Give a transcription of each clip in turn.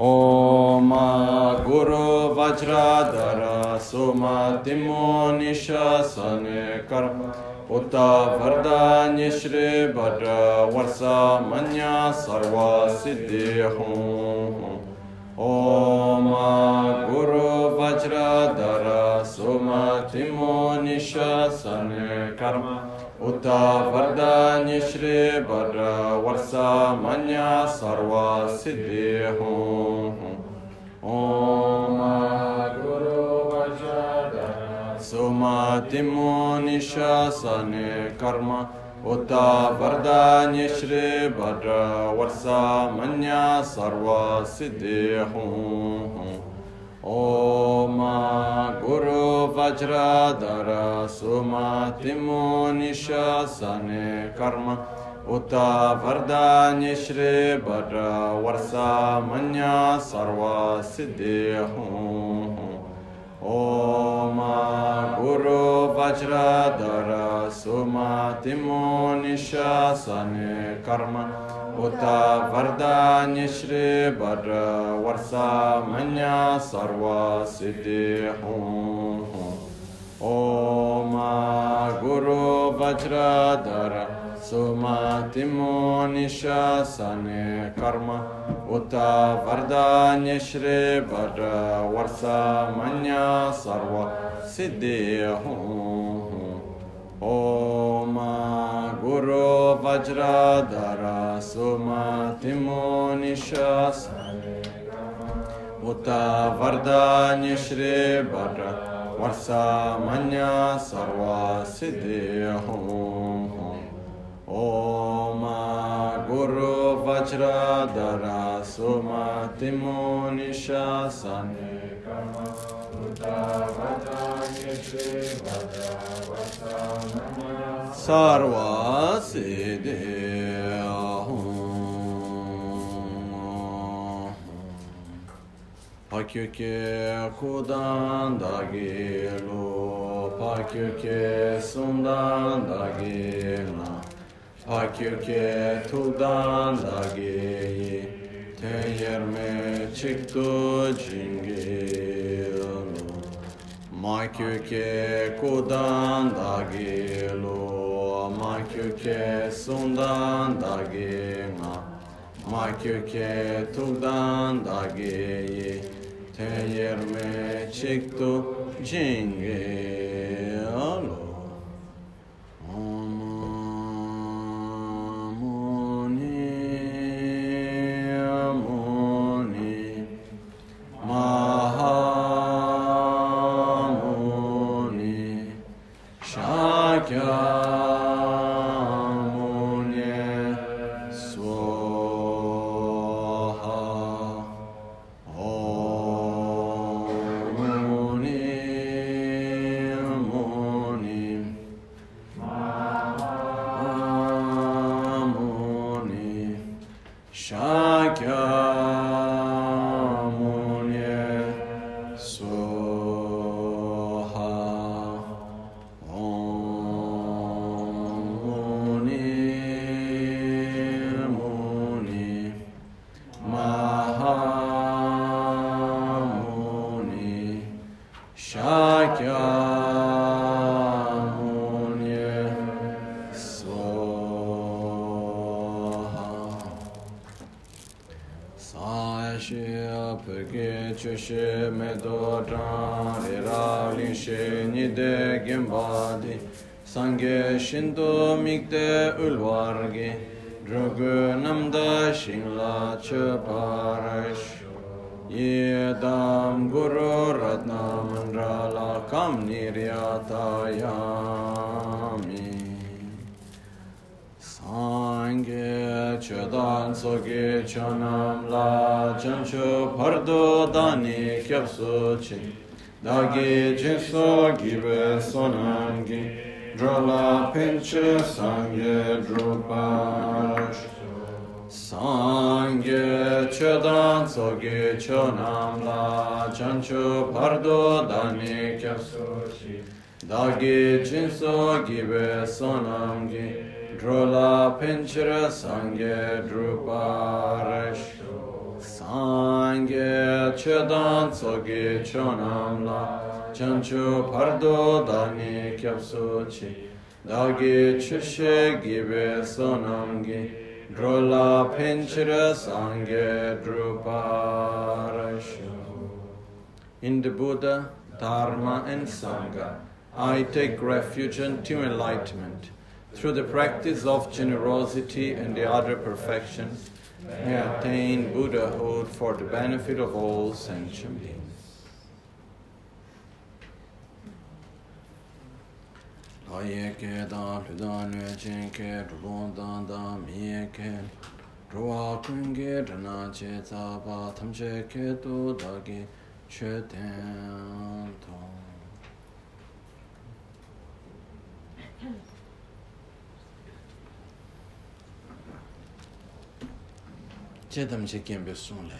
ॐ गुरु वज्रधर सुमतिमो निशासने कर्म उत वरदान्य श्री भद्र वर्षा मन्या सर्व सिद्धि हूँ ॐ गुरु वज्रधर सुमतिमो निशासने कर्म उत वरदान्य श्री भद्र वर्षा मन्या सर्व सिद्धि हूँ ॐ गुरु वज्रधर सुमतिमो निशासने कर्म उत वरदान्य श्री भद्र वर्षा मन्या सर्व सिद्धि हूँ ॐ गुरु वज्रधर सुमतिमो निशासने कर्म उत वरदान्य श्री भद्र वर्षा मन्या सर्व सिद्धि हूँ ॐ गुरु वज्रधर सुमतिमो निशासने कर्म उत वरदान्य श्री भद्र वर्षा मन्या सर्व सिद्धि हूँ ॐ गुरु वज्रधर सुमतिमो निशासने कर्म उत वरदान्य श्री भद्र वर्षा मन्या सर्व सिद्धि हूँ ॐ गुरु वज्रधर सुमतिमो निशासने उत वरदान्य श्री भद्र वर्षा मन्या सर्व सिद्धि हूँ Oma Guru Vajradara Sumatimu Nishasane Kama Uttavadanya Shivadavasanamaya Sarva Siddhi Pakyuke kudan da gelo, pakyuke sundan da gelo. Hakirke tuldan lagi Te yerme çıktı cingilo Makirke kudan dagilo Makirke sundan dagina Makirke tuldan dagi Te yerme çıktı cingilo Oh. shinto mikte ulwargi drogu namda shingla chuparash yedam guru ratna mandrala kam niryatayami sangye chodan soge chonam la chancho pardo dani kyapso chi. Dagi jinso gibe Sonamgi Drola Pinche Sangye Drupash Sangye Chodan Soge Chonam La Chancho Pardo Dani Kyapso Chi Dagi Jinso Gibe Sonamgi Drola Pinchara Sangye Druparesh Sangye chedan tsoge chonam la chanchu pardo dani kyapsu chi dagi chushe gibe sonam gi drola penchira sangye druparashu In the Buddha, Dharma and Sangha, I take refuge unto enlightenment. Through the practice of generosity and the other perfections may attain Buddhahood for the benefit of all sentient beings. ye ke da lu da nue chen ke ru rong dan da mi ye ke ru wa kun ge dra na che za pa tam che ke tu da ge che ten tong che tam che kien be sung le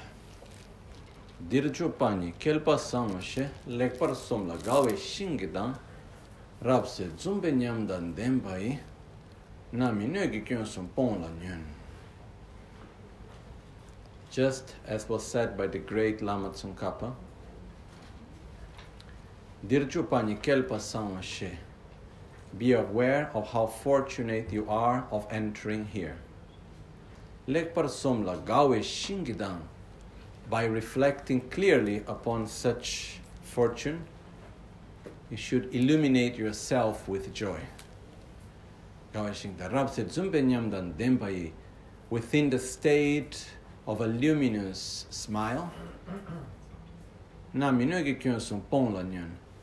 dir chu pa ni kel pa sam she lek par som la ga we shing ge dang rabse zumbe nyamdan denpai nami nyogi kyon sum pon la nyon. Just as was said by the great Lama Tsongkhapa, Dirjo pani kelpa samwa she be aware of how fortunate you are of entering here lekpar somla gawe shingidang by reflecting clearly upon such fortune you should illuminate yourself with joy. Within the state of a luminous smile.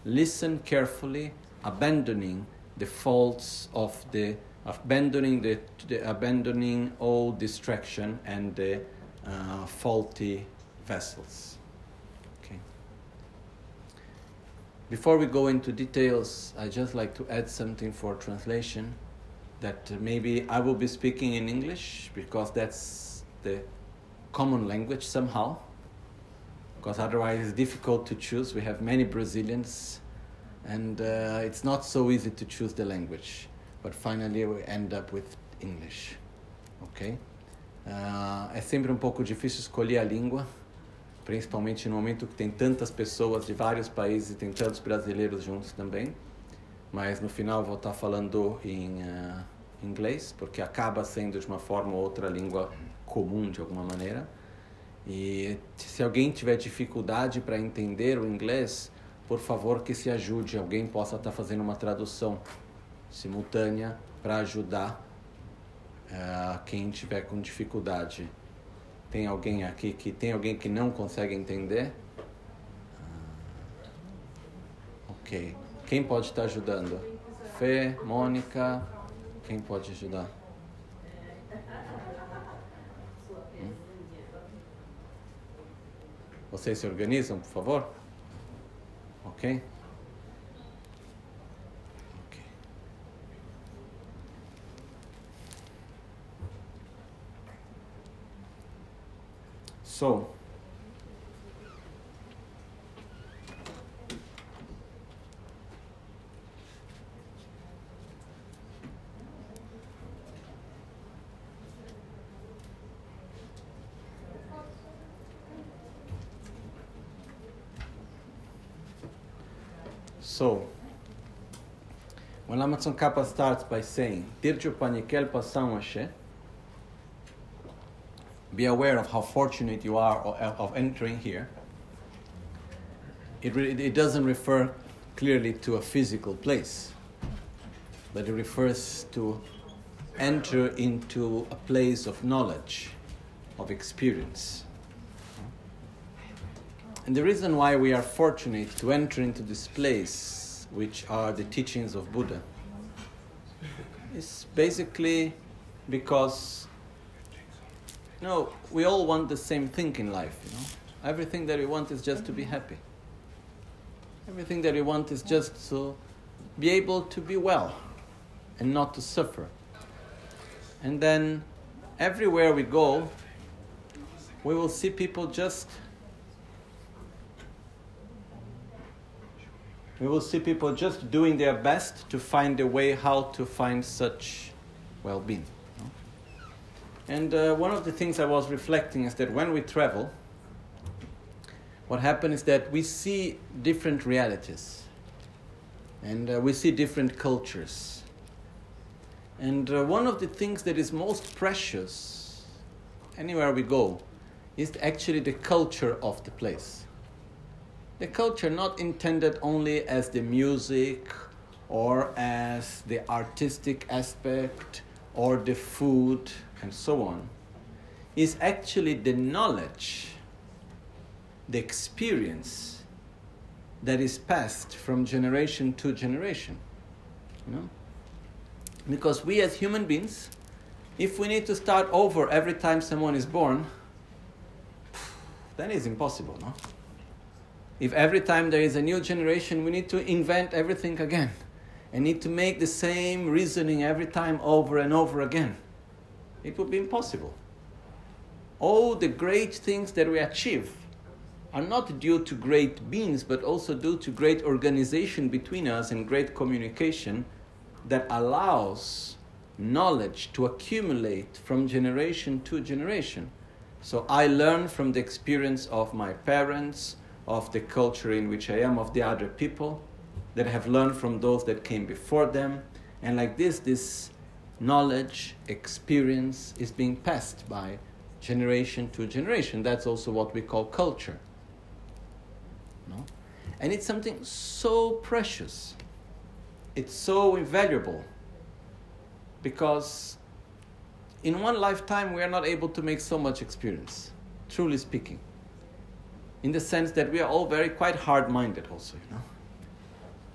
Listen carefully abandoning the faults of the abandoning the, the abandoning all distraction and the uh, faulty vessels. Okay. Before we go into details, I just like to add something for translation. That maybe I will be speaking in English because that's the common language somehow. Because otherwise it's difficult to choose. We have many Brazilians, and uh, it's not so easy to choose the language but finally we end up with English. Ok? Uh, é sempre um pouco difícil escolher a língua, principalmente no momento que tem tantas pessoas de vários países e tem tantos brasileiros juntos também. Mas no final vou estar falando em uh, inglês, porque acaba sendo de uma forma ou outra língua comum de alguma maneira. E se alguém tiver dificuldade para entender o inglês, por favor que se ajude, alguém possa estar fazendo uma tradução simultânea para ajudar uh, quem tiver com dificuldade. Tem alguém aqui que tem alguém que não consegue entender? Uh, ok. Quem pode estar ajudando? Fê, Mônica, quem pode ajudar? Hum? Vocês se organizam, por favor? Ok? So, So, when Lama Tsongkhapa starts by saying, Tircho Panikel Pasang Ashe, be aware of how fortunate you are uh, of entering here. It, it doesn't refer clearly to a physical place, but it refers to enter into a place of knowledge, of experience. And the reason why we are fortunate to enter into this place, which are the teachings of Buddha, is basically because no, we all want the same thing in life, you know. Everything that we want is just to be happy. Everything that we want is just to be able to be well and not to suffer. And then everywhere we go, we will see people just we will see people just doing their best to find a way how to find such well-being And uh, one of the things I was reflecting is that when we travel, what happens is that we see different realities and uh, we see different cultures. And uh, one of the things that is most precious anywhere we go is actually the culture of the place. The culture not intended only as the music or as the artistic aspect or the food and so on, is actually the knowledge, the experience that is passed from generation to generation. You know? Because we as human beings, if we need to start over every time someone is born, then it's impossible, no? If every time there is a new generation, we need to invent everything again and need to make the same reasoning every time over and over again, it would be impossible. All the great things that we achieve are not due to great beings, but also due to great organization between us and great communication that allows knowledge to accumulate from generation to generation. So I learn from the experience of my parents, of the culture in which I am, of the other people, that have learned from those that came before them. And like this, this knowledge, experience is being passed by generation to generation. That's also what we call culture. No? And it's something so precious. It's so invaluable. Because in one lifetime, we are not able to make so much experience, truly speaking. In the sense that we are all very quite hard minded, also, you know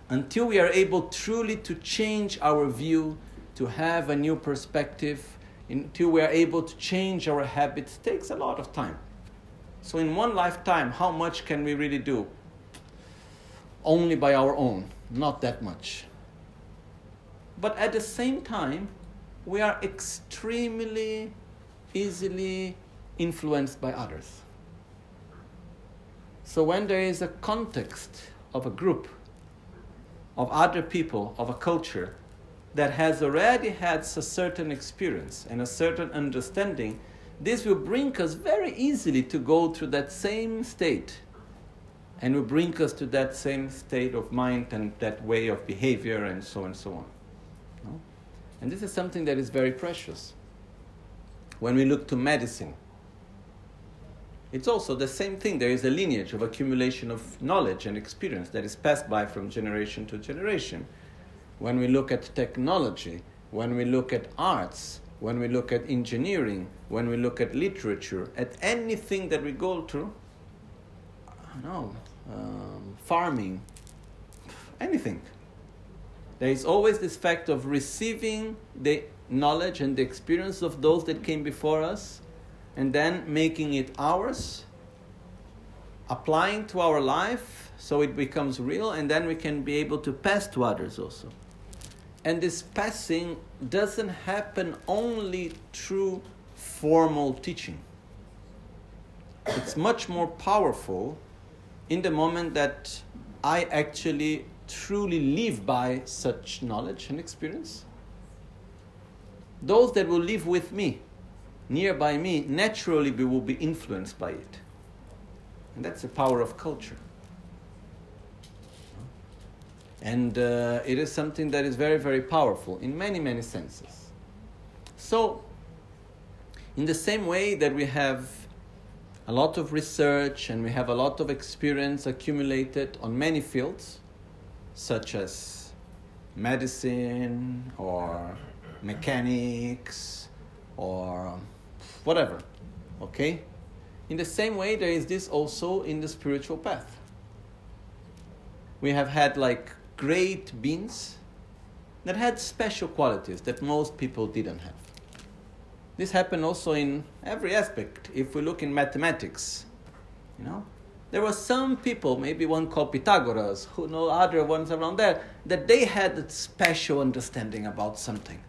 until we are able truly to change our view, to have a new perspective, until we are able to change our habits, takes a lot of time. So, in one lifetime, how much can we really do? Only by our own, not that much. But at the same time, we are extremely easily influenced by others. So, when there is a context of a group of other people, of a culture that has already had a certain experience and a certain understanding, this will bring us very easily to go through that same state and will bring us to that same state of mind and that way of behavior and so on and so on. No? And this is something that is very precious. When we look to medicine, it's also the same thing. There is a lineage of accumulation of knowledge and experience that is passed by from generation to generation. When we look at technology, when we look at arts, when we look at engineering, when we look at literature, at anything that we go through, I know, um, farming, anything. There is always this fact of receiving the knowledge and the experience of those that came before us and then making it ours, applying to our life so it becomes real, and then we can be able to pass to others also. And this passing doesn't happen only through formal teaching. It's much more powerful in the moment that I actually truly live by such knowledge and experience. Those that will live with me nearby me, naturally will be influenced by it. And that's the power of culture. And uh, it is something that is very, very powerful in many, many senses. So, in the same way that we have a lot of research and we have a lot of experience accumulated on many fields, such as medicine or mechanics or whatever. Okay? In the same way, there is this also in the spiritual path. We have had like great beings that had special qualities that most people didn't have. This happened also in every aspect. If we look in mathematics, you know, there were some people, maybe one called Pythagoras, who know other ones around there, that they had a special understanding about something.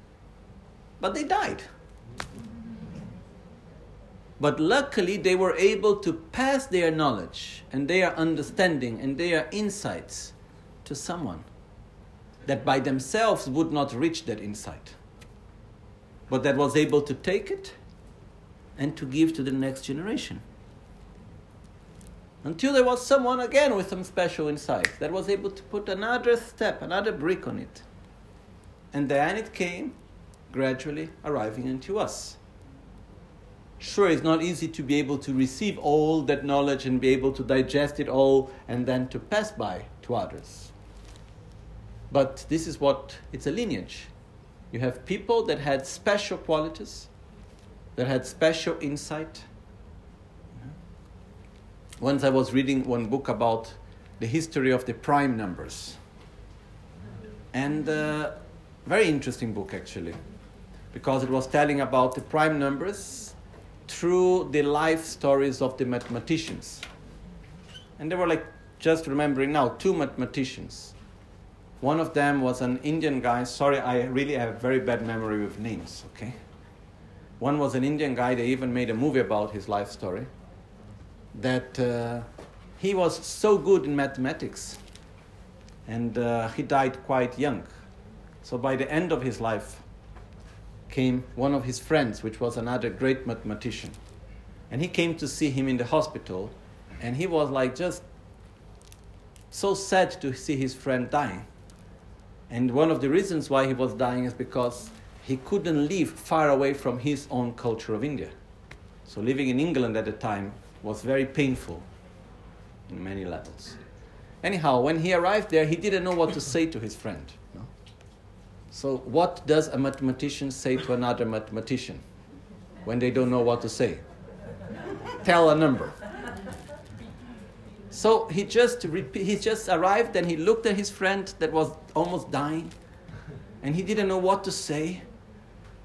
But they died. But luckily, they were able to pass their knowledge and their understanding and their insights to someone that by themselves would not reach that insight, but that was able to take it and to give to the next generation. Until there was someone again with some special insight that was able to put another step, another brick on it. And then it came gradually arriving into us. Sure, it's not easy to be able to receive all that knowledge and be able to digest it all and then to pass by to others. But this is what it's a lineage. You have people that had special qualities, that had special insight. Once I was reading one book about the history of the prime numbers. And uh, very interesting book actually, because it was telling about the prime numbers through the life stories of the mathematicians. And they were like, just remembering now, two mathematicians one of them was an Indian guy. Sorry, I really have very bad memory with names, okay? One was an Indian guy, they even made a movie about his life story. That uh, he was so good in mathematics and uh, he died quite young. So by the end of his life came one of his friends, which was another great mathematician. And he came to see him in the hospital and he was like just so sad to see his friend dying. And one of the reasons why he was dying is because he couldn't live far away from his own culture of India. So living in England at the time was very painful in many levels. Anyhow, when he arrived there, he didn't know what to say to his friend. No? So, what does a mathematician say to another mathematician when they don't know what to say? Tell a number. So he just he just arrived and he looked at his friend that was almost dying, and he didn't know what to say,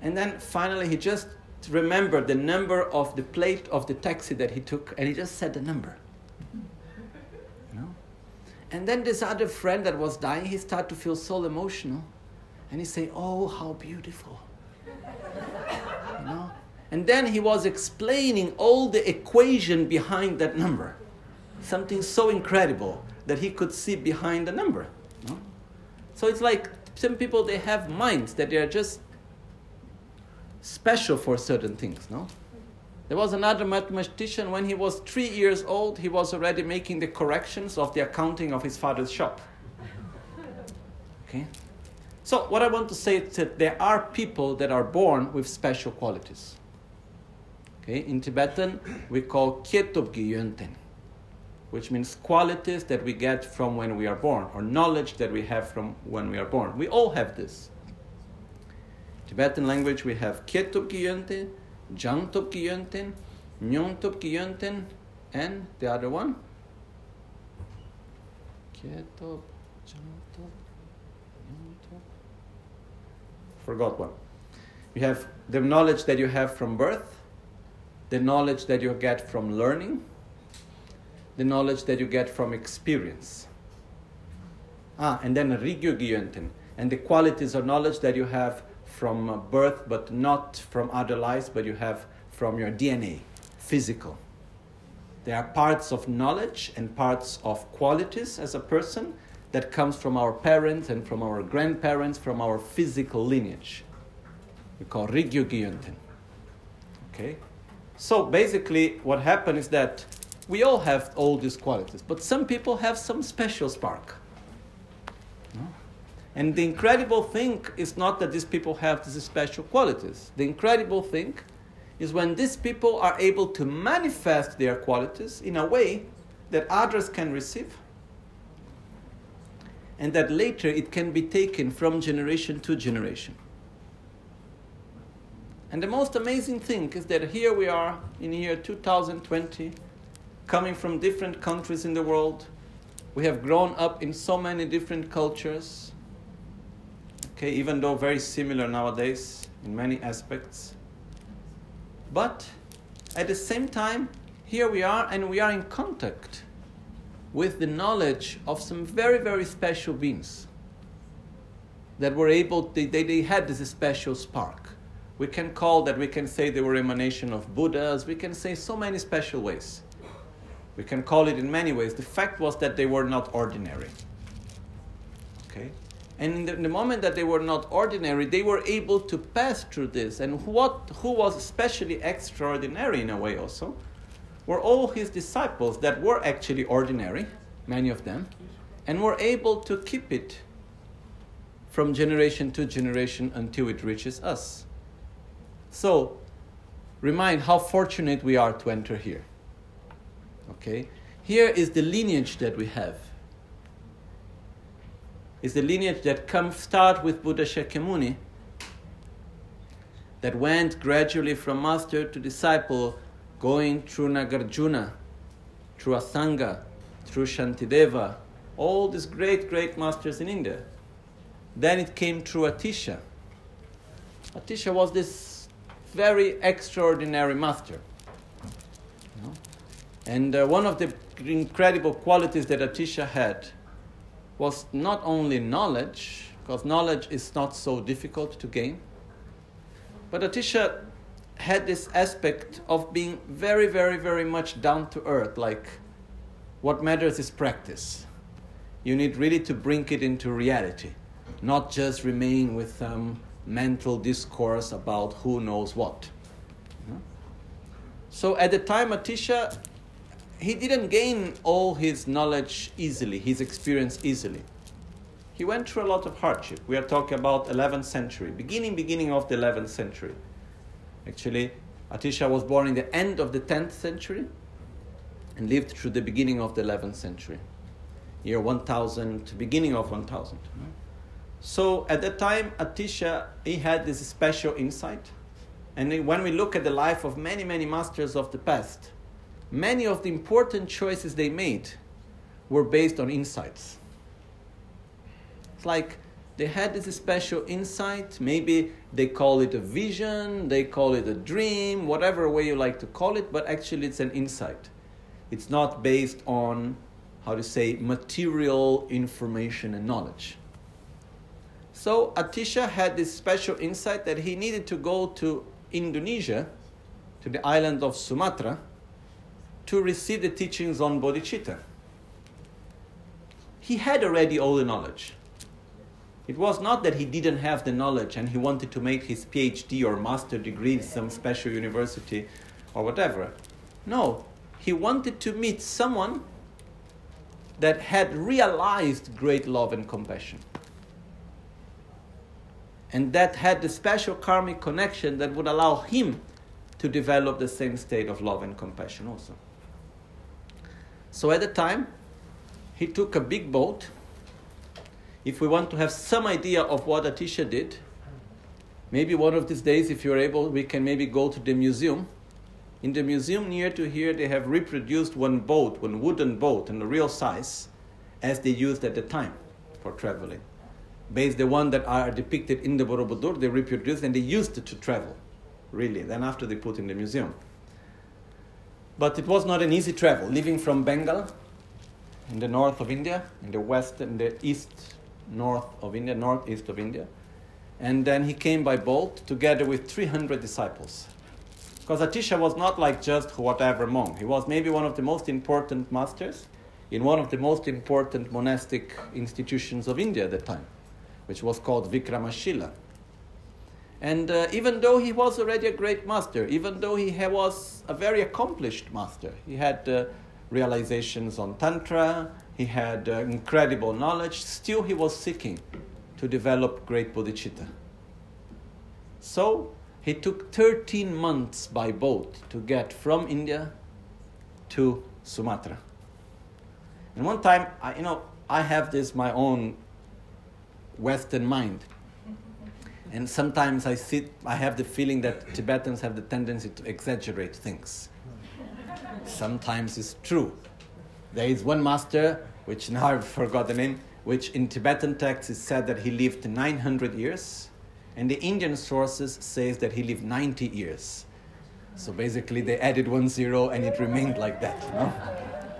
and then finally he just remembered the number of the plate of the taxi that he took, and he just said the number. You know? And then this other friend that was dying, he started to feel so emotional, and he said, "Oh, how beautiful." You know? And then he was explaining all the equation behind that number something so incredible that he could see behind the number. No? So it's like some people they have minds that they are just special for certain things. No. There was another mathematician when he was three years old. He was already making the corrections of the accounting of his father's shop. Okay. So what I want to say is that there are people that are born with special qualities. Okay. In Tibetan, we call kietobgi yönten which means qualities that we get from when we are born, or knowledge that we have from when we are born. We all have this. Tibetan language, we have Kyetup Kiyönten, Jangtup Kiyönten, Nyongtup Kiyönten, and the other one? Kyetup, Jangtup, Nyongtup. Forgot one. You have the knowledge that you have from birth, the knowledge that you get from learning, the knowledge that you get from experience. Ah, and then Rigyo and the qualities of knowledge that you have from birth, but not from other lives, but you have from your DNA, physical. There are parts of knowledge and parts of qualities as a person that comes from our parents and from our grandparents, from our physical lineage. We call Rigyo Okay? So basically, what happened is that we all have all these qualities, but some people have some special spark. And the incredible thing is not that these people have these special qualities. The incredible thing is when these people are able to manifest their qualities in a way that others can receive, and that later it can be taken from generation to generation. And the most amazing thing is that here we are in the year 2020 coming from different countries in the world. We have grown up in so many different cultures, okay, even though very similar nowadays in many aspects. But at the same time, here we are and we are in contact with the knowledge of some very, very special beings that were able, they, they, they had this special spark. We can call that, we can say they were emanation of Buddhas, we can say so many special ways. We can call it in many ways. The fact was that they were not ordinary. Okay? And in the, in the, moment that they were not ordinary, they were able to pass through this. And what, who was especially extraordinary in a way also were all his disciples that were actually ordinary, many of them, and were able to keep it from generation to generation until it reaches us. So, remind how fortunate we are to enter here. Okay? Here is the lineage that we have. Is the lineage that comes start with Buddha Shakyamuni that went gradually from master to disciple, going through Nagarjuna, through Asanga, through Shantideva, all these great, great masters in India. Then it came through Atisha. Atisha was this very extraordinary master. And uh, one of the incredible qualities that Atisha had was not only knowledge, because knowledge is not so difficult to gain, but Atisha had this aspect of being very, very, very much down to earth, like what matters is practice. You need really to bring it into reality, not just remain with some mental discourse about who knows what. So at the time, Atisha he didn't gain all his knowledge easily, his experience easily. He went through a lot of hardship. We are talking about 11th century, beginning beginning of the 11th century. Actually, Atisha was born in the end of the 10th century and lived through the beginning of the 11th century, year 1000, beginning of 1000. So at that time, Atisha he had this special insight, and when we look at the life of many many masters of the past, many of the important choices they made were based on insights. It's like they had this special insight. Maybe they call it a vision, they call it a dream, whatever way you like to call it, but actually it's an insight. It's not based on, how to say, material information and knowledge. So Atisha had this special insight that he needed to go to Indonesia, to the island of Sumatra, to receive the teachings on bodhicitta. He had already all the knowledge. It was not that he didn't have the knowledge and he wanted to make his PhD or master degree in some special university or whatever. No, he wanted to meet someone that had realized great love and compassion. And that had the special karmic connection that would allow him to develop the same state of love and compassion also. So at the time, he took a big boat. If we want to have some idea of what Atisha did, maybe one of these days, if you're able, we can maybe go to the museum. In the museum near to here, they have reproduced one boat, one wooden boat, in the real size, as they used at the time for traveling. Based the one that are depicted in the Borobudur, they reproduced and they used it to travel, really. Then after they put in the museum. But it was not an easy travel, living from Bengal in the north of India, in the west and the east north of India, northeast of India. And then he came by boat together with 300 disciples. Because Atisha was not like just whatever monk. He was maybe one of the most important masters in one of the most important monastic institutions of India at the time, which was called Vikramashila. And uh, even though he was already a great master, even though he was a very accomplished master, he had uh, realizations on Tantra, he had uh, incredible knowledge, still he was seeking to develop great bodhicitta. So he took 13 months by boat to get from India to Sumatra. And one time, I, you know, I have this my own Western mind. And sometimes I sit, I have the feeling that Tibetans have the tendency to exaggerate things. Sometimes it's true. There is one master, which now I forgot the name, which in Tibetan texts is said that he lived 900 years, and the Indian sources says that he lived 90 years. So basically, they added one zero, and it remained like that. Know?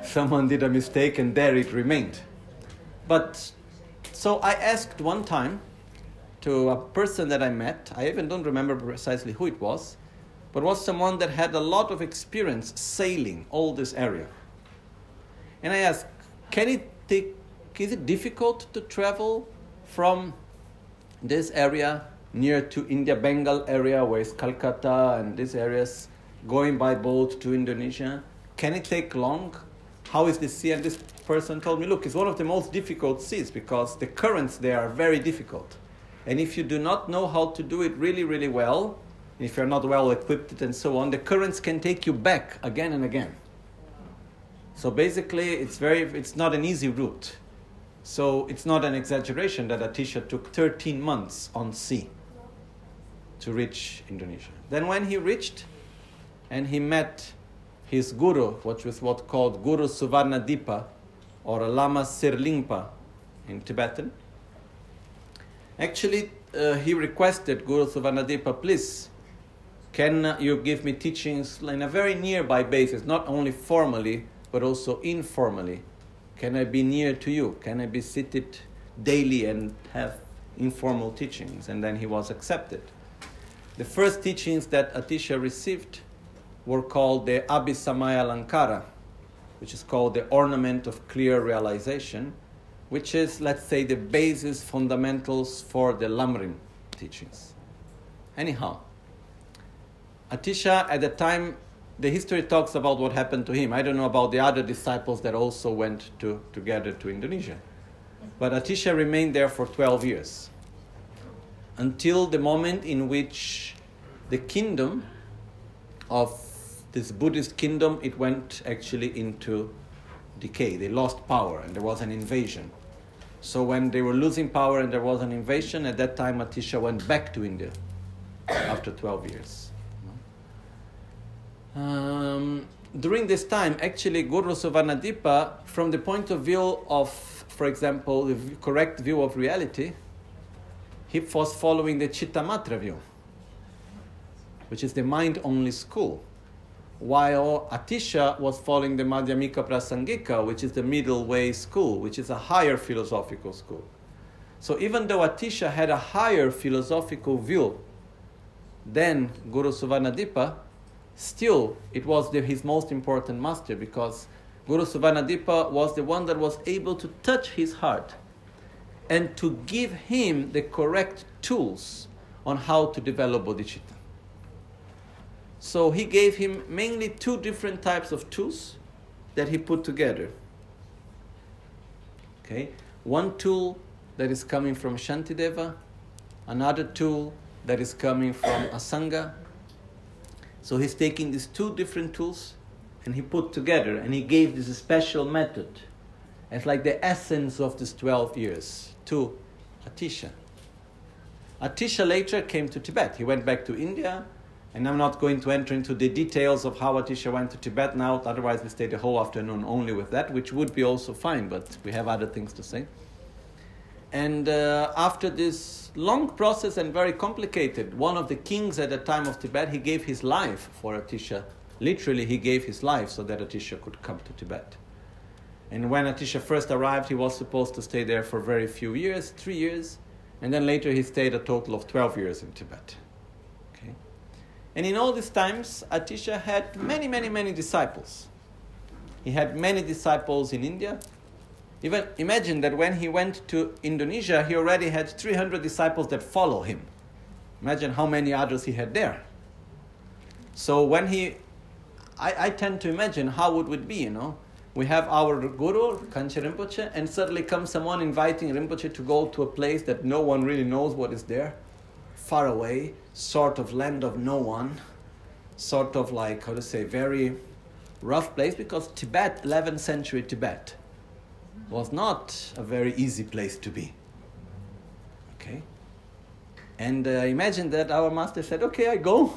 Someone did a mistake, and there it remained. But so I asked one time to a person that I met. I even don't remember precisely who it was, but was someone that had a lot of experience sailing all this area. And I asked, can it take, is it difficult to travel from this area near to India Bengal area, where is Calcutta and these areas, going by boat to Indonesia? Can it take long? How is the sea? And this person told me, look, it's one of the most difficult seas because the currents there are very difficult. And if you do not know how to do it really, really well, if you're not well equipped and so on, the currents can take you back again and again. So basically, it's very, it's not an easy route. So it's not an exaggeration that Atisha took 13 months on sea to reach Indonesia. Then when he reached and he met his guru, which was what called Guru Suvarnadipa or Lama Serlingpa in Tibetan, actually uh, he requested Guru Suvarnadipa, please, can you give me teachings in a very nearby basis, not only formally, but also informally? Can I be near to you? Can I be seated daily and have informal teachings? And then he was accepted. The first teachings that Atisha received were called the Abhisamayalankara, which is called the ornament of clear realization, which is, let's say, the basis, fundamentals for the Lamrim teachings. Anyhow, Atisha at the time, the history talks about what happened to him. I don't know about the other disciples that also went to, together to Indonesia. But Atisha remained there for 12 years until the moment in which the kingdom of this Buddhist kingdom it went actually into decay. They lost power and there was an invasion. So when they were losing power and there was an invasion, at that time Atisha went back to India after 12 years. Um, during this time, actually, Guru Suvarnadipa, from the point of view of, for example, the correct view of reality, he was following the Chittamatra view, which is the mind only school, while Atisha was following the Madhyamika Prasangika, which is the middle way school, which is a higher philosophical school. So even though Atisha had a higher philosophical view than Guru Suvarnadipa, still it was the, his most important master because Guru Suvarnadipa was the one that was able to touch his heart and to give him the correct tools on how to develop bodhicitta. So he gave him mainly two different types of tools that he put together. Okay, one tool that is coming from Shantideva, another tool that is coming from Asanga. So he's taking these two different tools and he put together and he gave this special method. It's like the essence of these 12 years to Atisha. Atisha later came to Tibet. He went back to India, and I'm not going to enter into the details of how Atisha went to Tibet now, otherwise, we stay the whole afternoon only with that, which would be also fine, but we have other things to say. And uh, after this long process and very complicated, one of the kings at the time of Tibet, he gave his life for Atisha. Literally, he gave his life so that Atisha could come to Tibet. And when Atisha first arrived, he was supposed to stay there for very few years, three years, and then later he stayed a total of 12 years in Tibet. And in all these times, Atisha had many, many, many disciples. He had many disciples in India. Even imagine that when he went to Indonesia, he already had 300 disciples that follow him. Imagine how many others he had there. So when he, I, I tend to imagine how it would be, you know, we have our guru, Gangchen Rinpoche, and suddenly comes someone inviting Rinpoche to go to a place that no one really knows what is there, far away, sort of land of no one, sort of like, how to say, very rough place because Tibet, 11th century Tibet, was not a very easy place to be. Okay? And uh, imagine that our master said, okay, I go.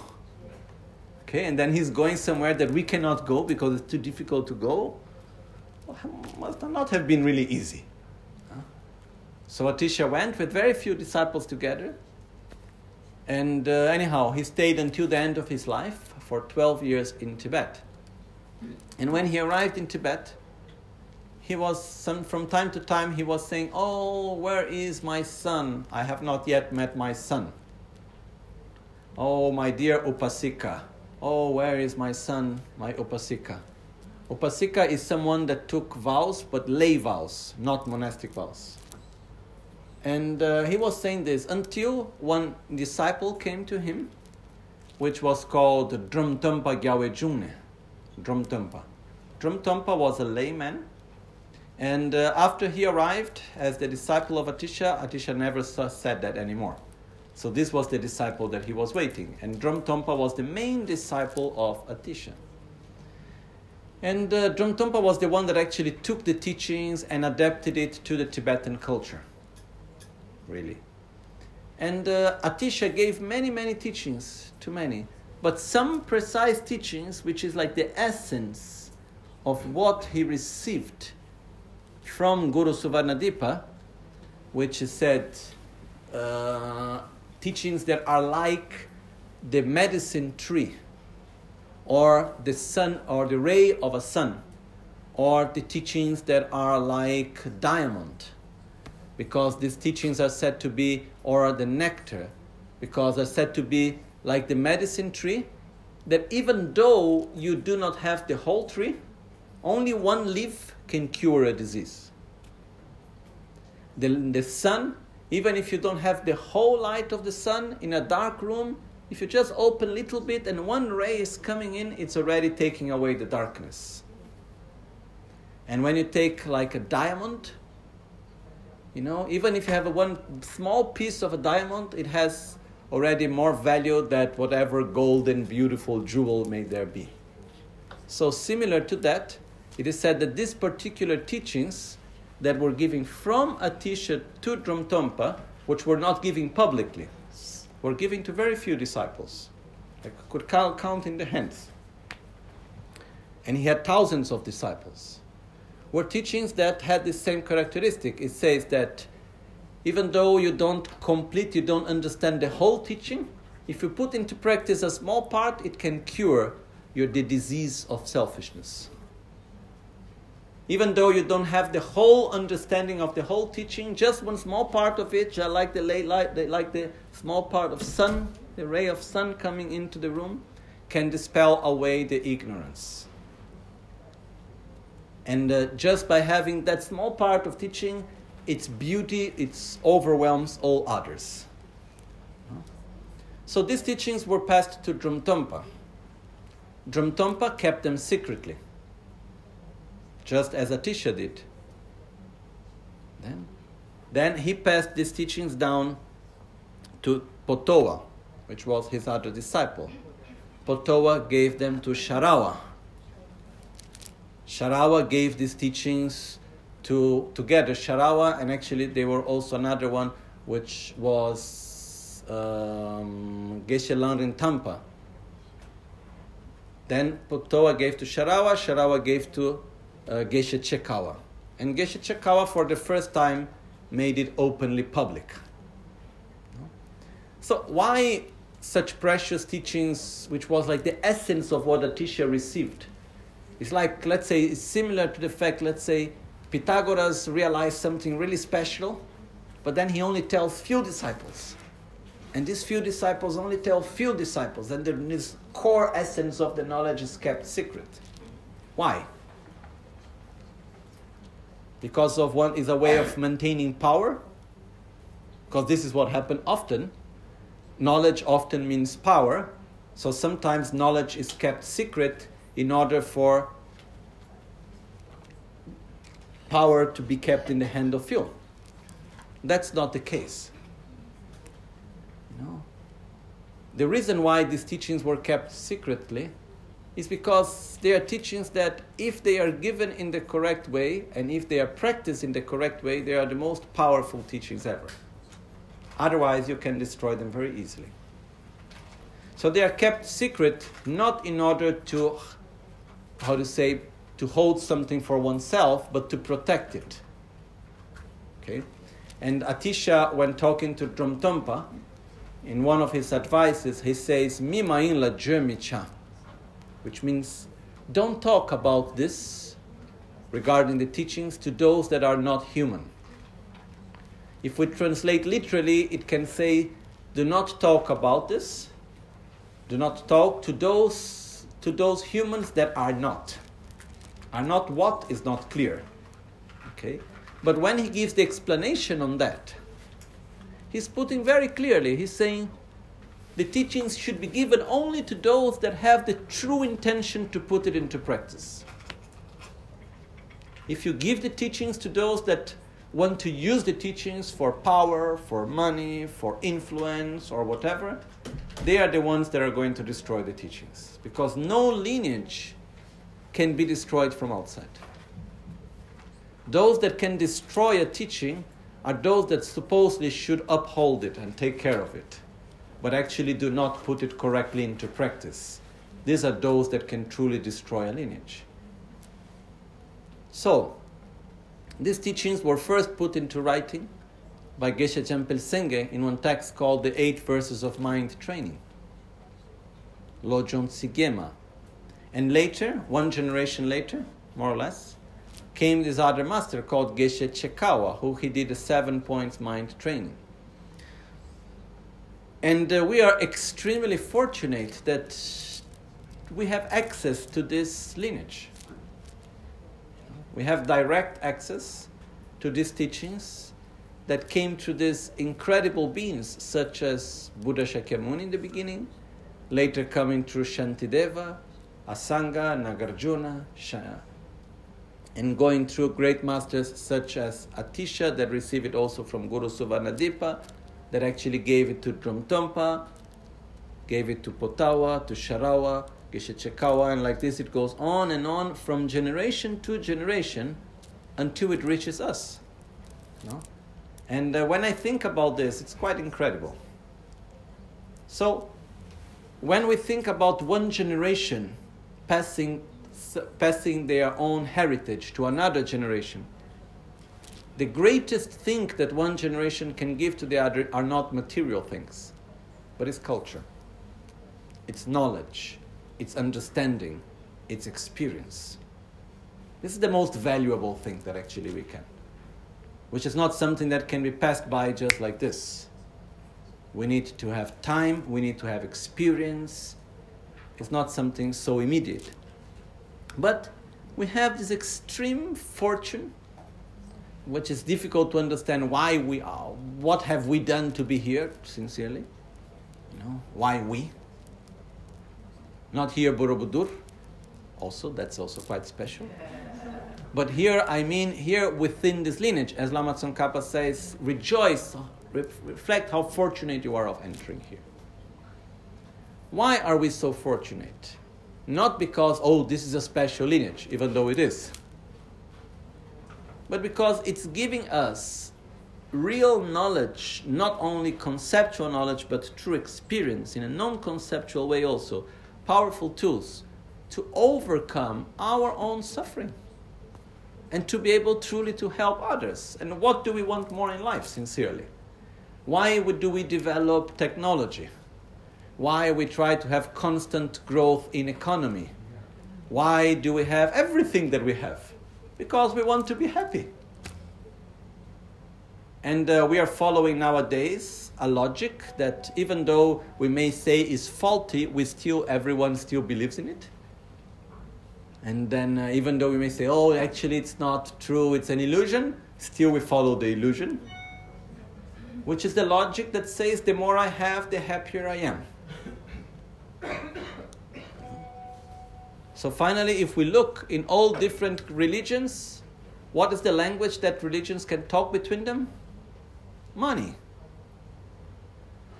Okay, and then he's going somewhere that we cannot go because it's too difficult to go must not have been really easy. So Atisha went with very few disciples together. And uh, anyhow, he stayed until the end of his life for 12 years in Tibet. And when he arrived in Tibet, he was some, from time to time he was saying, "Oh, where is my son? I have not yet met my son." Oh, my dear Upasika. Oh, where is my son, my Upasika? Upasika is someone that took vows, but lay vows, not monastic vows. And uh, he was saying this until one disciple came to him, which was called Dromtonpa Gyawe Jungne. Dromtonpa. Dromtonpa was a layman. And uh, after he arrived as the disciple of Atisha, Atisha never said that anymore. So this was the disciple that he was waiting. And Dromtonpa was the main disciple of Atisha. And uh, Dromtonpa was the one that actually took the teachings and adapted it to the Tibetan culture. Really. And uh, Atisha gave many, many teachings to many. But some precise teachings, which is like the essence of what he received from Guru Suvarnadipa, which is said, uh, teachings that are like the medicine tree or the sun or the ray of a sun or the teachings that are like diamond because these teachings are said to be or the nectar because they're said to be like the medicine tree that even though you do not have the whole tree only one leaf can cure a disease the, the sun even if you don't have the whole light of the sun in a dark room if you just open a little bit and one ray is coming in, it's already taking away the darkness. And when you take like a diamond, you know, even if you have one small piece of a diamond, it has already more value than whatever golden, beautiful jewel may there be. So, similar to that, it is said that these particular teachings that were given from Atisha to Dromtonpa, which were not given publicly, were given to very few disciples. I could count in the hands. And he had thousands of disciples. Were teachings that had the same characteristic. It says that even though you don't complete, you don't understand the whole teaching, if you put into practice a small part, it can cure your the disease of selfishness even though you don't have the whole understanding of the whole teaching, just one small part of it, like the late light, like the small part of sun, the ray of sun coming into the room, can dispel away the ignorance. And uh, just by having that small part of teaching, its beauty, it overwhelms all others. So these teachings were passed to Dromtonpa. Dromtonpa kept them secretly just as Atisha did. Then, then he passed these teachings down to Potowa, which was his other disciple. Potowa gave them to Sharawa. Sharawa gave these teachings to together Sharawa, and actually there were also another one which was um, Geshe Langri Tangpa. Then Potowa gave to Sharawa, Sharawa gave to uh, Geshe Chekawa. And Geshe Chekawa, for the first time, made it openly public. So, why such precious teachings, which was like the essence of what Atisha received? It's like, let's say, it's similar to the fact, let's say, Pythagoras realized something really special, but then he only tells few disciples. And these few disciples only tell few disciples, and this core essence of the knowledge is kept secret. Why? because of one is a way of maintaining power because this is what happens often knowledge often means power so sometimes knowledge is kept secret in order for power to be kept in the hand of few that's not the case no the reason why these teachings were kept secretly is because they are teachings that, if they are given in the correct way and if they are practiced in the correct way, they are the most powerful teachings ever. Otherwise, you can destroy them very easily. So they are kept secret not in order to, how to say, to hold something for oneself, but to protect it. Okay? And Atisha, when talking to Dromtonpa, in one of his advices, he says, Mimain la jermicha which means don't talk about this regarding the teachings to those that are not human. If we translate literally, it can say, do not talk about this. Do not talk to those to those humans that are not. Are not what is not clear. Okay? But when he gives the explanation on that, he's putting very clearly, he's saying the teachings should be given only to those that have the true intention to put it into practice. If you give the teachings to those that want to use the teachings for power, for money, for influence, or whatever, they are the ones that are going to destroy the teachings. Because no lineage can be destroyed from outside. Those that can destroy a teaching are those that supposedly should uphold it and take care of it, but actually do not put it correctly into practice. These are those that can truly destroy a lineage. So, these teachings were first put into writing by Geshe Chempel Senge in one text called The Eight Verses of Mind Training, Lojong Sigema. And later, one generation later, more or less, came this other master called Geshe Chekawa, who he did a seven points mind training. And uh, we are extremely fortunate that we have access to this lineage. We have direct access to these teachings that came through these incredible beings, such as Buddha Shakyamuni in the beginning, later coming through Shantideva, Asanga, Nagarjuna, Shaya and going through great masters such as Atisha, that received it also from Guru Suvarnadipa, that actually gave it to Dromtonpa, gave it to Potowa, to Sharawa, Geshe Chekawa, and like this it goes on and on from generation to generation until it reaches us. No? And uh, when I think about this, it's quite incredible. So, when we think about one generation passing passing their own heritage to another generation. The greatest thing that one generation can give to the other are not material things, but it's culture, it's knowledge, it's understanding, it's experience. This is the most valuable thing that actually we can, which is not something that can be passed by just like this. We need to have time, we need to have experience. It's not something so immediate. But we have this extreme fortune, which is difficult to understand why we are. What have we done to be here, sincerely? You know, why we? Not here Borobudur, also, that's also quite special. But here, I mean, here within this lineage, as Lama Tsongkhapa says, rejoice, reflect how fortunate you are of entering here. Why are we so fortunate? Not because, oh, this is a special lineage, even though it is, but because it's giving us real knowledge, not only conceptual knowledge, but true experience in a non conceptual way also, powerful tools to overcome our own suffering and to be able truly to help others. And what do we want more in life, sincerely? Why do we develop technology? why we try to have constant growth in economy. Why do we have everything that we have? Because we want to be happy. And uh, we are following nowadays a logic that even though we may say is faulty, we still everyone still believes in it. And then uh, even though we may say, oh, actually it's not true, it's an illusion, still we follow the illusion. Which is the logic that says the more I have, the happier I am. So finally, if we look in all different religions, what is the language that religions can talk between them? Money.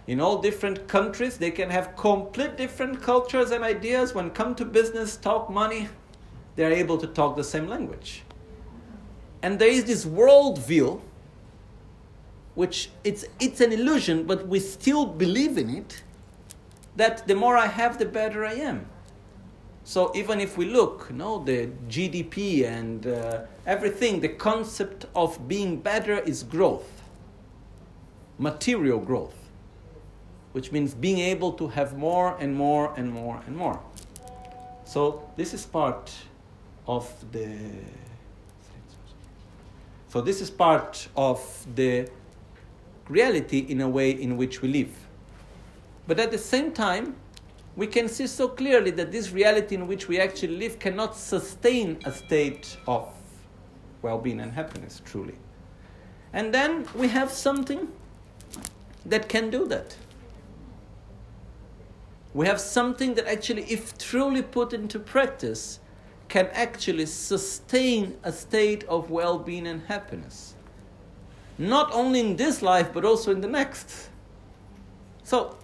In all different countries, they can have complete different cultures and ideas. When come to business, talk money, they are able to talk the same language. And there is this worldview, which it's, it's an illusion, but we still believe in it, that the more I have, the better I am. So even if we look, you know, the GDP and uh, everything, the concept of being better is growth, material growth, which means being able to have more and more and more and more. So this is part of the. So this is part of the reality in a way in which we live. But at the same time, we can see so clearly that this reality in which we actually live cannot sustain a state of well being and happiness, truly. And then we have something that can do that. We have something that actually, if truly put into practice, can actually sustain a state of well being and happiness. Not only in this life, but also in the next. So,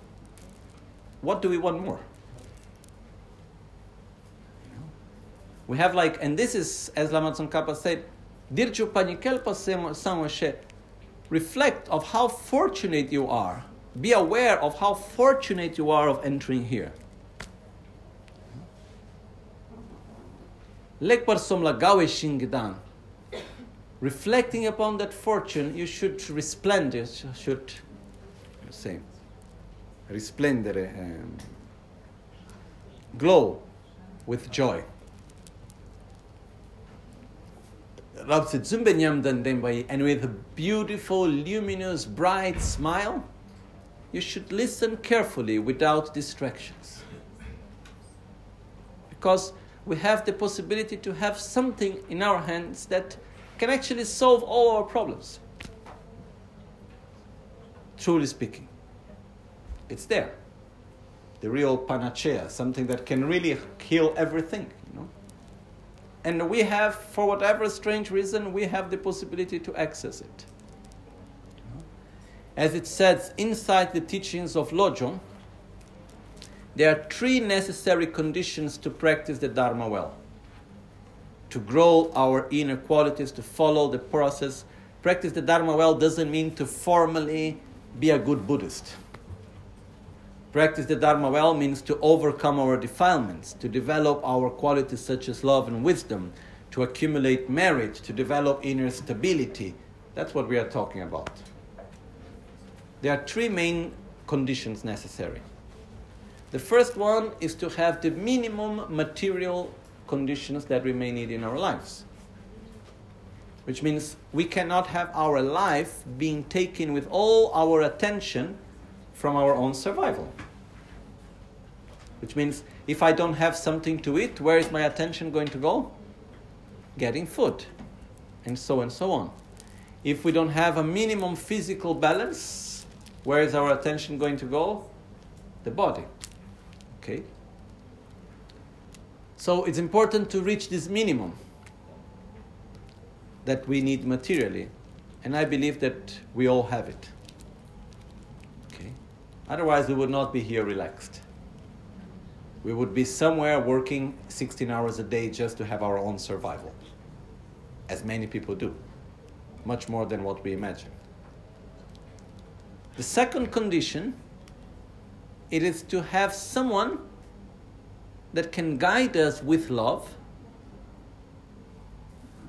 what do we want more? We have like, and this is, as Lama Tsongkhapa said, Dirchu Panikelpa reflect of how fortunate you are. Be aware of how fortunate you are of entering here. Lekpar somla gawe shingidan. Reflecting upon that fortune, you should resplendent, should say, resplendere, um, glow with joy. and with a beautiful, luminous, bright smile, you should listen carefully without distractions. Because we have the possibility to have something in our hands that can actually solve all our problems. Truly speaking, it's there. The real panacea, something that can really heal everything, you know. And we have, for whatever strange reason, we have the possibility to access it. As it says inside the teachings of Lojong, there are three necessary conditions to practice the Dharma well. To grow our inner qualities, to follow the process. Practice the Dharma well doesn't mean to formally be a good Buddhist. Practice the Dharma well means to overcome our defilements, to develop our qualities such as love and wisdom, to accumulate merit, to develop inner stability. That's what we are talking about. There are three main conditions necessary. The first one is to have the minimum material conditions that we may need in our lives. Which means we cannot have our life being taken with all our attention from our own survival. Which means if I don't have something to eat, where is my attention going to go? Getting food. And so and so on. If we don't have a minimum physical balance, where is our attention going to go? The body. Okay? So it's important to reach this minimum that we need materially. And I believe that we all have it. Okay? Otherwise, we would not be here relaxed. We would be somewhere working 16 hours a day just to have our own survival, as many people do, much more than what we imagine. The second condition it is to have someone that can guide us with love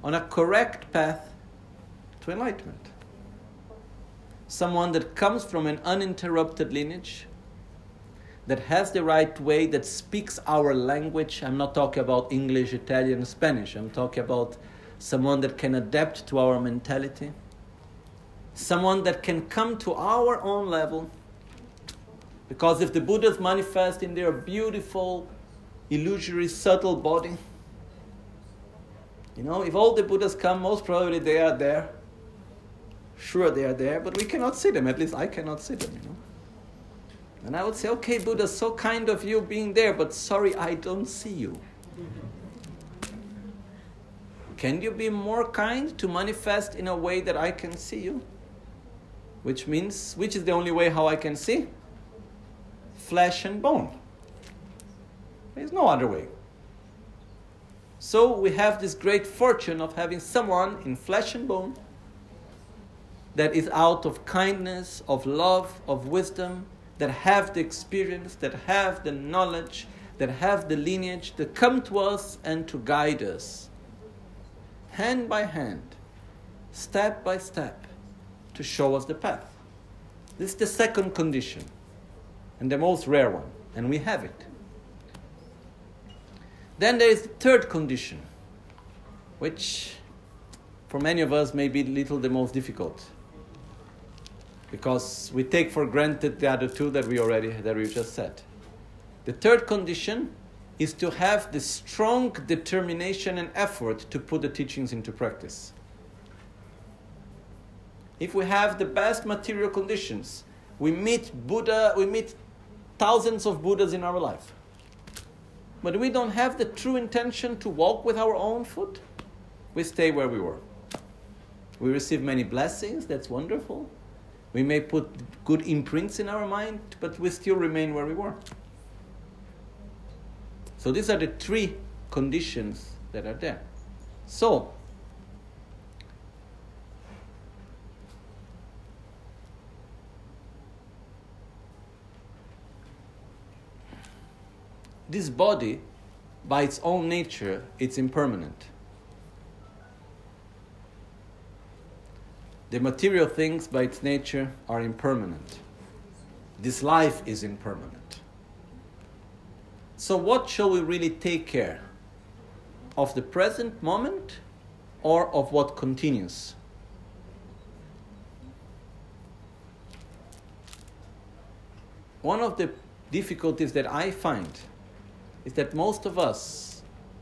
on a correct path to enlightenment. Someone that comes from an uninterrupted lineage, that has the right way, that speaks our language. I'm not talking about English, Italian, Spanish. I'm talking about someone that can adapt to our mentality. Someone that can come to our own level because if the Buddhas manifest in their beautiful, illusory, subtle body, you know, if all the Buddhas come, most probably they are there. Sure, they are there, but we cannot see them. At least I cannot see them, you know. And I would say, okay, Buddha, so kind of you being there, but sorry, I don't see you. Can you be more kind to manifest in a way that I can see you? Which means, which is the only way how I can see? flesh and bone. There's no other way. So we have this great fortune of having someone in flesh and bone that is out of kindness, of love, of wisdom, that have the experience, that have the knowledge, that have the lineage, that come to us and to guide us, hand by hand, step by step, to show us the path. This is the second condition and the most rare one, and we have it. Then there is the third condition, which for many of us may be little the most difficult. Because we take for granted the other two that we already that we just said. The third condition is to have the strong determination and effort to put the teachings into practice. If we have the best material conditions, We meet Buddha, we meet thousands of Buddhas in our life. But we don't have the true intention to walk with our own foot. We stay where we were. We receive many blessings, that's wonderful. We may put good imprints in our mind, but we still remain where we were. So these are the three conditions that are there. So, this body, by its own nature, it's impermanent. The material things, by its nature, are impermanent. This life is impermanent. So, what shall we really take care? Of the present moment or of what continues? One of the difficulties that I find is that most of us,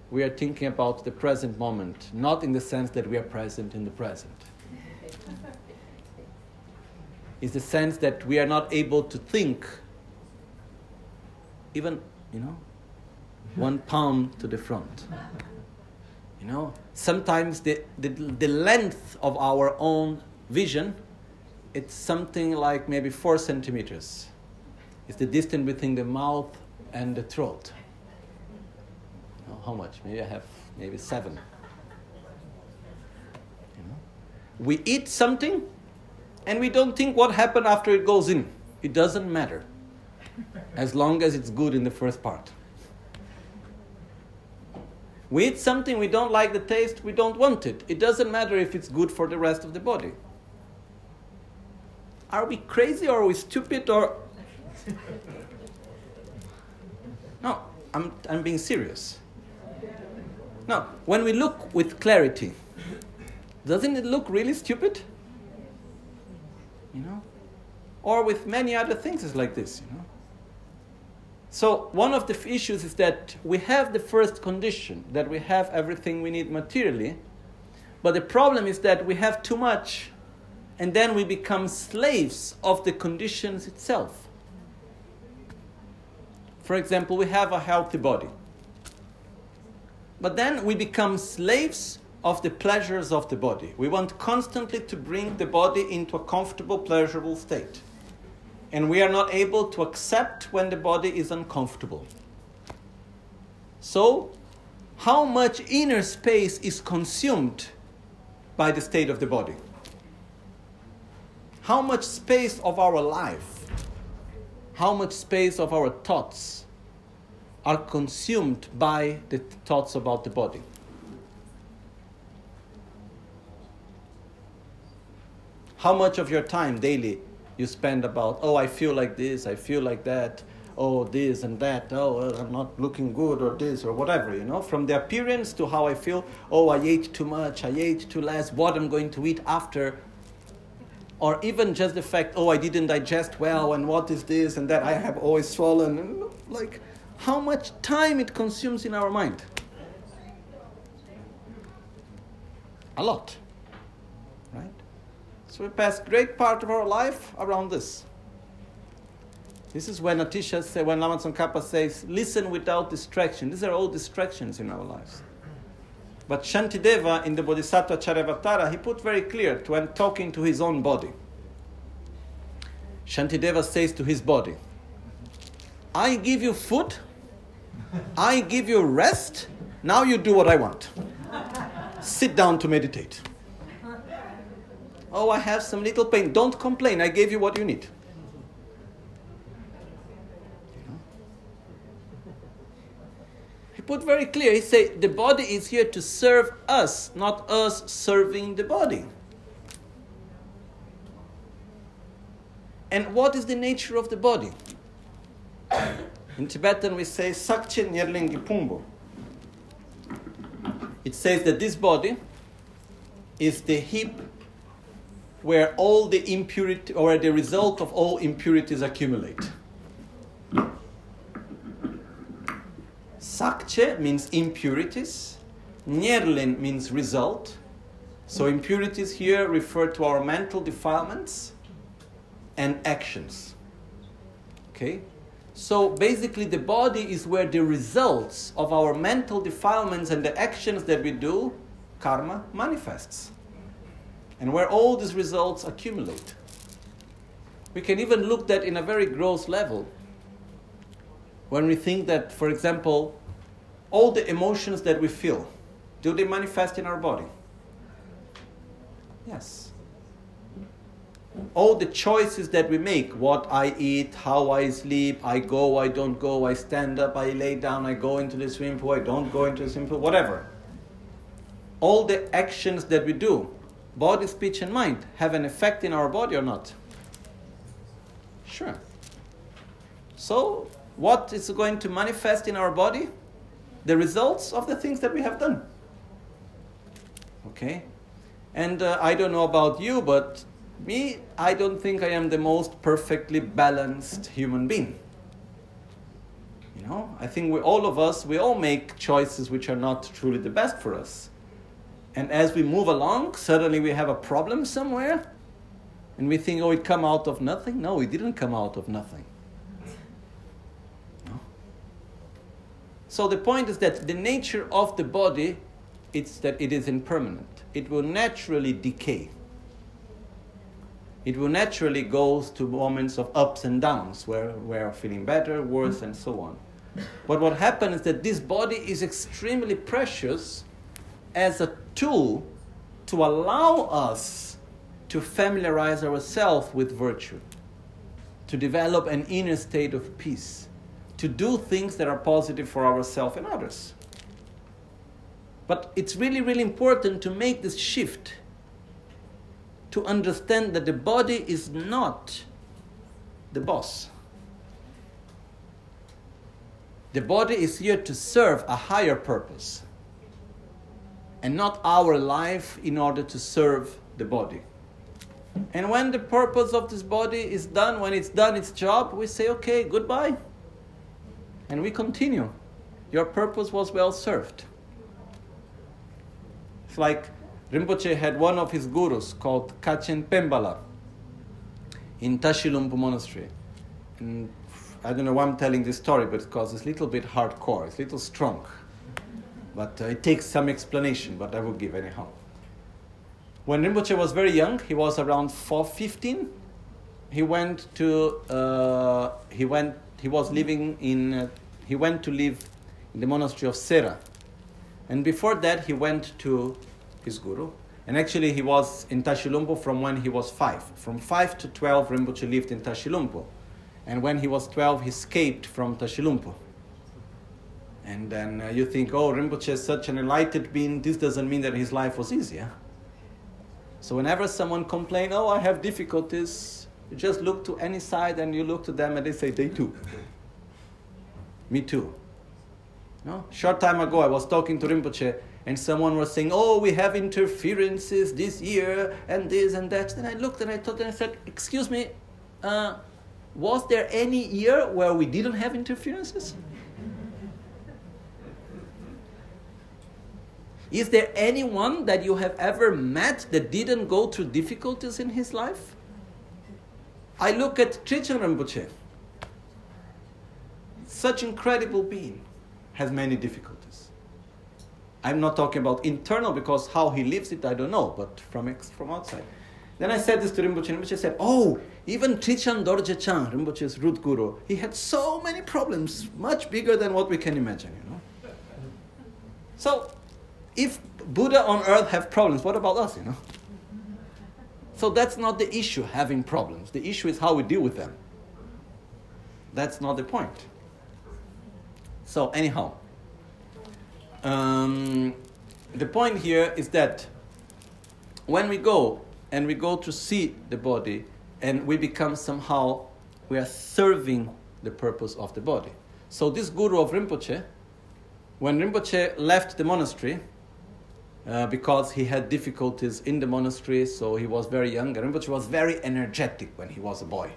we are thinking about the present moment, not in the sense that we are present in the present. It's the sense that we are not able to think, even, you know, one palm to the front. You know, sometimes the, the, the length of our own vision, it's something like maybe four centimeters. It's the distance between the mouth and the throat how much? Maybe I have maybe seven. You know? We eat something and we don't think what happened after it goes in. It doesn't matter as long as it's good in the first part. We eat something, we don't like the taste, we don't want it. It doesn't matter if it's good for the rest of the body. Are we crazy or are we stupid or. No, I'm, I'm being serious. Now, when we look with clarity, doesn't it look really stupid? You know? Or with many other things it's like this, you know? So, one of the issues is that we have the first condition, that we have everything we need materially, but the problem is that we have too much, and then we become slaves of the conditions itself. For example, we have a healthy body. But then we become slaves of the pleasures of the body. We want constantly to bring the body into a comfortable, pleasurable state. And we are not able to accept when the body is uncomfortable. So, how much inner space is consumed by the state of the body? How much space of our life, how much space of our thoughts, are consumed by the thoughts about the body. How much of your time daily you spend about, oh, I feel like this, I feel like that, oh, this and that, oh, I'm not looking good, or this, or whatever, you know? From the appearance to how I feel, oh, I ate too much, I ate too less, what I'm going to eat after. Or even just the fact, oh, I didn't digest well, and what is this and that, I have always swollen. Like, how much time it consumes in our mind. A lot. Right? So we pass great part of our life around this. This is when Atisha say, when Lama Tsongkhapa says, listen without distraction. These are all distractions in our lives. But Shantideva in the Bodhisattva Charyavatara, he put very clear when talking to his own body. Shantideva says to his body, I give you food I give you rest. Now you do what I want. Sit down to meditate. Oh, I have some little pain. Don't complain. I gave you what you need. He put very clear. He said the body is here to serve us, not us serving the body. And what is the nature of the body? In Tibetan, we say Sakche Nyerlingi Pumbo. It says that this body is the heap where all the impurity or the result of all impurities accumulate. Sakche means impurities. Nyerlin means result. So impurities here refer to our mental defilements. and actions. Okay? So basically, the body is where the results of our mental defilements and the actions that we do, karma, manifests. And where all these results accumulate. We can even look that in a very gross level. When we think that, for example, all the emotions that we feel, do they manifest in our body? Yes all the choices that we make what I eat, how I sleep, I go, I don't go, I stand up, I lay down, I go into the swimming pool, I don't go into the swimming pool, whatever. All the actions that we do, body, speech, and mind, have an effect in our body or not? Sure. So, what is going to manifest in our body? The results of the things that we have done. Okay? And uh, I don't know about you, but me, I don't think I am the most perfectly balanced human being. You know, I think we, all of us, we all make choices which are not truly the best for us. And as we move along, suddenly we have a problem somewhere, and we think, oh, it come out of nothing. No, it didn't come out of nothing. No. So the point is that the nature of the body, it's that it is impermanent. It will naturally decay it will naturally go to moments of ups and downs where we're feeling better, worse, and so on. But what happens is that this body is extremely precious as a tool to allow us to familiarize ourselves with virtue, to develop an inner state of peace, to do things that are positive for ourselves and others. But it's really, really important to make this shift to understand that the body is not the boss. The body is here to serve a higher purpose and not our life in order to serve the body. And when the purpose of this body is done, when it's done its job, we say, okay, goodbye. And we continue. Your purpose was well served. It's like Rinpoche had one of his gurus called Kachen Pembala in Tashilhunpo Monastery. And I don't know why I'm telling this story, but because it's a little bit hardcore, it's a little strong. But uh, it takes some explanation, but I will give anyhow. When Rinpoche was very young, he was around 4, 15, he went to, uh, he went, he was living in, uh, he went to live in the monastery of Sera. And before that, he went to his guru. And actually, he was in Tashilhunpo from when he was five. From five to 12, Rinpoche lived in Tashilhunpo. And when he was 12, he escaped from Tashilhunpo. And then uh, you think, oh, Rinpoche is such an enlightened being, this doesn't mean that his life was easier. So whenever someone complains, oh, I have difficulties, you just look to any side and you look to them and they say, they too. Me too. No? Short time ago, I was talking to Rinpoche and someone was saying, "Oh, we have interferences this year and this and that." Then I looked and I thought and I said, "Excuse me, uh, was there any year where we didn't have interferences?" Is there anyone that you have ever met that didn't go through difficulties in his life? I look at Trijang Rinpoche. Such incredible being has many difficulties. I'm not talking about internal because how he lives it, I don't know, but from, ex, from outside. Then I said this to Rinpoche, and Rinpoche said, Oh, even Trijang Dorje Chang, Rinpoche's root guru, he had so many problems, much bigger than what we can imagine, you know. So, if Buddha on earth have problems, what about us, you know? So that's not the issue, having problems. The issue is how we deal with them. That's not the point. So, anyhow, um, the point here is that when we go and we go to see the body and we become somehow, we are serving the purpose of the body. So this guru of Rinpoche, when Rinpoche left the monastery, uh, because he had difficulties in the monastery, so he was very young. Rinpoche was very energetic when he was a boy.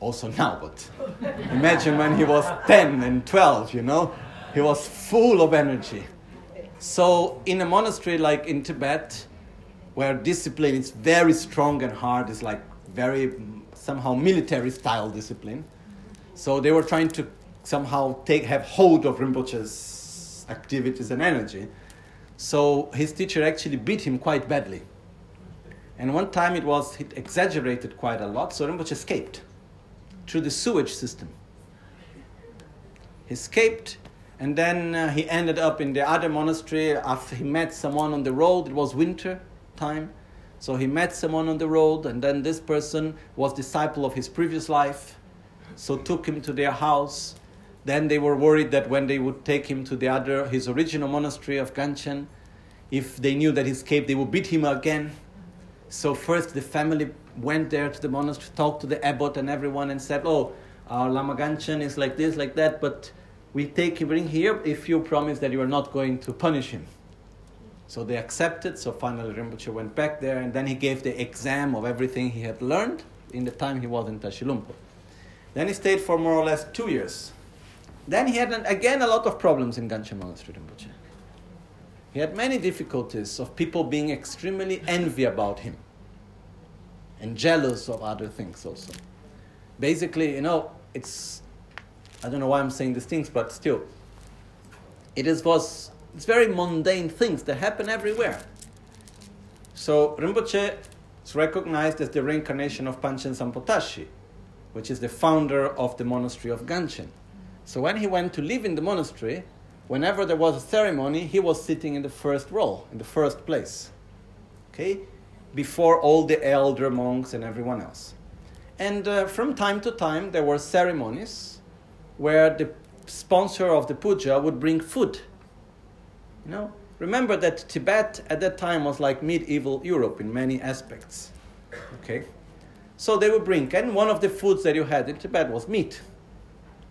Also now, but imagine when he was 10 and 12, you know? He was full of energy. So, in a monastery like in Tibet, where discipline is very strong and hard, it's like very somehow military style discipline. So they were trying to somehow take have hold of Rinpoche's activities and energy. So his teacher actually beat him quite badly. And one time it was it exaggerated quite a lot, so Rinpoche escaped through the sewage system. He escaped, and then uh, he ended up in the other monastery after he met someone on the road. It was winter time, so he met someone on the road, and then this person was disciple of his previous life, so took him to their house. Then they were worried that when they would take him to the other, his original monastery of Gangchen, if they knew that he escaped, they would beat him again. So first the family went there to the monastery, talked to the abbot and everyone, and said, "Oh, our Lama Gangchen is like this, like that, but we take in here if you promise that you are not going to punish him." So they accepted. So finally, Rinpoche went back there, and then he gave the exam of everything he had learned in the time he was in Tashi Lhunpo. Then he stayed for more or less two years. Then he had again a lot of problems in Gangchen Monastery Rinpoche. He had many difficulties of people being extremely envy about him and jealous of other things also. Basically, you know, it's I don't know why I'm saying these things, but still, it is was it's very mundane things that happen everywhere. So Rinpoche is recognized as the reincarnation of Panchen Zangpo Tashi, which is the founder of the monastery of Gangchen. So when he went to live in the monastery, whenever there was a ceremony, he was sitting in the first row, in the first place. Okay? Before all the elder monks and everyone else. And uh, from time to time, there were ceremonies where the sponsor of the puja would bring food. You know, remember that Tibet at that time was like medieval Europe in many aspects. Okay? So they would bring, and one of the foods that you had in Tibet was meat.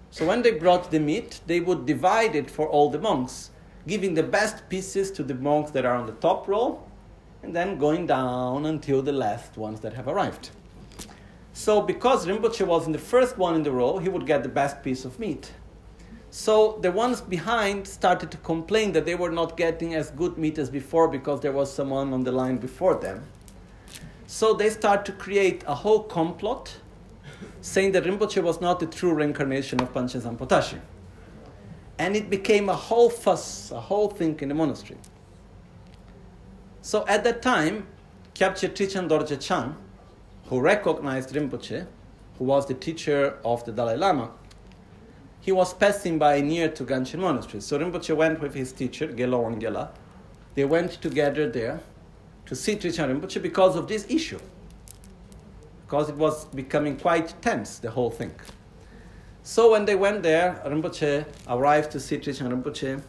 So when they brought the meat, they would divide it for all the monks, giving the best pieces to the monks that are on the top row, and then going down until the last ones that have arrived. So because Rinpoche was in the first one in the row, he would get the best piece of meat. So the ones behind started to complain that they were not getting as good meat as before because there was someone on the line before them. So they start to create a whole complot saying that Rinpoche was not the true reincarnation of Panchen Zangpo Tashi. And it became a whole fuss, a whole thing in the monastery. So at that time, Kyabje Trijang Dorje Chang, who recognized Rinpoche, who was the teacher of the Dalai Lama, he was passing by near to Gangchen Monastery. So Rinpoche went with his teacher, Gelo Wangela. They went together there to see Trijang Rinpoche because of this issue because it was becoming quite tense, the whole thing. So when they went there, Rinpoche arrived to see Trijang Rinpoche,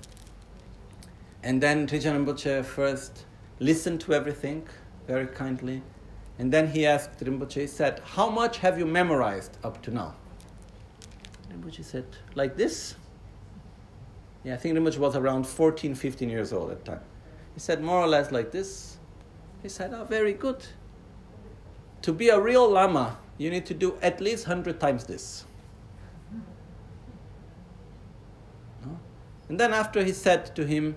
and then Trijang Rinpoche first listened to everything very kindly, and then he asked Rinpoche, he said, How much have you memorized up to now? Rinpoche said, Like this? Yeah, I think Rinpoche was around 14, 15 years old at the time. He said, More or less like this. He said, Oh, very good to be a real Lama, you need to do at least 100 times this. No? And then after he said to him,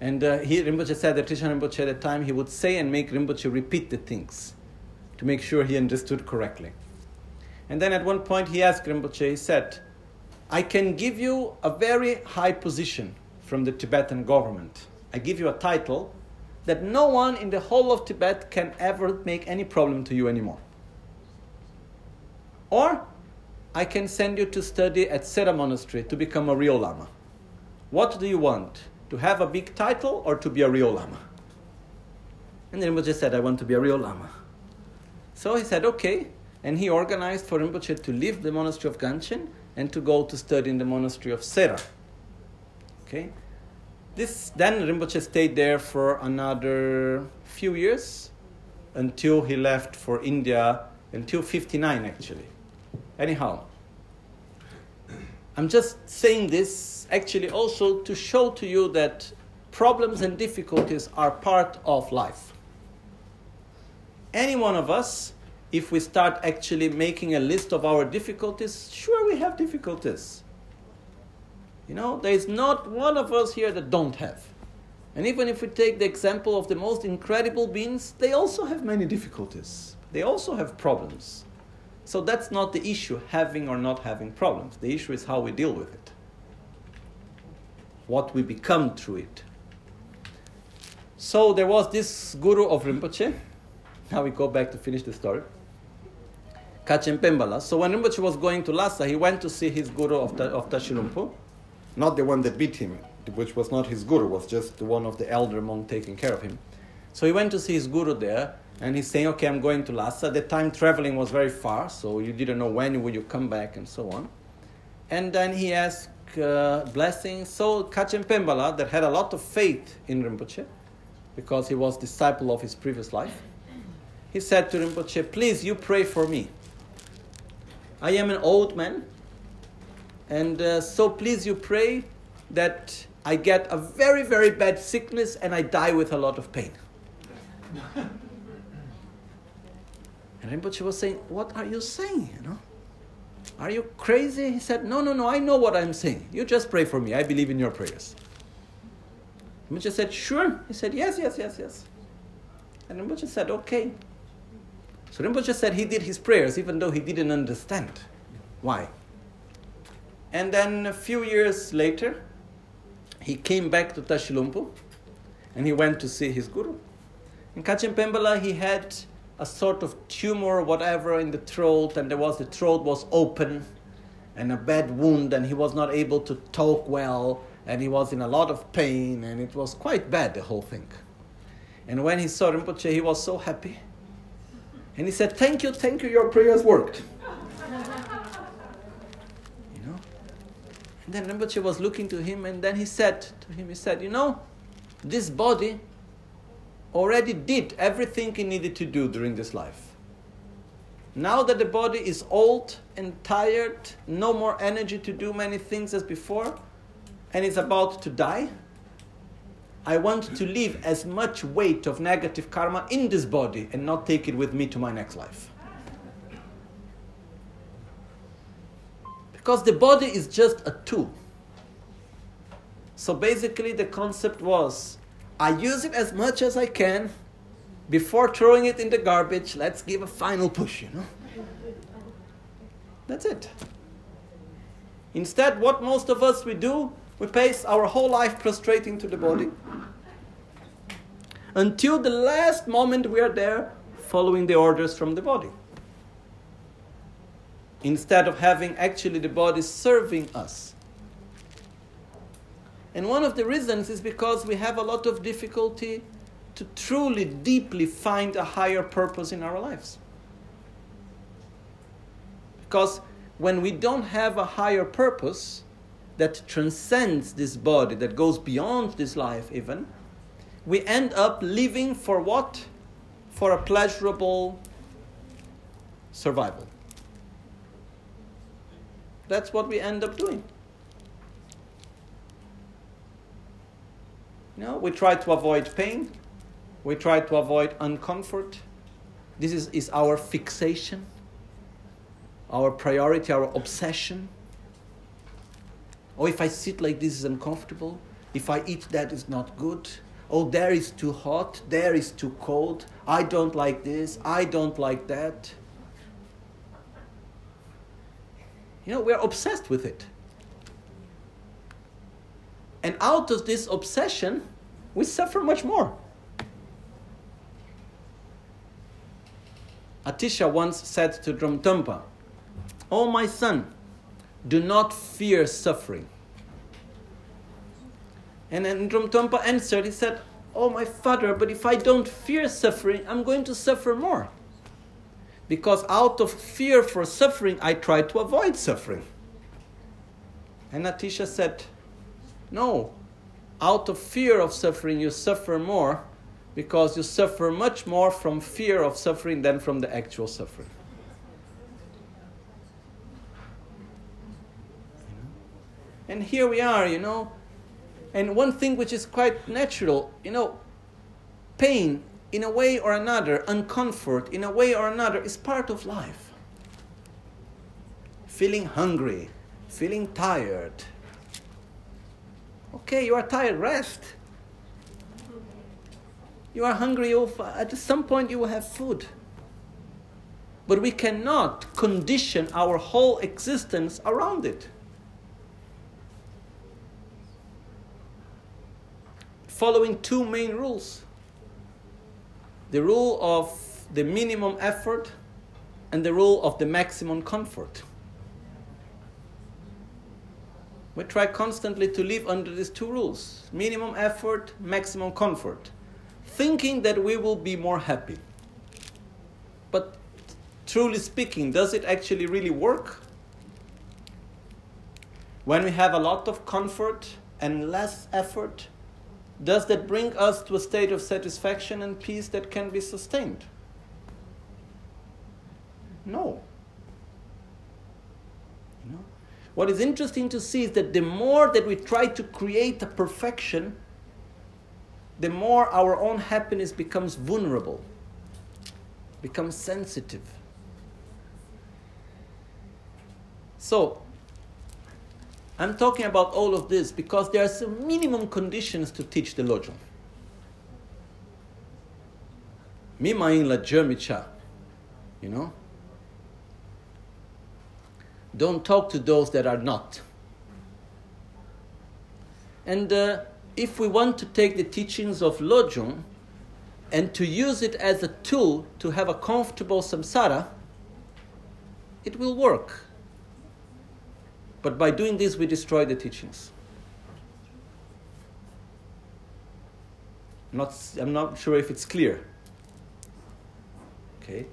and uh, he, Rinpoche said that Trijang Rinpoche at the time, he would say and make Rinpoche repeat the things to make sure he understood correctly. And then at one point he asked Rinpoche, he said, I can give you a very high position from the Tibetan government. I give you a title, that no one in the whole of Tibet can ever make any problem to you anymore. Or I can send you to study at Sera Monastery to become a real Lama. What do you want? To have a big title or to be a real Lama? And then Rinpoche said, I want to be a real Lama. So he said, okay. And he organized for Rinpoche to leave the monastery of Gangchen and to go to study in the monastery of Sera. Okay? This then Rinpoche stayed there for another few years until he left for India until 59 actually. Anyhow, I'm just saying this actually also to show to you that problems and difficulties are part of life. Any one of us, if we start actually making a list of our difficulties, sure we have difficulties. You know, there is not one of us here that don't have. And even if we take the example of the most incredible beings, they also have many difficulties. they also have problems. So that's not the issue, having or not having problems. The issue is how we deal with it, what we become through it. So there was this guru of Rinpoche. Now we go back to finish the story. Kachen Pembala. So when Rinpoche was going to Lhasa, he went to see his guru of, ta- of Tashilhunpo, not the one that beat him, which was not his guru, was just the one of the elder monk taking care of him. So he went to see his guru there, and he's saying, "Okay, I'm going to Lhasa." At the time, traveling was very far, so you didn't know when will you come back, and so on. And then he asked uh, blessings. So Kachen Pembala, that had a lot of faith in Rinpoche, because he was disciple of his previous life, he said to Rinpoche, "Please, you pray for me." I am an old man, and uh, so please you pray that I get a very, very bad sickness and I die with a lot of pain. and Rinpoche was saying, What are you saying? You know? Are you crazy? He said, No, no, no, I know what I'm saying. You just pray for me. I believe in your prayers. Rinpoche said, Sure. He said, Yes, yes, yes, yes. And Rinpoche said, Okay. So Rinpoche said he did his prayers even though he didn't understand why. And then a few years later, he came back to Tashilhunpo and he went to see his guru. In Kachen Pembala, he had a sort of tumor, whatever, in the throat, and there was the throat was open and a bad wound, and he was not able to talk well, and he was in a lot of pain, and it was quite bad, the whole thing. And when he saw Rinpoche, he was so happy and he said, Thank you, thank you, your prayers worked. you know? And then Rinpoche was looking to him, and then he said to him, He said, You know, this body already did everything it needed to do during this life. Now that the body is old and tired, no more energy to do many things as before, and is about to die, I want to leave as much weight of negative karma in this body and not take it with me to my next life. Because the body is just a tool. So basically, the concept was I use it as much as I can. Before throwing it in the garbage, let's give a final push, you know? That's it. Instead, what most of us we do, we pace our whole life prostrating to the body until the last moment we are there following the orders from the body. Instead of having actually the body serving us. And one of the reasons is because we have a lot of difficulty to truly, deeply find a higher purpose in our lives. Because when we don't have a higher purpose that transcends this body, that goes beyond this life even, we end up living for what? For a pleasurable survival. That's what we end up doing. You know, we try to avoid pain, we try to avoid uncomfort. This is, is our fixation, our priority, our obsession. Or if I sit like this is uncomfortable, if I eat that is not good, oh, there is too hot, there is too cold, I don't like this, I don't like that. You know, we're obsessed with it. And out of this obsession, we suffer much more. Atisha once said to Dromtonpa, Oh, my son, do not fear suffering. And then Dromtonpa answered, he said, Oh, my father, but if I don't fear suffering, I'm going to suffer more. Because out of fear for suffering, I try to avoid suffering. And Atisha said, No, out of fear of suffering, you suffer more because you suffer much more from fear of suffering than from the actual suffering. And here we are, you know. And one thing which is quite natural, you know, pain in a way or another, uncomfort in a way or another is part of life. Feeling hungry, feeling tired. Okay, you are tired, rest. You are hungry, at some point you will have food. but we cannot condition our whole existence around it. Following two main rules the rule of the minimum effort and the rule of the maximum comfort. We try constantly to live under these two rules minimum effort, maximum comfort, thinking that we will be more happy. But truly speaking, does it actually really work? When we have a lot of comfort and less effort, does that bring us to a state of satisfaction and peace that can be sustained? No. You know? What is interesting to see is that the more that we try to create a perfection, the more our own happiness becomes vulnerable, becomes sensitive. So, I'm talking about all of this because there are some minimum conditions to teach the lojong. Mimain la jermicha, you know? Don't talk to those that are not. And uh, if we want to take the teachings of Lojong and to use it as a tool to have a comfortable samsara, it will work. But by doing this, we destroy the teachings. Not, I'm not sure if it's clear. Okay?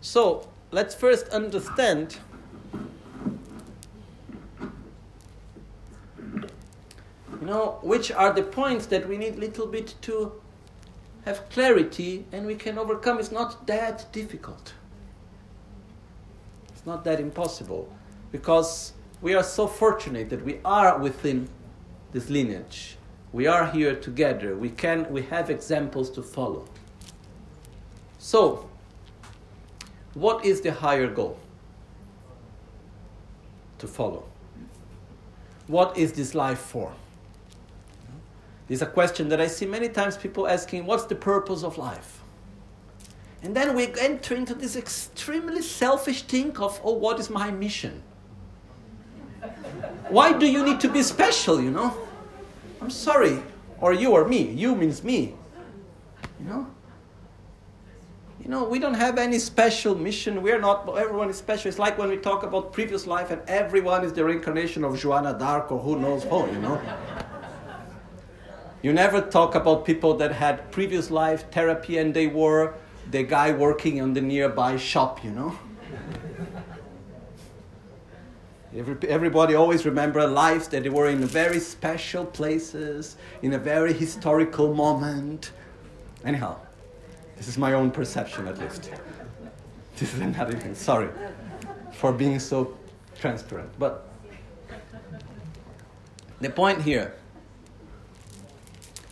So, let's first understand you know which are the points that we need a little bit to have clarity and we can overcome it's not that difficult it's not that impossible because we are so fortunate that we are within this lineage. We are here together. We can we have examples to follow. So, what is the higher goal to follow? What is this life for? This is a question that I see many times people asking, what's the purpose of life? And then we enter into this extremely selfish thing of, oh, what is my mission? Why do you need to be special, you know? I'm sorry. Or you or me. You means me. You know? You know, we don't have any special mission. We're not, everyone is special. It's like when we talk about previous life and everyone is the reincarnation of Joanna d'Arc or who knows who, you know? You never talk about people that had previous life therapy and they were the guy working on the nearby shop, you know? Every, everybody always remember lives that they were in very special places, in a very historical moment. Anyhow, this is my own perception at least. This is another thing. Sorry for being so transparent. But the point here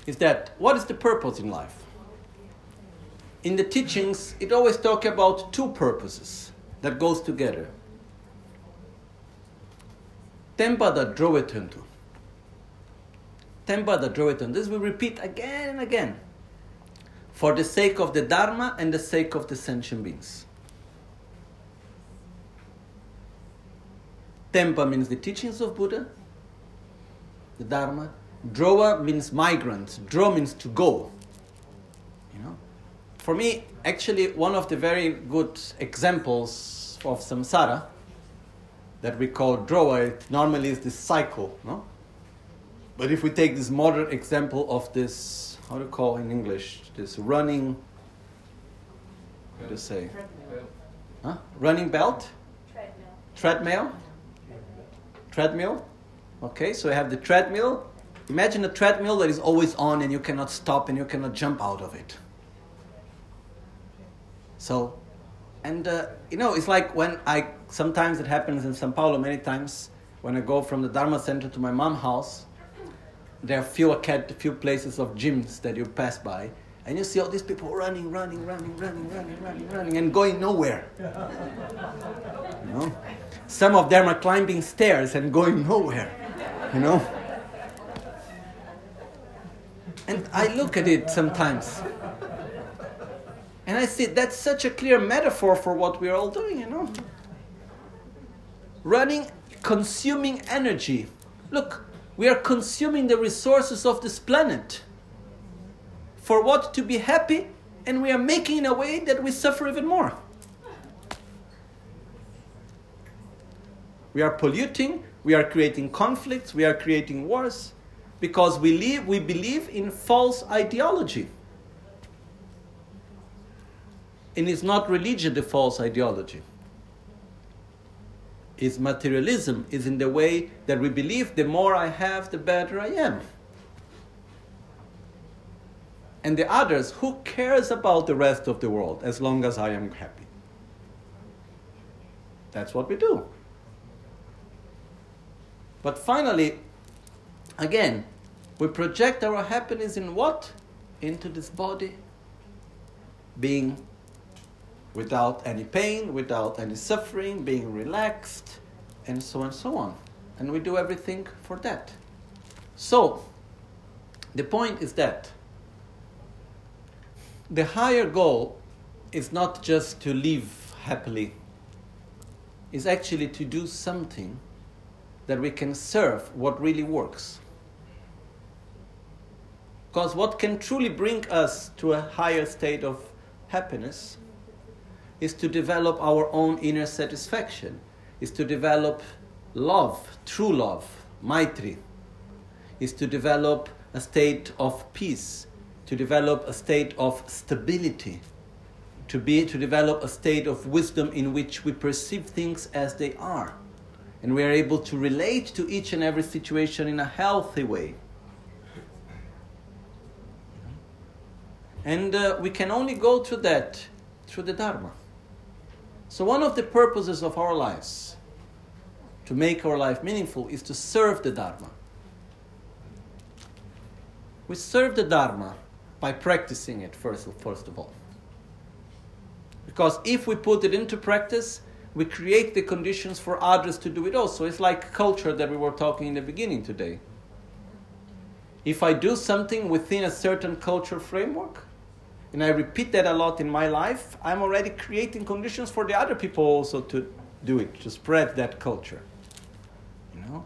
is that what is the purpose in life? In the teachings, it always talk about two purposes that goes together. Tempada drovetuntu. Tempada drovetuntu. This we repeat again and again. For the sake of the Dharma and the sake of the sentient beings. Tempa means the teachings of Buddha, the Dharma. Drova means migrant. Dro means to go. You know? For me, actually, one of the very good examples of samsara that we call drova, it normally is this cycle, no? But if we take this modern example of this, how do you call in English, this running, what do you say? Treadmill. Huh? Running belt? Treadmill. Treadmill? Treadmill? Okay, so we have the treadmill. Imagine a treadmill that is always on and you cannot stop and you cannot jump out of it. So and uh, you know, it's like when I sometimes it happens in Sao Paulo many times when I go from the Dharma Center to my mom's house. There are few a few places of gyms that you pass by, and you see all these people running, running, running, running, running, running, running, and going nowhere. You know, some of them are climbing stairs and going nowhere. You know, and I look at it sometimes And I see that's such a clear metaphor for what we're all doing, you know? Running, consuming energy. Look, we are consuming the resources of this planet for what to be happy, and we are making in a way that we suffer even more. We are polluting, we are creating conflicts, we are creating wars because we, live, we believe in false ideology. And it's not religion, the false ideology. It's materialism, is in the way that we believe the more I have, the better I am. And the others, who cares about the rest of the world as long as I am happy? That's what we do. But finally, again, we project our happiness in what? Into this body, being without any pain, without any suffering, being relaxed, and so on and so on. And we do everything for that. So, the point is that the higher goal is not just to live happily, is actually to do something that we can serve what really works. Because what can truly bring us to a higher state of happiness is to develop our own inner satisfaction, is to develop love, true love, maitri, is to develop a state of peace, to develop a state of stability, to be to develop a state of wisdom in which we perceive things as they are and we are able to relate to each and every situation in a healthy way. And uh, we can only go to that through the Dharma. So, one of the purposes of our lives to make our life meaningful is to serve the Dharma. We serve the Dharma by practicing it first, first of all. Because if we put it into practice, we create the conditions for others to do it also. It's like culture that we were talking in the beginning today. If I do something within a certain culture framework, and I repeat that a lot in my life, I'm already creating conditions for the other people also to do it, to spread that culture. You know?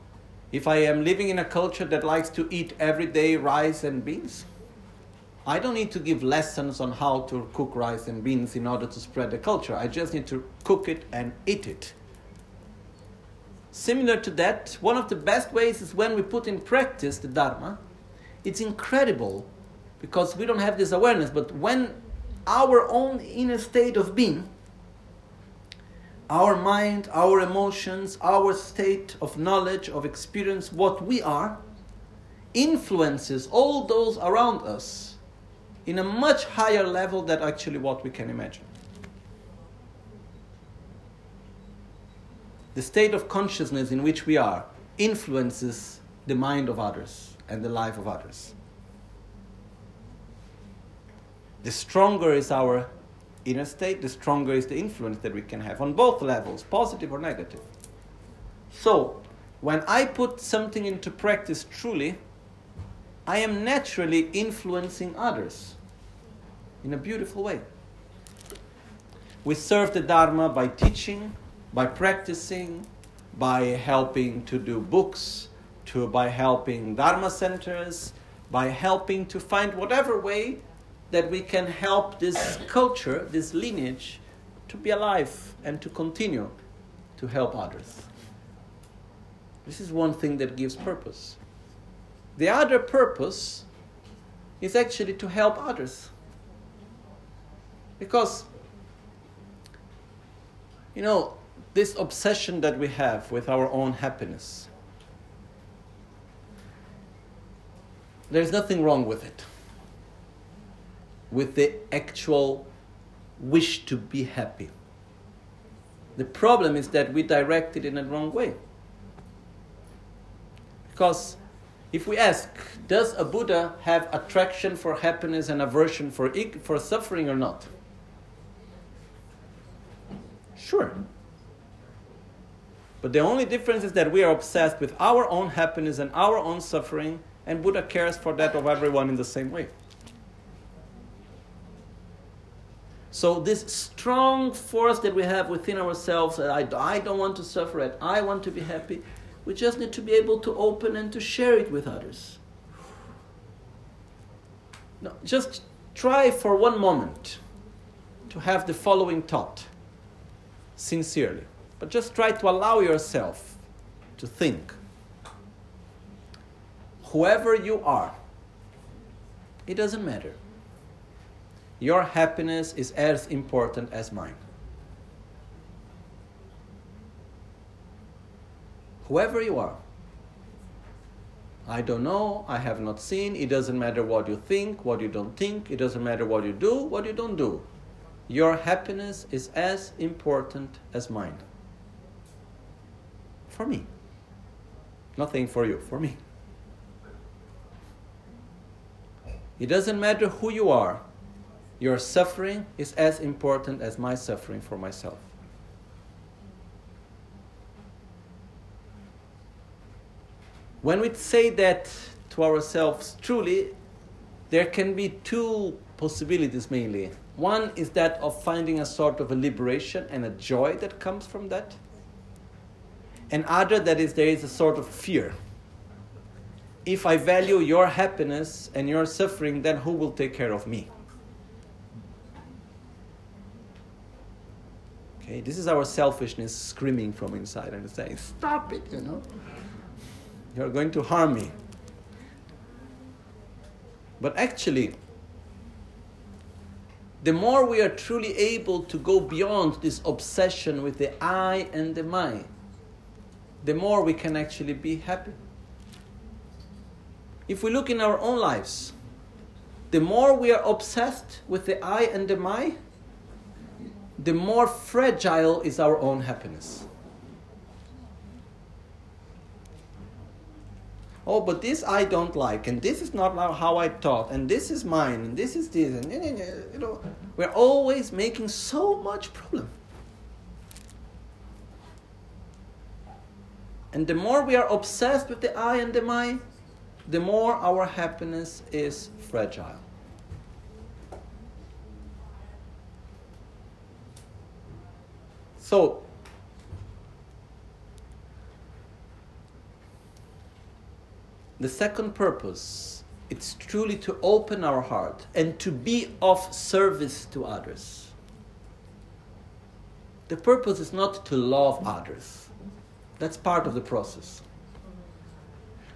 If I am living in a culture that likes to eat every day rice and beans, I don't need to give lessons on how to cook rice and beans in order to spread the culture. I just need to cook it and eat it. Similar to that, one of the best ways is when we put in practice the Dharma. It's incredible because we don't have this awareness, but when our own inner state of being, our mind, our emotions, our state of knowledge, of experience, what we are, influences all those around us in a much higher level than actually what we can imagine. The state of consciousness in which we are influences the mind of others and the life of others. The stronger is our inner state, the stronger is the influence that we can have on both levels, positive or negative. So, when I put something into practice truly, I am naturally influencing others in a beautiful way. We serve the Dharma by teaching, by practicing, by helping to do books, to, by helping Dharma centers, by helping to find whatever way that we can help this culture, this lineage, to be alive and to continue to help others. This is one thing that gives purpose. The other purpose is actually to help others. Because, you know, this obsession that we have with our own happiness, there's nothing wrong with it. With the actual wish to be happy. The problem is that we direct it in a wrong way. Because if we ask, does a Buddha have attraction for happiness and aversion for, for suffering or not? Sure. But the only difference is that we are obsessed with our own happiness and our own suffering, and Buddha cares for that of everyone in the same way. So, this strong force that we have within ourselves, that I, I don't want to suffer, that I want to be happy, we just need to be able to open and to share it with others. No, just try for one moment to have the following thought sincerely. But just try to allow yourself to think. Whoever you are, it doesn't matter. Your happiness is as important as mine. Whoever you are, I don't know, I have not seen, it doesn't matter what you think, what you don't think, it doesn't matter what you do, what you don't do. Your happiness is as important as mine. For me. Nothing for you, for me. It doesn't matter who you are, your suffering is as important as my suffering for myself. When we say that to ourselves, truly, there can be two possibilities mainly. One is that of finding a sort of a liberation and a joy that comes from that. And other that is there is a sort of fear. If I value your happiness and your suffering, then who will take care of me? Okay, this is our selfishness screaming from inside and saying, Stop it, you know. You're going to harm me. But actually, the more we are truly able to go beyond this obsession with the I and the my, the more we can actually be happy. If we look in our own lives, the more we are obsessed with the I and the my, the more fragile is our own happiness. oh, but this I don't like, and this is not how I thought, and this is mine, and this is this, and you know, we're always making so much problem. And the more we are obsessed with the I and the my, the more our happiness is fragile. So, The second purpose it's truly to open our heart and to be of service to others. The purpose is not to love others. That's part of the process.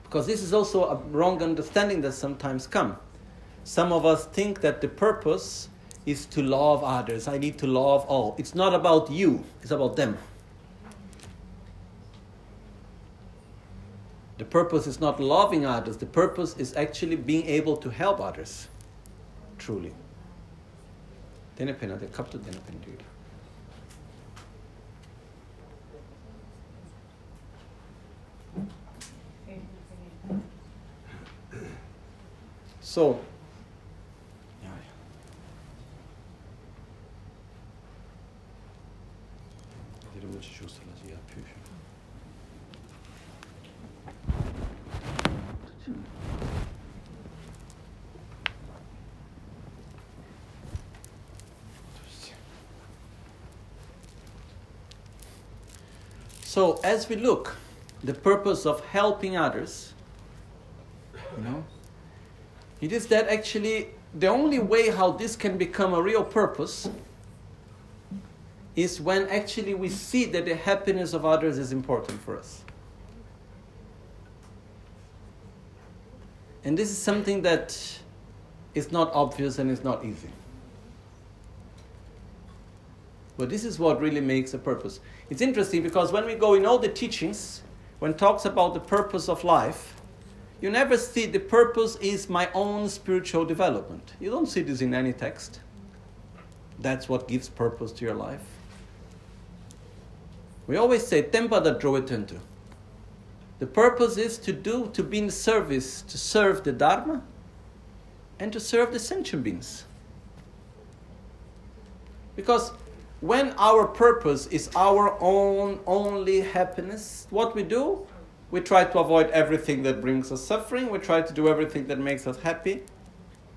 Because this is also a wrong understanding that sometimes come. Some of us think that the purpose is to love others. I need to love all. It's not about you, it's about them. The purpose is not loving others, the purpose is actually being able to help others. Truly. So, So as we look, the purpose of helping others, you know, it is that actually the only way how this can become a real purpose is when actually we see that the happiness of others is important for us. And this is something that is not obvious and is not easy. But this is what really makes a purpose. It's interesting because when we go in all the teachings, when talks about the purpose of life, you never see the purpose is my own spiritual development. You don't see this in any text. That's what gives purpose to your life. We always say, tempa da. The purpose is to do, to be in service, to serve the Dharma and to serve the sentient beings. Because when our purpose is our own only happiness, what we do, we try to avoid everything that brings us suffering, we try to do everything that makes us happy,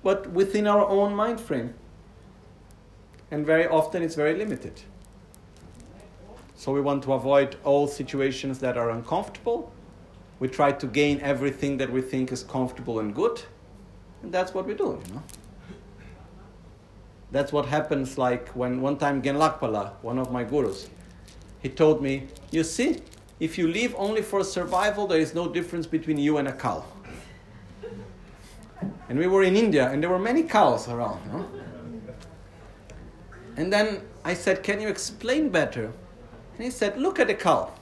but within our own mind frame. and very often it's very limited. So we want to avoid all situations that are uncomfortable. We try to gain everything that we think is comfortable and good, and that's what we do, you know. That's what happens like when one time Genlakpala, one of my gurus, he told me, you see, if you live only for survival, there is no difference between you and a cow. And we were in India, and there were many cows around. No? And then I said, Can you explain better? And he said, Look at the cow.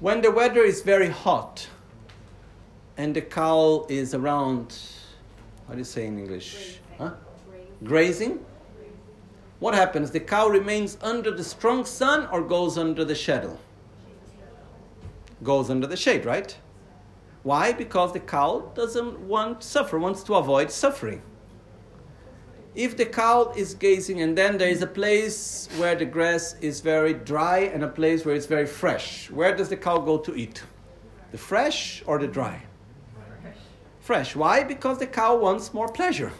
When the weather is very hot and the cow is around, what do you say in English? Huh? Grazing. What happens? The cow remains under the strong sun or goes under the shadow? Goes under the shade, right? Why? Because the cow doesn't want suffer, wants to avoid suffering. If the cow is gazing and then there is a place where the grass is very dry and a place where it's very fresh, where does the cow go to eat? The fresh or the dry? Fresh. Why? Because the cow wants more pleasure.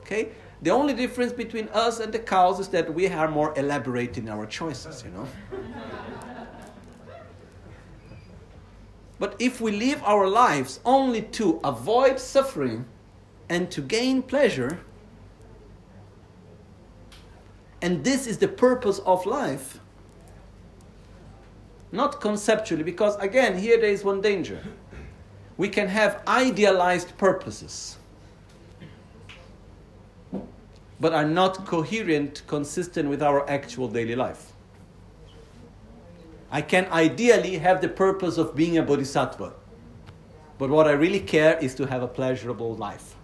Okay? The only difference between us and the cows is that we are more elaborate in our choices, you know? but if we live our lives only to avoid suffering and to gain pleasure, and this is the purpose of life, not conceptually, because again, here there is one danger. We can have idealized purposes but are not coherent, consistent with our actual daily life. I can ideally have the purpose of being a bodhisattva, but what I really care is to have a pleasurable life.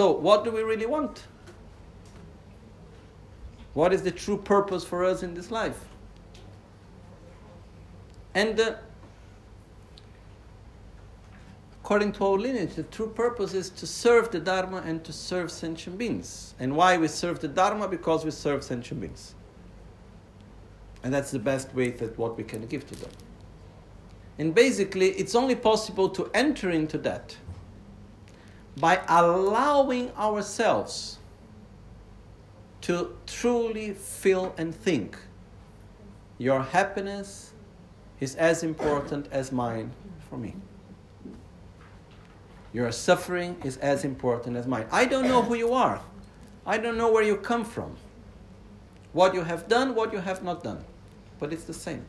So, what do we really want? What is the true purpose for us in this life? And uh, according to our lineage, the true purpose is to serve the Dharma and to serve sentient beings. And why we serve the Dharma? Because we serve sentient beings. And that's the best way that what we can give to them. And basically, it's only possible to enter into that by allowing ourselves to truly feel and think your happiness is as important as mine for me. Your suffering is as important as mine. I don't know who you are. I don't know where you come from. What you have done, what you have not done. But it's the same.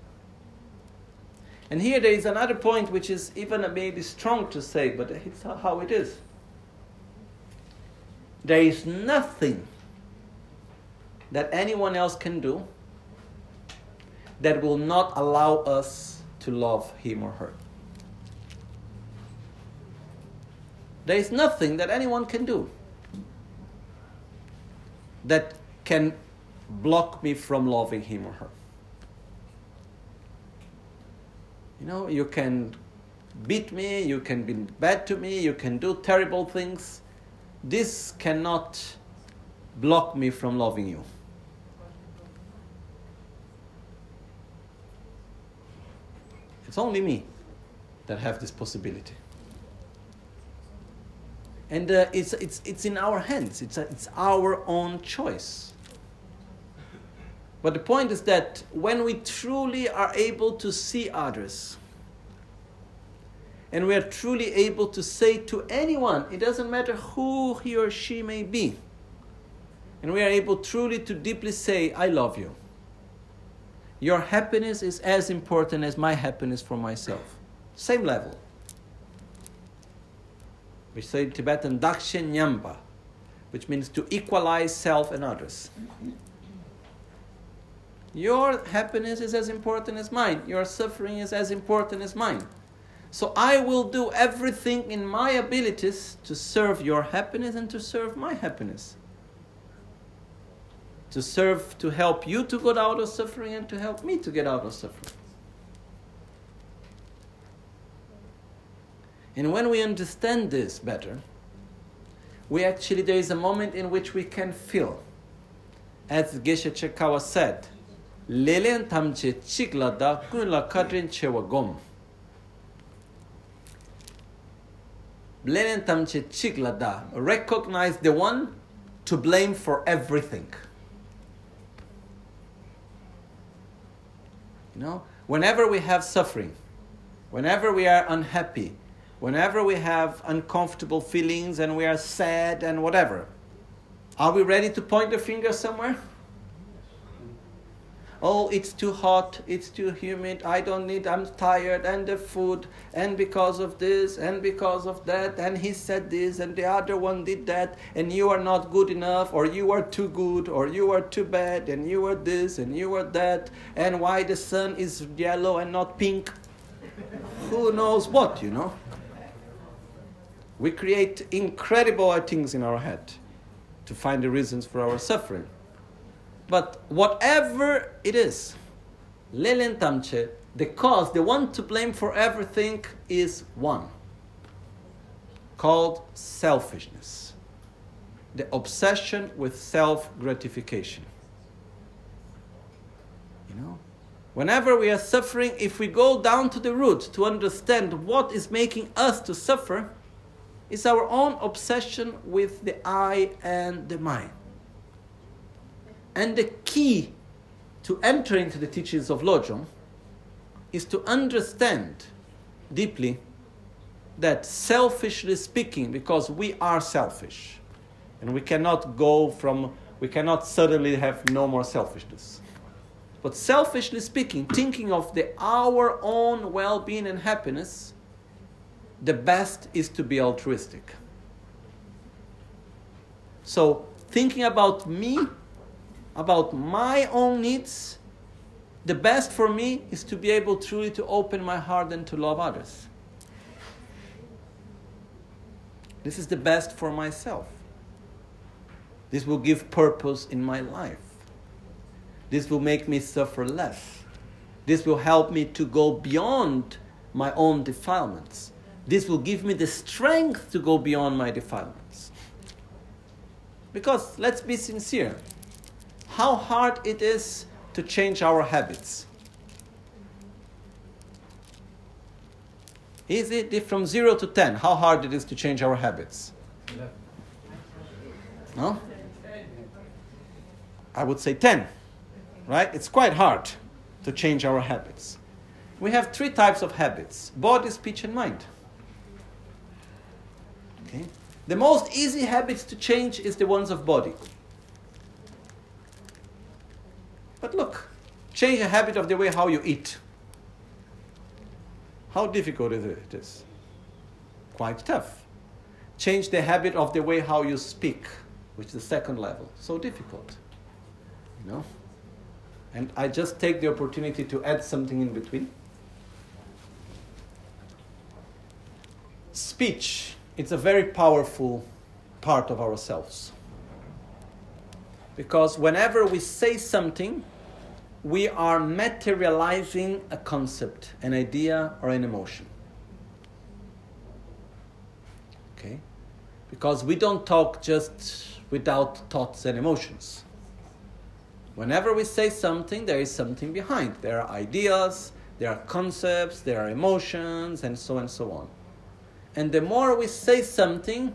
And here there is another point which is even maybe strong to say, but it's how it is. There is nothing that anyone else can do that will not allow us to love him or her. There is nothing that anyone can do that can block me from loving him or her. You know, you can beat me, you can be bad to me, you can do terrible things. This cannot block me from loving you. It's only me that have this possibility. And uh, it's, it's, it's in our hands. It's, a, it's our own choice. But the point is that when we truly are able to see others and we are truly able to say to anyone it doesn't matter who he or she may be and we are able truly to deeply say i love you your happiness is as important as my happiness for myself same level we say in Tibetan Dakshin Nyamba, which means to equalize self and others. Your happiness is as important as mine. Your suffering is as important as mine. So I will do everything in my abilities to serve your happiness and to serve my happiness. To serve, to help you to get out of suffering and to help me to get out of suffering. And when we understand this better, we actually, there is a moment in which we can feel. As Geshe Chekawa said, Lelen tamche da kunla kadrin Recognize the one to blame for everything. You know, whenever we have suffering, whenever we are unhappy, whenever we have uncomfortable feelings and we are sad and whatever, are we ready to point the finger somewhere? Oh, it's too hot, it's too humid, I don't need, I'm tired, and the food, and because of this, and because of that, and he said this, and the other one did that, and you are not good enough, or you are too good, or you are too bad, and you are this, and you are that, and why the sun is yellow and not pink. Who knows what, you know? We create incredible things in our head to find the reasons for our suffering. But whatever it is, Lelen Tamche, the cause, the one to blame for everything is one called selfishness. The obsession with self gratification. You know? Whenever we are suffering, if we go down to the root to understand what is making us to suffer, it's our own obsession with the I and the mind. And the key to enter into the teachings of Lojong is to understand deeply that selfishly speaking, because we are selfish, and we cannot go from, we cannot suddenly have no more selfishness. But selfishly speaking, thinking of the our own well-being and happiness, the best is to be altruistic. So thinking about me about my own needs, the best for me is to be able truly to open my heart and to love others. This is the best for myself. This will give purpose in my life. This will make me suffer less. This will help me to go beyond my own defilements. This will give me the strength to go beyond my defilements. Because let's be sincere how hard it is to change our habits. Is it from 0 to 10? How hard it is to change our habits? No? I would say 10. Right? It's quite hard to change our habits. We have three types of habits body, speech, and mind. Okay? The most easy habits to change is the ones of body. But look, change a habit of the way how you eat. How difficult is? It is quite tough. Change the habit of the way how you speak, which is the second level. So difficult. You know? And I just take the opportunity to add something in between. Speech, it's a very powerful part of ourselves. Because whenever we say something, we are materializing a concept, an idea, or an emotion. Okay? Because we don't talk just without thoughts and emotions. Whenever we say something, there is something behind. There are ideas, there are concepts, there are emotions, and so on and so on. And the more we say something,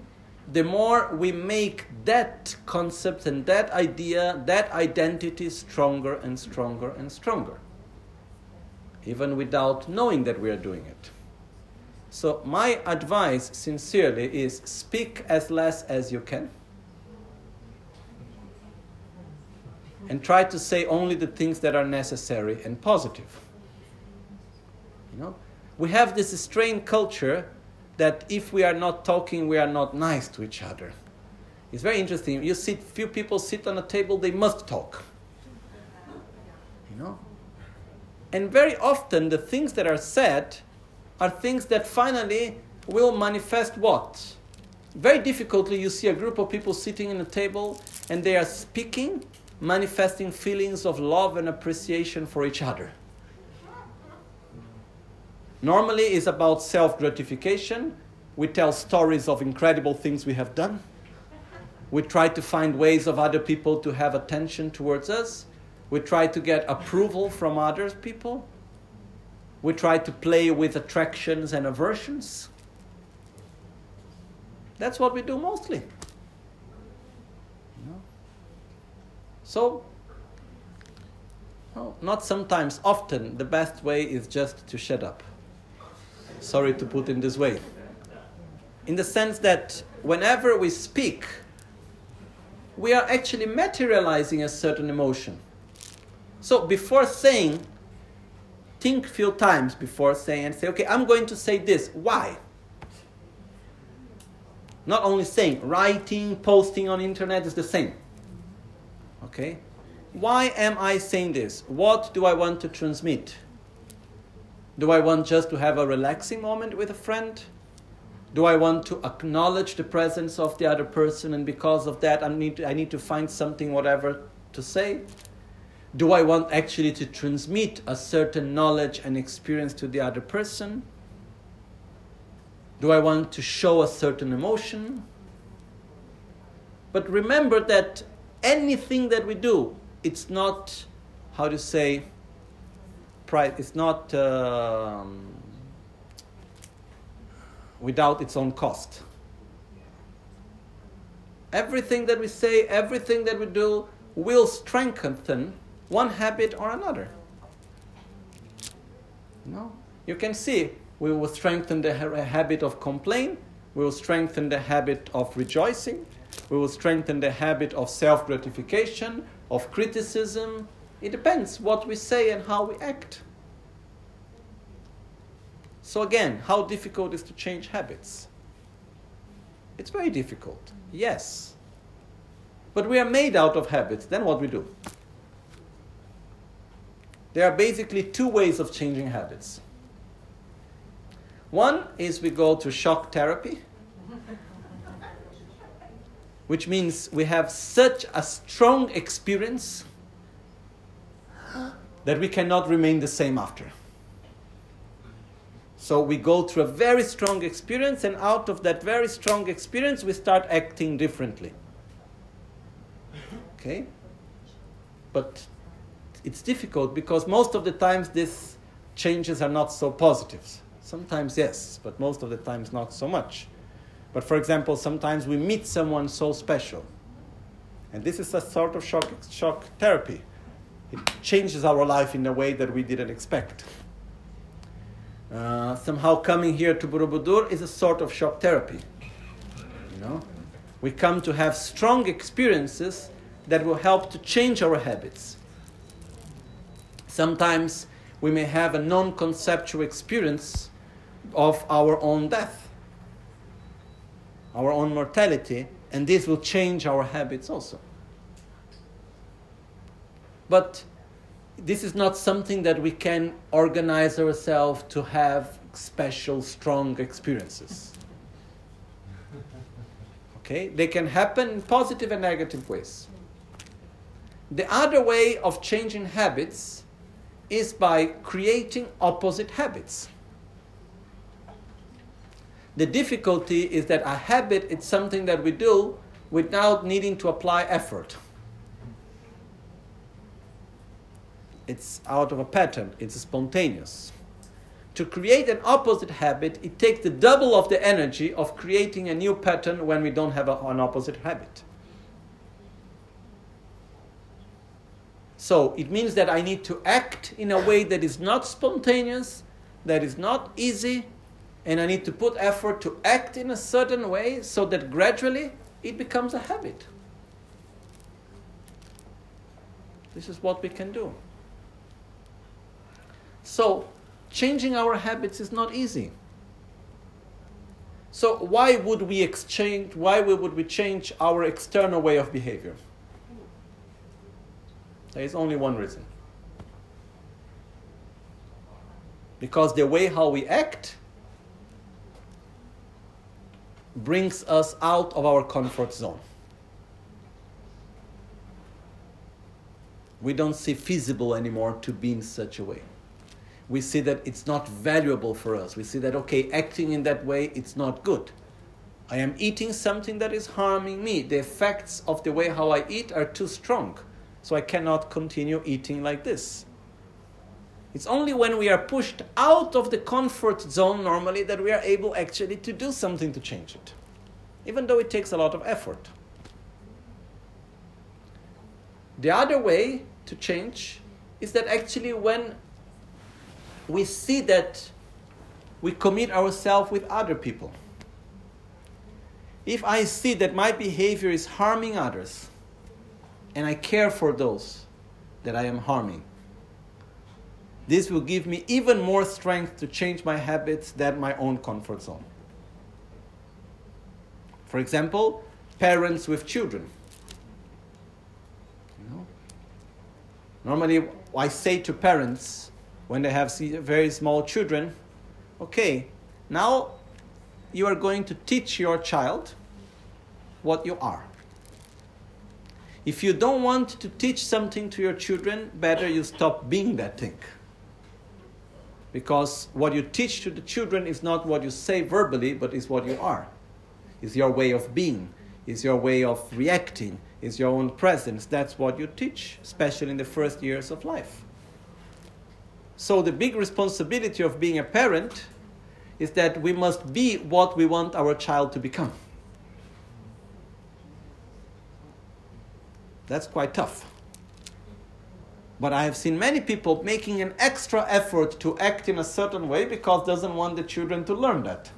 the more we make that concept and that idea, that identity stronger and stronger and stronger, even without knowing that we are doing it. So, my advice, sincerely, is speak as less as you can. And try to say only the things that are necessary and positive. You know, we have this strange culture that if we are not talking, we are not nice to each other. It's very interesting. You see, few people sit on a table, they must talk. You know? And very often, the things that are said are things that finally will manifest what? Very difficultly, you see a group of people sitting in a table and they are speaking, manifesting feelings of love and appreciation for each other. Normally, it's about self gratification. We tell stories of incredible things we have done. We try to find ways of other people to have attention towards us. We try to get approval from other people. We try to play with attractions and aversions. That's what we do mostly. So, not sometimes, often, the best way is just to shut up. Sorry to put in this way. In the sense that whenever we speak, we are actually materializing a certain emotion. So before saying, think few times before saying and say, okay, I'm going to say this. Why? Not only saying, writing, posting on internet is the same. Okay? Why am I saying this? What do I want to transmit? Do I want just to have a relaxing moment with a friend? Do I want to acknowledge the presence of the other person and because of that I need to, I need to find something whatever to say? Do I want actually to transmit a certain knowledge and experience to the other person? Do I want to show a certain emotion? But remember that anything that we do, it's not, how to say, pride, it's not um, without its own cost. Everything that we say, everything that we do will strengthen one habit or another. No? You can see we will strengthen the ha- habit of complaint, we will strengthen the habit of rejoicing, we will strengthen the habit of self gratification, of criticism. It depends what we say and how we act. So, again, how difficult is to change habits? It's very difficult, yes. But we are made out of habits, then what we do? There are basically two ways of changing habits. One is we go to shock therapy, which means we have such a strong experience that we cannot remain the same after. So we go through a very strong experience, and out of that very strong experience, we start acting differently. Okay? But it's difficult because most of the times these changes are not so positive. Sometimes yes, but most of the times not so much. But for example, sometimes we meet someone so special. And this is a sort of shock, shock therapy. It changes our life in a way that we didn't expect. Uh, somehow coming here to Borobudur is a sort of shock therapy. You know? We come to have strong experiences that will help to change our habits. Sometimes we may have a non conceptual experience of our own death our own mortality, and this will change our habits also. But this is not something that we can organize ourselves to have special, strong experiences. Okay? They can happen in positive and negative ways. The other way of changing habits is by creating opposite habits. The difficulty is that a habit is something that we do without needing to apply effort. It's out of a pattern, it's spontaneous. To create an opposite habit, it takes the double of the energy of creating a new pattern when we don't have a, an opposite habit. So it means that I need to act in a way that is not spontaneous, that is not easy, and I need to put effort to act in a certain way so that gradually it becomes a habit. This is what we can do. So, changing our habits is not easy. So, why would we exchange, why would we change our external way of behavior? There is only one reason. Because the way how we act brings us out of our comfort zone. We don't see feasible anymore to be in such a way. We see that it's not valuable for us. We see that, okay, acting in that way, it's not good. I am eating something that is harming me. The effects of the way how I eat are too strong. So I cannot continue eating like this. It's only when we are pushed out of the comfort zone normally that we are able actually to do something to change it. even though it takes a lot of effort. The other way to change is that actually when we see that we commit ourselves with other people. If I see that my behavior is harming others, and I care for those that I am harming, this will give me even more strength to change my habits than my own comfort zone. For example, parents with children. You know? Normally, I say to parents when they have very small children, okay, now you are going to teach your child what you are. If you don't want to teach something to your children, better you stop being that thing. Because what you teach to the children is not what you say verbally, but is what you are. Is your way of being, is your way of reacting, is your own presence. That's what you teach, especially in the first years of life. So, the big responsibility of being a parent is that we must be what we want our child to become. That's quite tough. But I have seen many people making an extra effort to act in a certain way because doesn't want the children to learn that.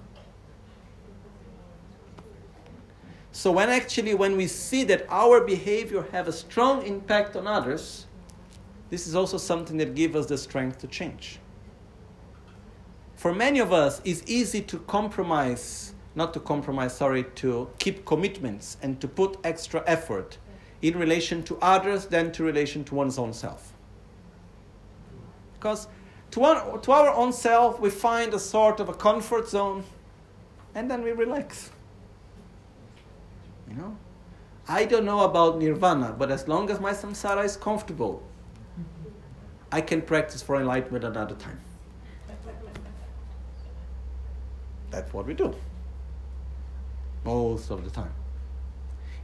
So when actually when we see that our behavior have a strong impact on others, this is also something that gives us the strength to change. For many of us, it's easy to compromise, not to compromise, sorry, to keep commitments and to put extra effort in relation to others than to relation to one's own self. Because to, one, to our own self, we find a sort of a comfort zone and then we relax. You know? I don't know about nirvana, but as long as my samsara is comfortable, I can practice for enlightenment another time. That's what we do. Most of the time.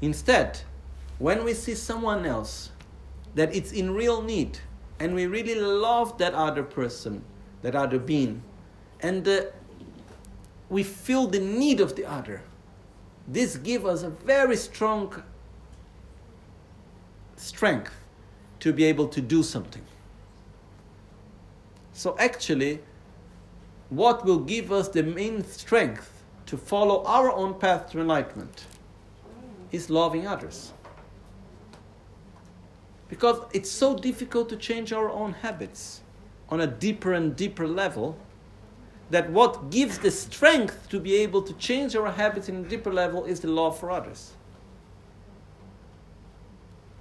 Instead, when we see someone else that it's in real need and we really love that other person, that other being, and uh, we feel the need of the other, this gives us a very strong strength to be able to do something. So, actually, what will give us the main strength to follow our own path to enlightenment is loving others. Because it's so difficult to change our own habits on a deeper and deeper level that what gives the strength to be able to change our habits in a deeper level is the love for others.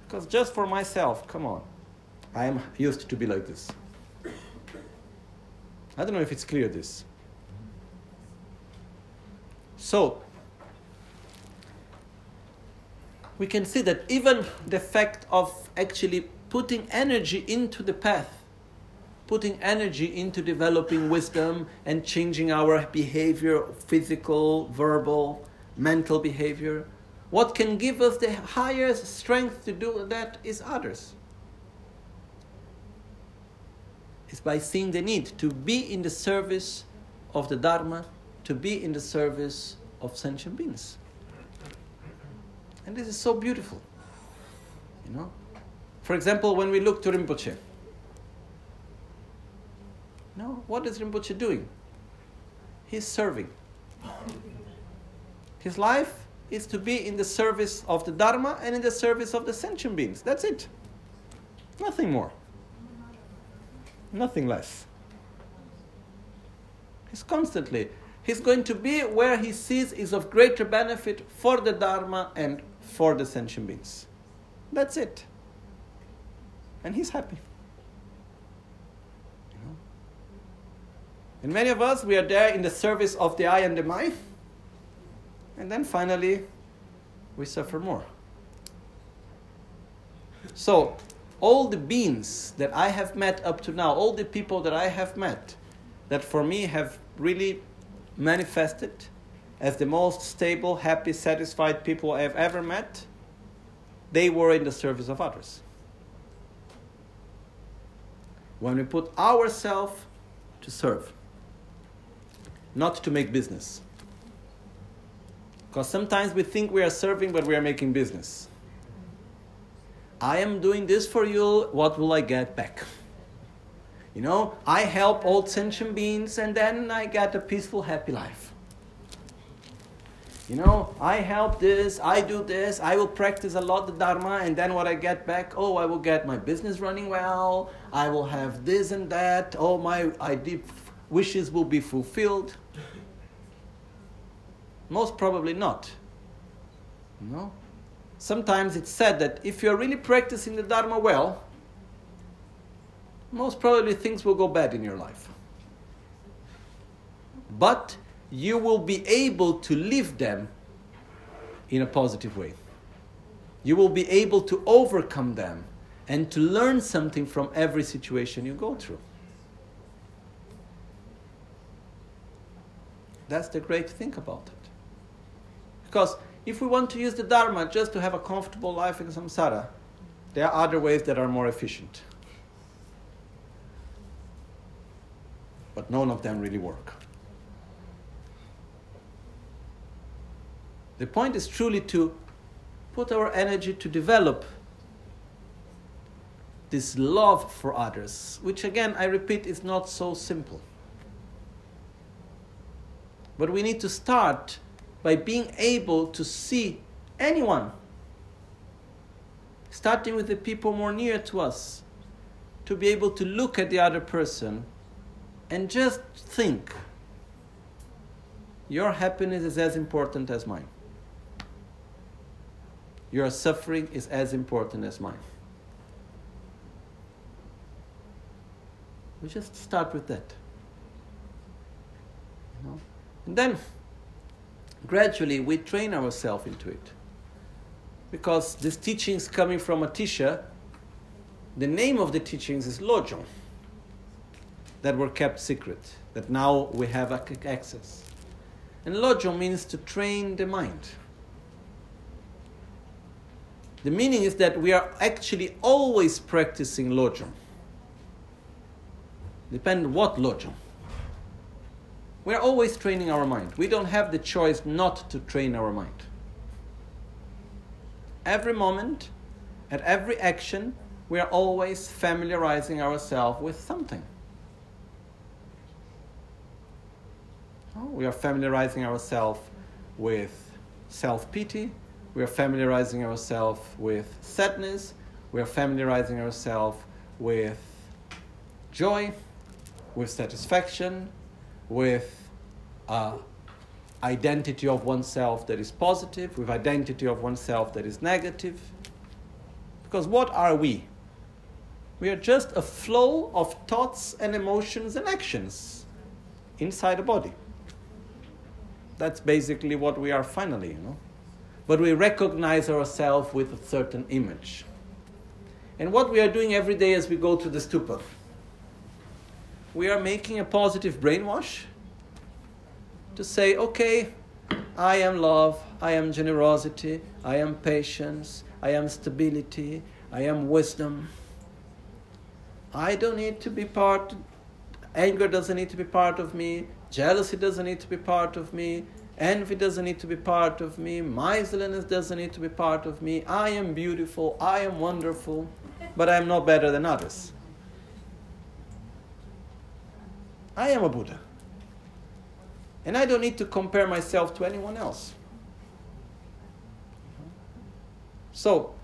Because just for myself, come on, I am used to be like this. I don't know if it's clear this. So, we can see that even the fact of actually putting energy into the path, putting energy into developing wisdom and changing our behavior, physical, verbal, mental behavior, what can give us the highest strength to do that is others. It's by seeing the need to be in the service of the Dharma, to be in the service of sentient beings. And this is so beautiful. You know? For example, when we look to Rinpoche, no, what is Rinpoche doing? He's serving. His life is to be in the service of the Dharma and in the service of the sentient beings. That's it. Nothing more. Nothing less. He's constantly, he's going to be where he sees is of greater benefit for the Dharma and for the sentient beings. That's it. And he's happy. You know? And many of us, we are there in the service of the I and the my. And then finally, we suffer more. So, all the beings that I have met up to now, all the people that I have met, that for me have really manifested as the most stable, happy, satisfied people I have ever met, they were in the service of others. When we put ourselves to serve, not to make business. Because sometimes we think we are serving, but we are making business. I am doing this for you, what will I get back? You know, I help old sentient beings and then I get a peaceful, happy life. You know, I help this, I do this, I will practice a lot the Dharma, and then what I get back, oh, I will get my business running well, I will have this and that, oh, my idea, wishes will be fulfilled. Most probably not. You know? Sometimes it's said that if you're really practicing the Dharma well, most probably things will go bad in your life. But you will be able to live them in a positive way. You will be able to overcome them and to learn something from every situation you go through. That's the great thing about it. Because if we want to use the Dharma just to have a comfortable life in samsara, there are other ways that are more efficient. But none of them really work. The point is truly to put our energy to develop this love for others, which again, I repeat, is not so simple. But we need to start by being able to see anyone, starting with the people more near to us, to be able to look at the other person and just think your happiness is as important as mine your suffering is as important as mine. We just start with that. You know? And then gradually we train ourselves into it. Because this teachings coming from Atisha, the name of the teachings is Lojong, that were kept secret, that now we have access. And Lojong means to train the mind. The meaning is that we are actually always practicing lojong. Depend what lojong. We are always training our mind. We don't have the choice not to train our mind. Every moment, at every action, we are always familiarizing ourselves with something. Oh, we are familiarizing ourselves with self pity, we are familiarizing ourselves with sadness, we are familiarizing ourselves with joy, with satisfaction, with uh, identity of oneself that is positive, with identity of oneself that is negative. Because what are we? We are just a flow of thoughts and emotions and actions inside a body. That's basically what we are finally, you know but we recognize ourselves with a certain image. And what we are doing every day as we go to the stupa, we are making a positive brainwash to say, okay, I am love, I am generosity, I am patience, I am stability, I am wisdom. I don't need to be part, anger doesn't need to be part of me, jealousy doesn't need to be part of me, Envy doesn't need to be part of me. Miserliness doesn't need to be part of me. I am beautiful. I am wonderful. But I am not better than others. I am a Buddha. And I don't need to compare myself to anyone else. So,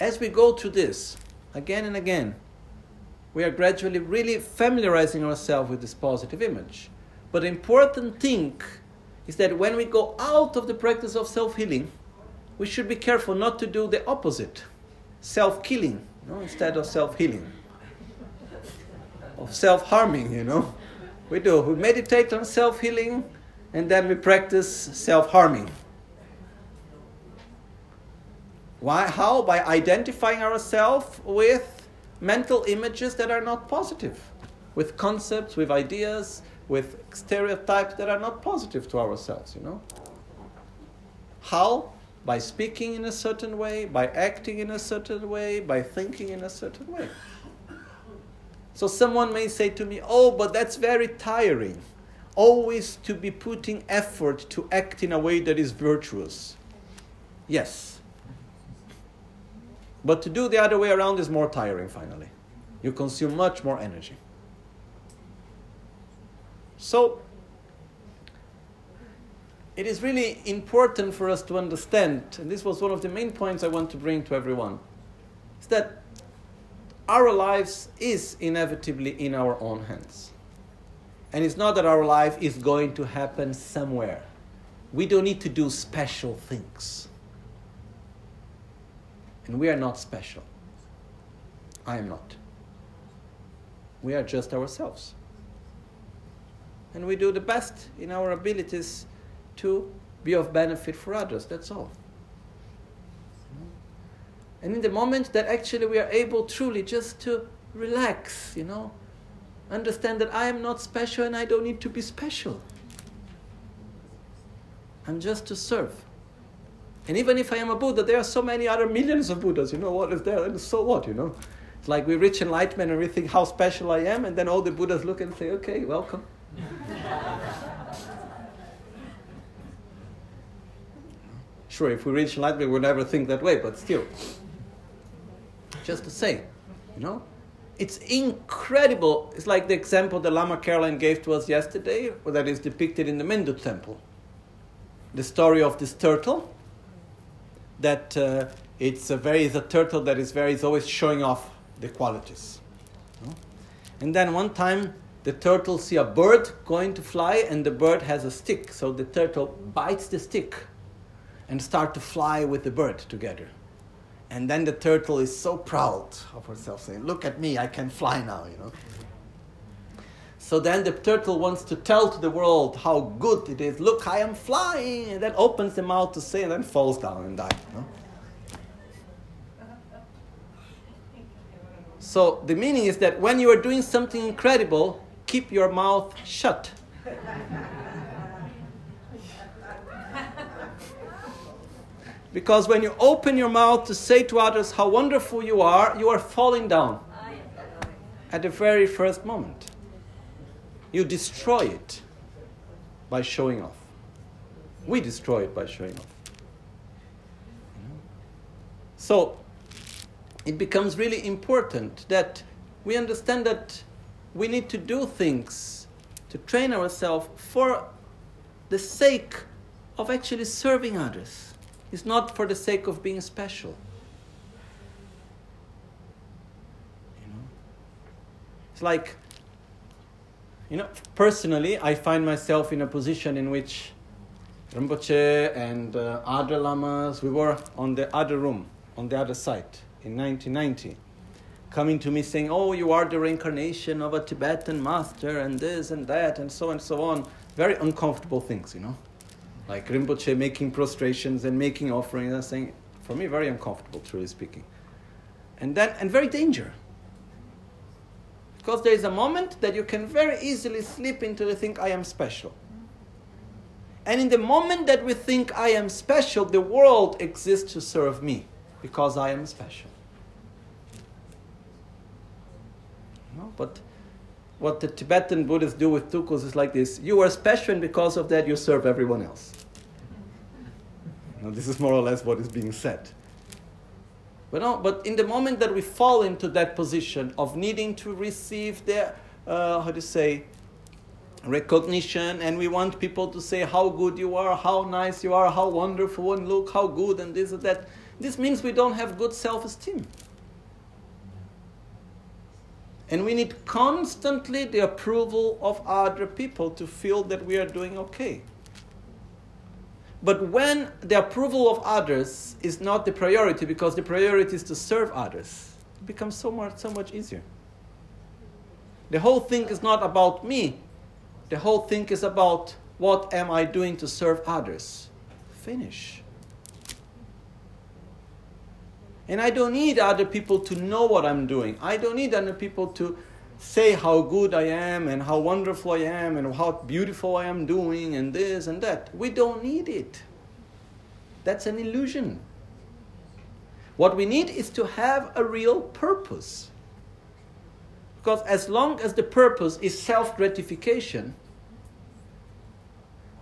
as we go through this again and again, we are gradually really familiarizing ourselves with this positive image. But the important thing is that when we go out of the practice of self healing, we should be careful not to do the opposite self killing no? instead of self healing, of self harming, you know. We do. We meditate on self healing and then we practice self harming. Why? How? By identifying ourselves with mental images that are not positive, with concepts, with ideas, with stereotypes that are not positive to ourselves, you know? How? By speaking in a certain way, by acting in a certain way, by thinking in a certain way. So someone may say to me, Oh, but that's very tiring. always to be putting effort to act in a way that is virtuous. Yes. But to do the other way around is more tiring finally. You consume much more energy. So, it is really important for us to understand, and this was one of the main points I want to bring to everyone, is that our lives is inevitably in our own hands. And it's not that our life is going to happen somewhere. We don't need to do special things. And we are not special. I am not. We are just ourselves. And we do the best in our abilities to be of benefit for others. That's all. And in the moment that actually we are able truly just to relax, you know, understand that I am not special and I don't need to be special. I'm just to serve. And even if I am a Buddha, there are so many other millions of Buddhas, you know what is there? And so what, you know? It's like we reach enlightenment and we think how special I am, and then all the Buddhas look and say, okay, welcome. sure, if we reach enlightenment, we'll never think that way, but still. Just to say, you know? It's incredible. It's like the example that Lama Caroline gave to us yesterday, that is depicted in the Mendut temple. The story of this turtle, that uh, it's a very, a turtle that is very, is always showing off the qualities. And then one time, the turtle see a bird going to fly, and the bird has a stick. So the turtle bites the stick and start to fly with the bird together. And then the turtle is so proud of herself, saying, Look at me, I can fly now, you know. So then the turtle wants to tell to the world how good it is. Look, I am flying. And then opens the mouth to say, and then falls down and dies. So the meaning is that when you are doing something incredible, keep your mouth shut. Because when you open your mouth to say to others how wonderful you are, you are falling down at the very first moment. You destroy it by showing off. We destroy it by showing off. So it becomes really important that we understand that we need to do things to train ourselves for the sake of actually serving others is not for the sake of being special. You know? It's like, you know, personally, I find myself in a position in which Rinpoche and uh, other lamas, we were on the other room, on the other side in 1990, coming to me saying, Oh, you are the reincarnation of a Tibetan master, and this and that, and so and so on. Very uncomfortable things, you know like Rinpoche making prostrations and making offerings and saying, for me, very uncomfortable, truly speaking. And then, and very danger. Because there is a moment that you can very easily slip into the think, I am special. And in the moment that we think I am special, the world exists to serve me because I am special. No, but what the Tibetan Buddhists do with tulkus is like this you are special, and because of that, you serve everyone else. Now, this is more or less what is being said. But, no, but in the moment that we fall into that position of needing to receive the, uh, how to say, recognition, and we want people to say how good you are, how nice you are, how wonderful, and look how good, and this and that, this means we don't have good self esteem. And we need constantly the approval of other people to feel that we are doing okay. But when the approval of others is not the priority, because the priority is to serve others, it becomes so much, so much easier. The whole thing is not about me. The whole thing is about what am I doing to serve others. Finish. And I don't need other people to know what I'm doing. I don't need other people to say how good I am and how wonderful I am and how beautiful I am doing and this and that. We don't need it. That's an illusion. What we need is to have a real purpose. Because as long as the purpose is self gratification,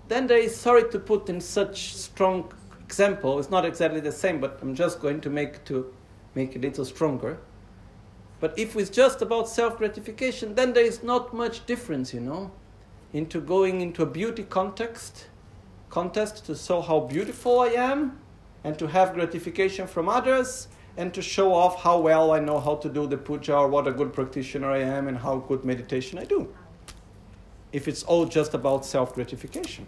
then there is, sorry to put in such strong example, it's not exactly the same, but I'm just going to make to make it a little stronger. But if it's just about self gratification, then there is not much difference, you know, into going into a beauty context, contest to show how beautiful I am, and to have gratification from others, and to show off how well I know how to do the puja or what a good practitioner I am and how good meditation I do. If it's all just about self gratification.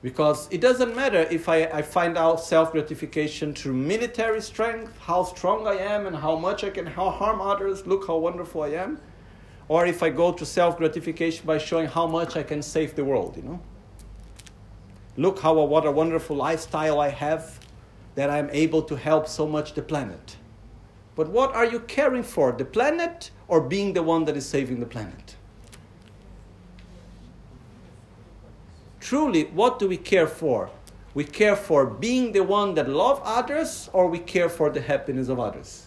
Because it doesn't matter if I, I find out self gratification through military strength, how strong I am and how much I can how harm others, look how wonderful I am. Or if I go to self gratification by showing how much I can save the world, you know. Look how what a wonderful lifestyle I have that I'm able to help so much the planet. But what are you caring for, the planet or being the one that is saving the planet? Truly, what do we care for? We care for being the one that love others, or we care for the happiness of others.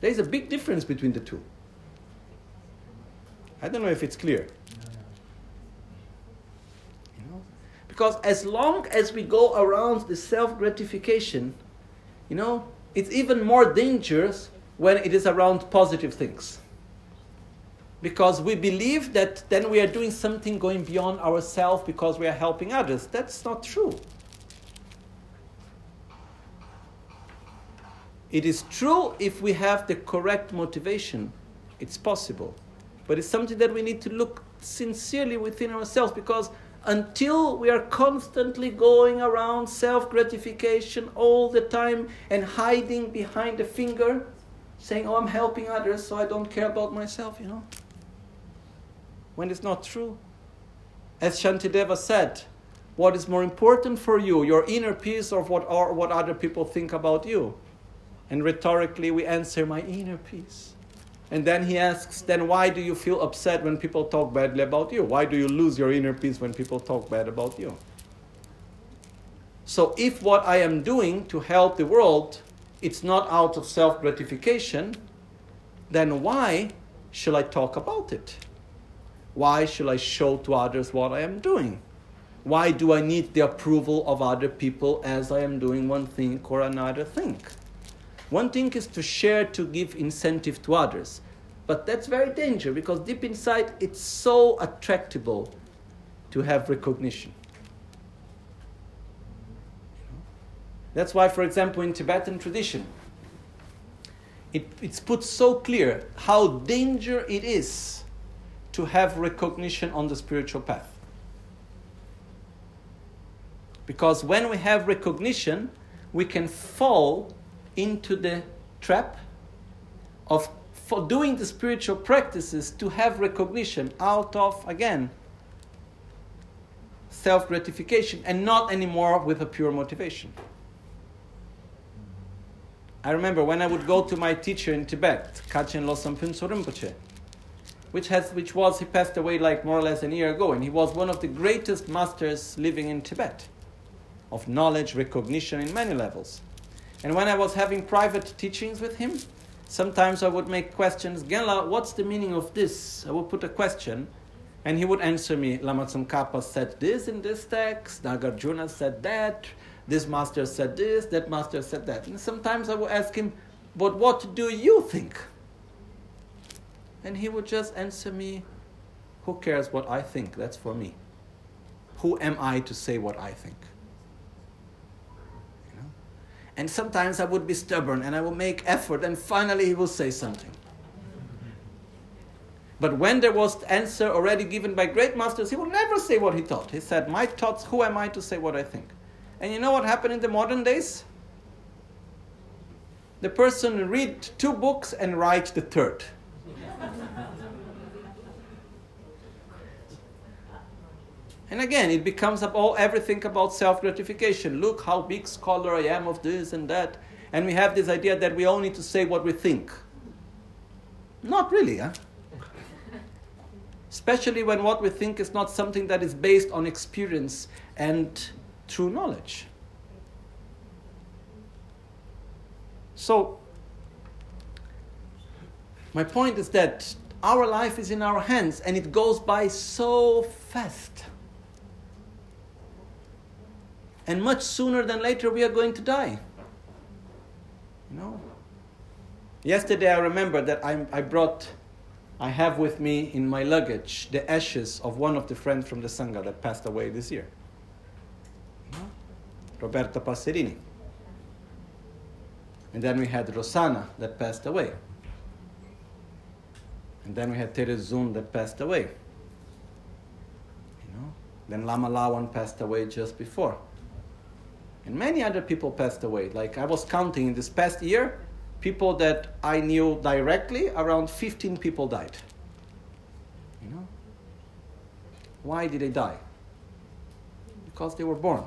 There is a big difference between the two. I don't know if it's clear. Because as long as we go around the self gratification, you know, it's even more dangerous when it is around positive things because we believe that then we are doing something going beyond ourselves because we are helping others. That's not true. It is true if we have the correct motivation, it's possible. But it's something that we need to look sincerely within ourselves because until we are constantly going around self gratification all the time and hiding behind the finger, saying, Oh, I'm helping others, so I don't care about myself, you know when it's not true. As Shantideva said, what is more important for you, your inner peace or what, or what other people think about you? And rhetorically, we answer, My inner peace. And then he asks, Then why do you feel upset when people talk badly about you? Why do you lose your inner peace when people talk bad about you? So, if what I am doing to help the world it's not out of self gratification, then why should I talk about it? Why should I show to others what I am doing? Why do I need the approval of other people as I am doing one thing or another thing? One thing is to share to give incentive to others, but that's very dangerous because deep inside it's so attractable to have recognition. That's why, for example, in Tibetan tradition, it, it's put so clear how danger it is to have recognition on the spiritual path. Because when we have recognition, we can fall into the trap of for doing the spiritual practices to have recognition out of, again, self gratification and not anymore with a pure motivation. I remember when I would go to my teacher in Tibet, Kachen Losam Rinpoche, which, has, which was, he passed away like more or less a year ago, and he was one of the greatest masters living in Tibet of knowledge, recognition in many levels. And when I was having private teachings with him, sometimes I would make questions, Genla, what's the meaning of this? I would put a question, and he would answer me, Lama Tsongkhapa said this in this text, Nagarjuna said that, this master said this, that master said that. And sometimes I would ask him, but what do you think? And he would just answer me, Who cares what I think? That's for me. Who am I to say what I think? You know? And sometimes I would be stubborn and I would make effort, and finally he will say something. But when there was answer already given by great masters, he would never say what he thought. He said, My thoughts, who am I to say what I think? And you know what happened in the modern days? The person read two books and write the third. And again, it becomes about everything about self gratification. Look how big scholar I am of this and that. And we have this idea that we all need to say what we think. Not really, huh? Especially when what we think is not something that is based on experience and true knowledge. So, my point is that our life is in our hands and it goes by so fast. And much sooner than later, we are going to die. You know? Yesterday, I remember that I, I brought, I have with me in my luggage the ashes of one of the friends from the Sangha that passed away this year. Roberta Passerini. And then we had Rosanna that passed away. And then we had Terezun that passed away. You know? Then Lama Lawan passed away just before. And many other people passed away. Like I was counting in this past year, people that I knew directly, around 15 people died. You know? Why did they die? Because they were born.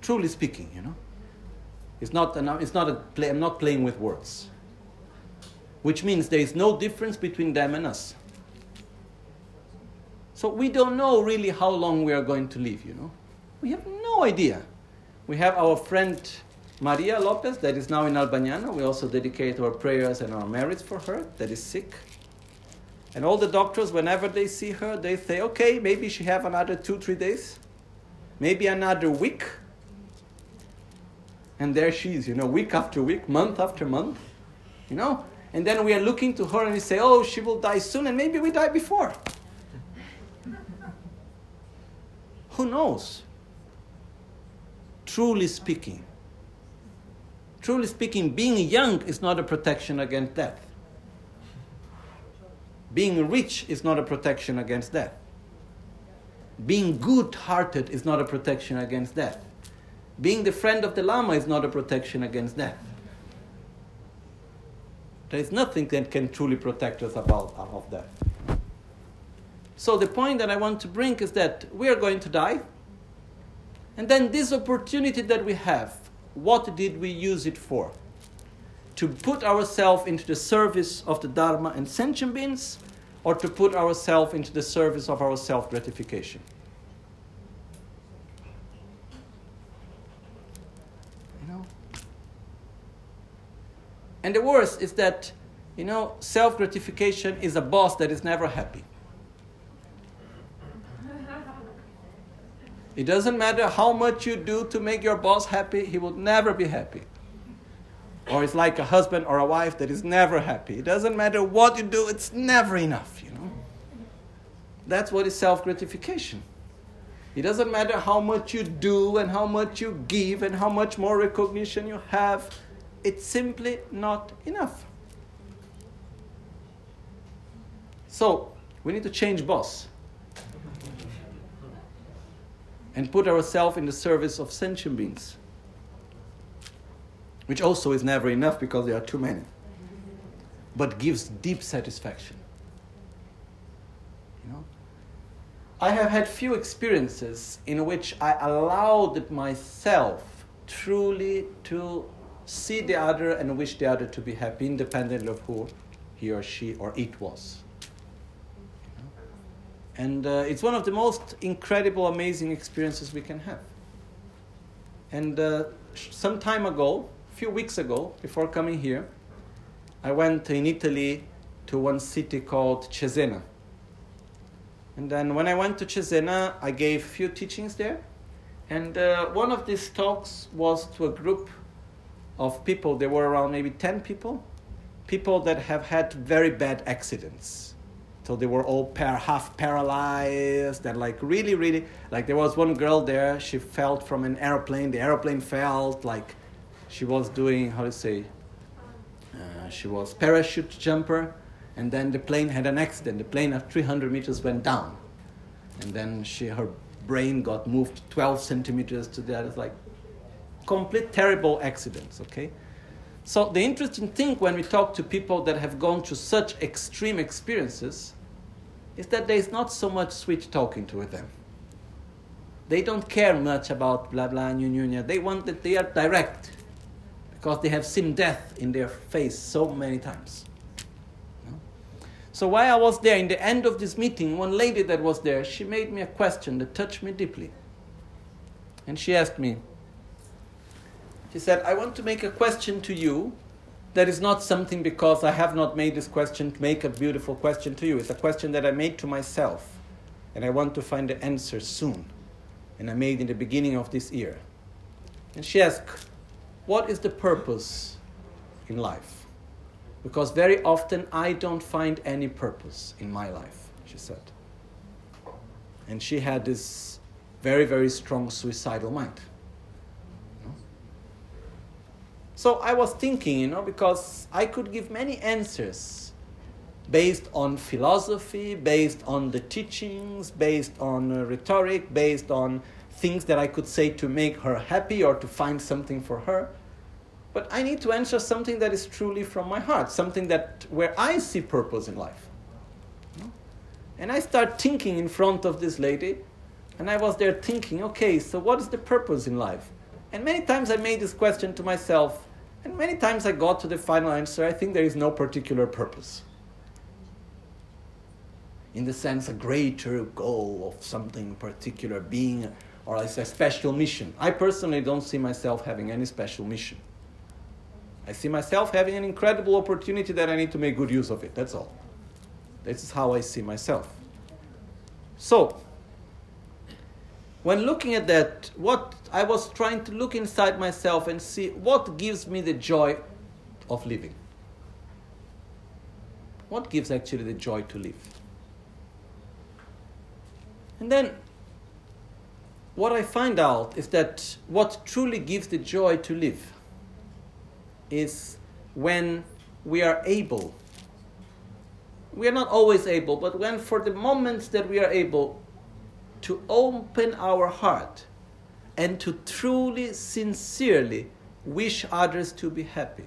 Truly speaking, you know. It's not, an, it's not a play, I'm not playing with words. Which means there is no difference between them and us. So we don't know really how long we are going to live, you know. We have no idea. We have our friend Maria Lopez that is now in Albagnano. We also dedicate our prayers and our merits for her that is sick. And all the doctors, whenever they see her, they say, okay, maybe she have another two, three days, maybe another week, and there she is, you know, week after week, month after month, you know. And then we are looking to her and we say, oh, she will die soon, and maybe we die before. Who knows? Truly speaking, truly speaking, being young is not a protection against death. Being rich is not a protection against death. Being good hearted is not a protection against death. Being the friend of the Lama is not a protection against death. There is nothing that can truly protect us about of death. So the point that I want to bring is that we are going to die. And then this opportunity that we have, what did we use it for? To put ourselves into the service of the Dharma and sentient beings, or to put ourselves into the service of our self gratification? And the worst is that, you know, self gratification is a boss that is never happy. It doesn't matter how much you do to make your boss happy, he will never be happy. Or it's like a husband or a wife that is never happy. It doesn't matter what you do, it's never enough, you know. That's what is self gratification. It doesn't matter how much you do and how much you give and how much more recognition you have it's simply not enough. So, we need to change boss and put ourselves in the service of sentient beings, which also is never enough because there are too many, but gives deep satisfaction. You know? I have had few experiences in which I allowed myself truly to see the other and wish the other to be happy, independent of who he or she or it was. And uh, it's one of the most incredible, amazing experiences we can have. And uh, some time ago, a few weeks ago, before coming here, I went in Italy to one city called Cesena. And then when I went to Cesena, I gave a few teachings there. And uh, one of these talks was to a group of people, there were around maybe 10 people, people that have had very bad accidents. So they were all par- half paralyzed and like really, really, like there was one girl there, she fell from an airplane, the airplane fell, like she was doing, how to say, uh, she was parachute jumper, and then the plane had an accident. The plane at 300 meters went down. And then she, her brain got moved 12 centimeters to the other, like complete terrible accidents, okay? So the interesting thing when we talk to people that have gone through such extreme experiences is that there is not so much sweet talking to them. They don't care much about blah blah new new. They want that they are direct because they have seen death in their face so many times. So while I was there, in the end of this meeting, one lady that was there, she made me a question that touched me deeply. And she asked me, he said, I want to make a question to you that is not something because I have not made this question to make a beautiful question to you. It's a question that I made to myself, and I want to find the answer soon. And I made in the beginning of this year. And she asked, What is the purpose in life? Because very often I don't find any purpose in my life, she said. And she had this very, very strong suicidal mind. So I was thinking, you know, because I could give many answers based on philosophy, based on the teachings, based on uh, rhetoric, based on things that I could say to make her happy or to find something for her. But I need to answer something that is truly from my heart, something that where I see purpose in life. And I start thinking in front of this lady, and I was there thinking, okay, so what is the purpose in life? And many times I made this question to myself, and many times I got to the final answer I think there is no particular purpose. In the sense, a greater goal of something particular being, or as a special mission. I personally don't see myself having any special mission. I see myself having an incredible opportunity that I need to make good use of it. That's all. This is how I see myself. So, when looking at that, what I was trying to look inside myself and see what gives me the joy of living. What gives actually the joy to live? And then what I find out is that what truly gives the joy to live is when we are able. We are not always able, but when for the moments that we are able, to open our heart and to truly, sincerely wish others to be happy,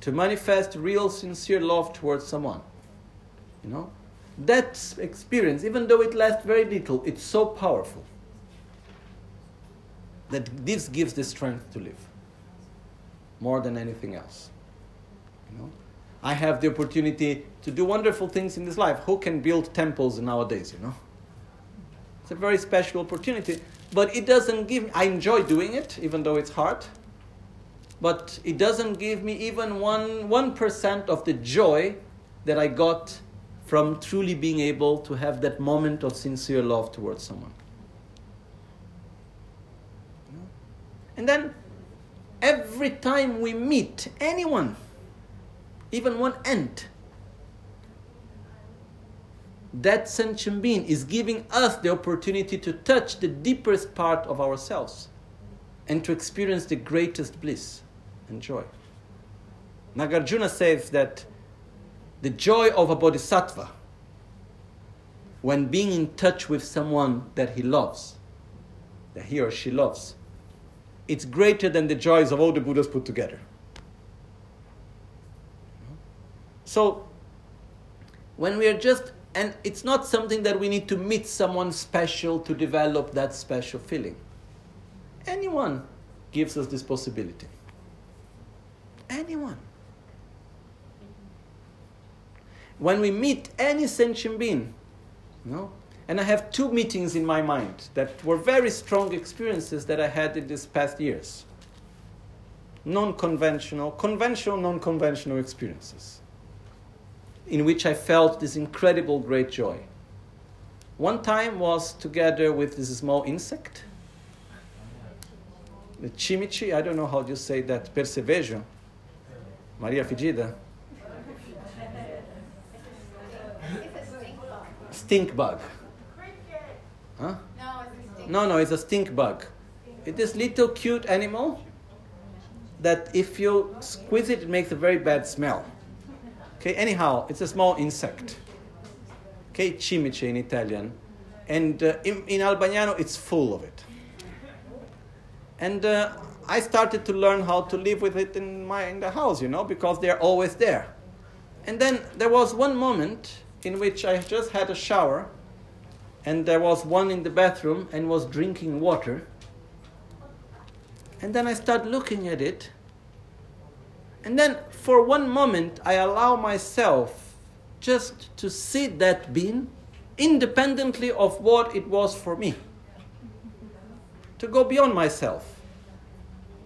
to manifest real, sincere love towards someone. You know, that experience, even though it lasts very little, it's so powerful that this gives the strength to live more than anything else. You know, I have the opportunity to do wonderful things in this life. Who can build temples nowadays? You know it's a very special opportunity, but it doesn't give me, I enjoy doing it, even though it's hard, but it doesn't give me even one, 1% of the joy that I got from truly being able to have that moment of sincere love towards someone. And then every time we meet anyone, even one ant, that sentient being is giving us the opportunity to touch the deepest part of ourselves and to experience the greatest bliss and joy. Nagarjuna says that the joy of a bodhisattva when being in touch with someone that he loves, that he or she loves, it's greater than the joys of all the Buddhas put together. So, when we are just and it's not something that we need to meet someone special to develop that special feeling. Anyone gives us this possibility. Anyone. When we meet any sentient being, you know, and I have two meetings in my mind that were very strong experiences that I had in these past years. Non conventional, conventional, non conventional experiences in which I felt this incredible great joy. One time was together with this small insect, the chimichi, I don't know how you say that, percevejo, Maria Fedida. Stink bug. Huh? No, no, it's a stink bug. It's this little cute animal that if you squeeze it, it makes a very bad smell. Okay, anyhow, it's a small insect. Okay, cimice in Italian. And uh, in, in Albagnano, it's full of it. And uh, I started to learn how to live with it in, my, in the house, you know, because they're always there. And then there was one moment in which I just had a shower, and there was one in the bathroom and was drinking water. And then I started looking at it, and then for one moment, I allow myself just to see that being independently of what it was for me. To go beyond myself.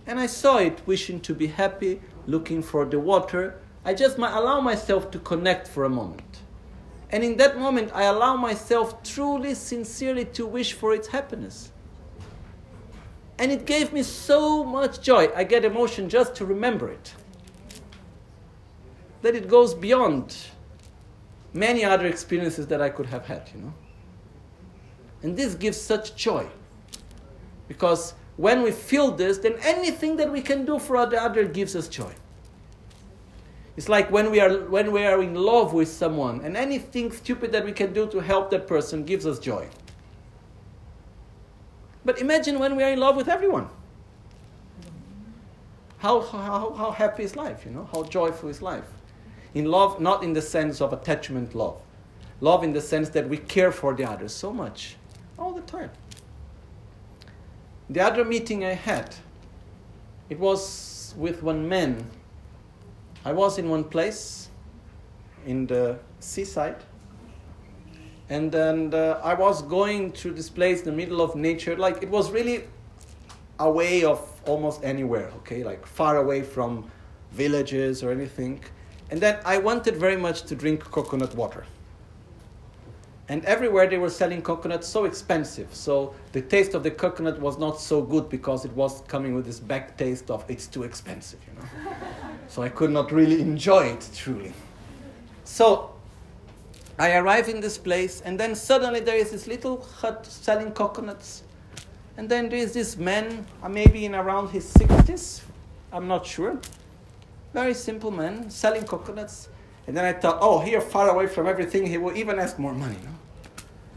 And I saw it wishing to be happy, looking for the water. I just allow myself to connect for a moment. And in that moment, I allow myself truly, sincerely to wish for its happiness. And it gave me so much joy. I get emotion just to remember it. That it goes beyond many other experiences that I could have had, you know. And this gives such joy. Because when we feel this, then anything that we can do for the other gives us joy. It's like when we are when we are in love with someone, and anything stupid that we can do to help that person gives us joy. But imagine when we are in love with everyone. How, how, how happy is life, you know? How joyful is life? In love, not in the sense of attachment love. Love in the sense that we care for the other so much, all the time. The other meeting I had, it was with one man. I was in one place in the seaside, and then uh, I was going to this place in the middle of nature. Like it was really away of almost anywhere, okay, like far away from villages or anything. And then I wanted very much to drink coconut water. And everywhere they were selling coconut so expensive. So the taste of the coconut was not so good because it was coming with this back taste of it's too expensive, you know. so I could not really enjoy it truly. So I arrive in this place, and then suddenly there is this little hut selling coconuts. And then there is this man, uh, maybe in around his 60s, I'm not sure. Very simple man, selling coconuts. And then I thought, oh, here, far away from everything, he will even ask more money. No?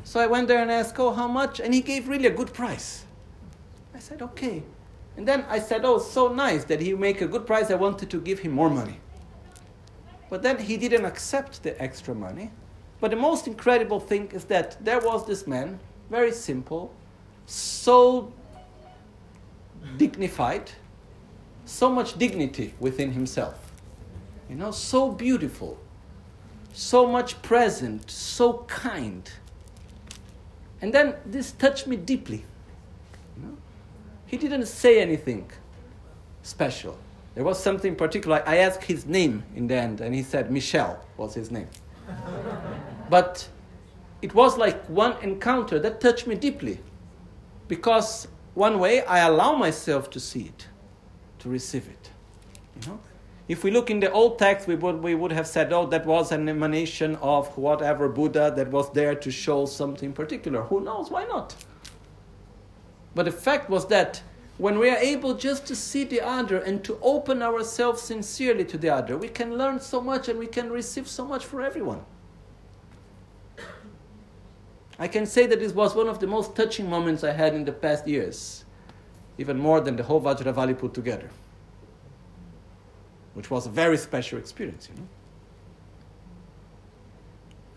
So I went there and asked, oh, how much? And he gave really a good price. I said, okay. And then I said, oh, so nice that he make a good price. I wanted to give him more money. But then he didn't accept the extra money. But the most incredible thing is that there was this man, very simple, so dignified, so much dignity within himself. You know, so beautiful, so much present, so kind and then this touched me deeply. You know? He didn't say anything special. There was something particular. I asked his name in the end, and he said Michel was his name. but it was like one encounter that touched me deeply. Because one way I allow myself to see it, to receive it. You know? If we look in the old text, we would, we would have said, oh, that was an emanation of whatever Buddha that was there to show something particular. Who knows? Why not? But the fact was that when we are able just to see the other and to open ourselves sincerely to the other, we can learn so much and we can receive so much for everyone. I can say that this was one of the most touching moments I had in the past years, even more than the whole Vajravali put together which was a very special experience, you know.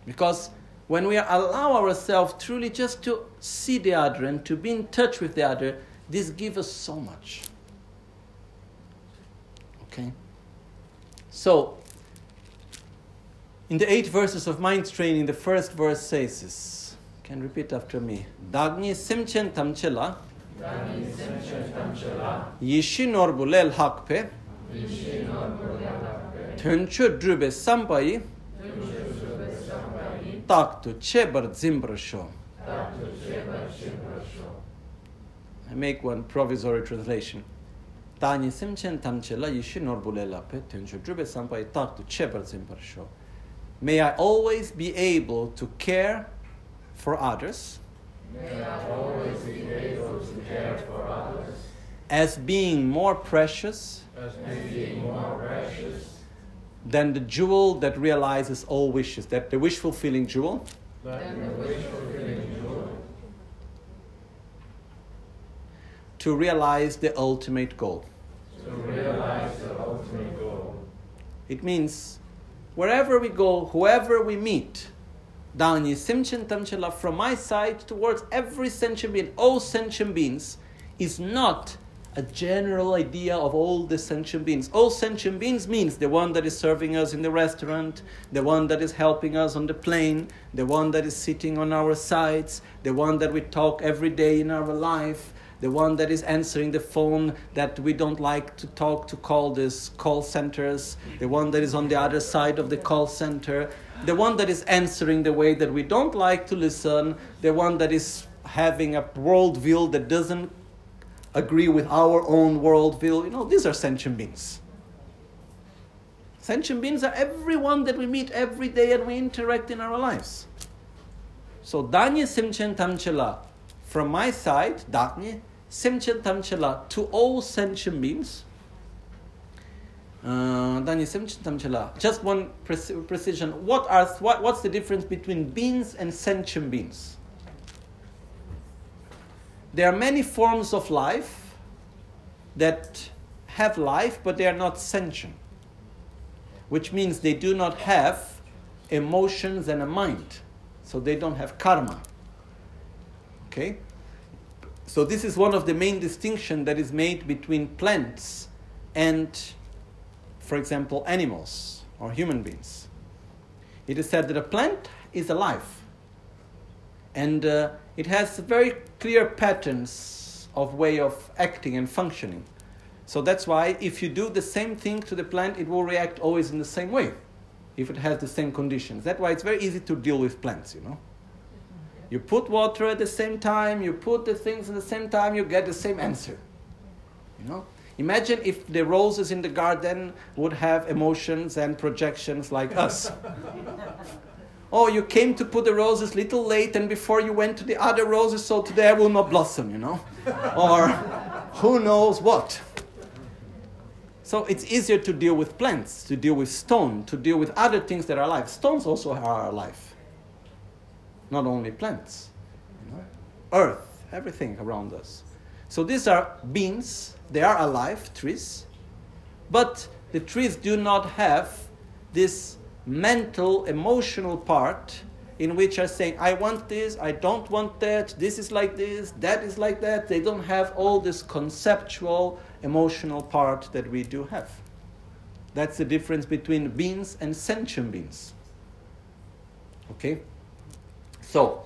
Because when we allow ourselves truly just to see the other and to be in touch with the other, this gives us so much. Okay? So, in the eight verses of mind training, the first verse says this. Can repeat after me. Dagni simchen tamchela. Yishin orbulel hakpe. Tönchö drübe sambayi taktu chebar zimbrasho. I make one provisory translation. Tani simchen tamchela yishi norbulela pe tönchö drübe sambayi taktu chebar zimbrasho. May I always be able to care for others. As being more precious as being more precious than the jewel that realizes all wishes, that the wish fulfilling jewel. The wish fulfilling jewel. To realize the ultimate goal. To realize the ultimate goal. It means wherever we go, whoever we meet, from my side towards every sentient being, all sentient beings, is not a general idea of all the sentient beings. All sentient beings means the one that is serving us in the restaurant, the one that is helping us on the plane, the one that is sitting on our sides, the one that we talk every day in our life, the one that is answering the phone that we don't like to talk to call this call centers, the one that is on the other side of the call center, the one that is answering the way that we don't like to listen, the one that is having a worldview that doesn't agree with our own worldview. You know, these are sentient beings. Sentient beings are everyone that we meet every day and we interact in our lives. So Danye Simchen Tamchela, from my side, Danye Simchen Tamchela to all sentient beings. Uh, Simchen Tamchela. Just one precision. What are what, what's the difference between beings and sentient beings? There are many forms of life that have life, but they are not sentient which means they do not have emotions and a mind. So they don't have karma. Okay? So this is one of the main distinction that is made between plants and, for example, animals or human beings. It is said that a plant is alive. And uh, it has very clear patterns of way of acting and functioning. So that's why if you do the same thing to the plant, it will react always in the same way, if it has the same conditions. That's why it's very easy to deal with plants, you know. You put water at the same time, you put the things at the same time, you get the same answer. You know? Imagine if the roses in the garden would have emotions and projections like us. oh, you came to put the roses little late and before you went to the other roses, so today I will not blossom, you know? or who knows what. So it's easier to deal with plants, to deal with stone, to deal with other things that are alive. Stones also are alive, not only plants. You know? Earth, everything around us. So these are beings, they are alive, trees, but the trees do not have this mental, emotional part in which are saying, I want this, I don't want that, this is like this, that is like that. They don't have all this conceptual, emotional part that we do have. That's the difference between beings and sentient beings. Okay? So,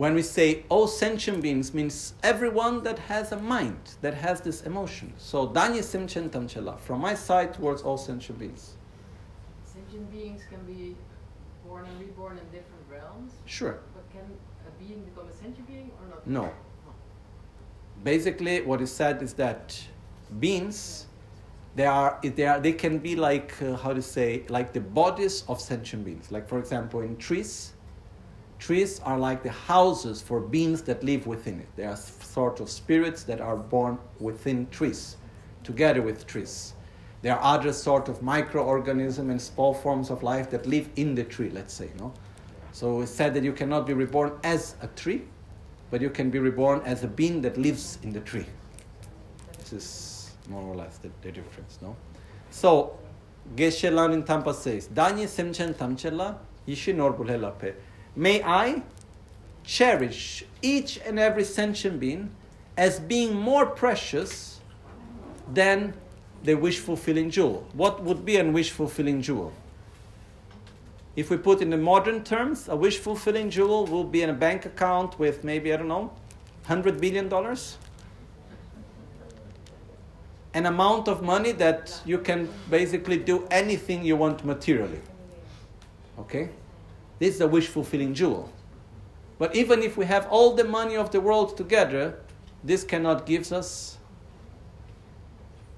when we say all sentient beings means everyone that has a mind, that has this emotion. So, Danye Simchen Tamchela, from my side towards all sentient beings. Sentient beings can be born and reborn in different realms? Sure. But can a being become a sentient being or not? No. Basically, what is said is that beings, they are, they are, they can be like uh, how to say, like the bodies of sentient beings. Like for example, in trees, trees are like the houses for beings that live within it. They are sort of spirits that are born within trees, together with trees. There are other sort of microorganisms and small forms of life that live in the tree, let's say. No? So it's said that you cannot be reborn as a tree, but you can be reborn as a being that lives in the tree. This is more or less the, the difference, no? So, Geshe Langri Tangpa says, Danye Semchen Tamchela, Yishinor May I cherish each and every sentient being as being more precious than the wish fulfilling jewel. What would be a wish fulfilling jewel? If we put in the modern terms, a wish fulfilling jewel will be in a bank account with maybe, I don't know, $100 billion. An amount of money that you can basically do anything you want materially. Okay? This is a wish fulfilling jewel. But even if we have all the money of the world together, this cannot give us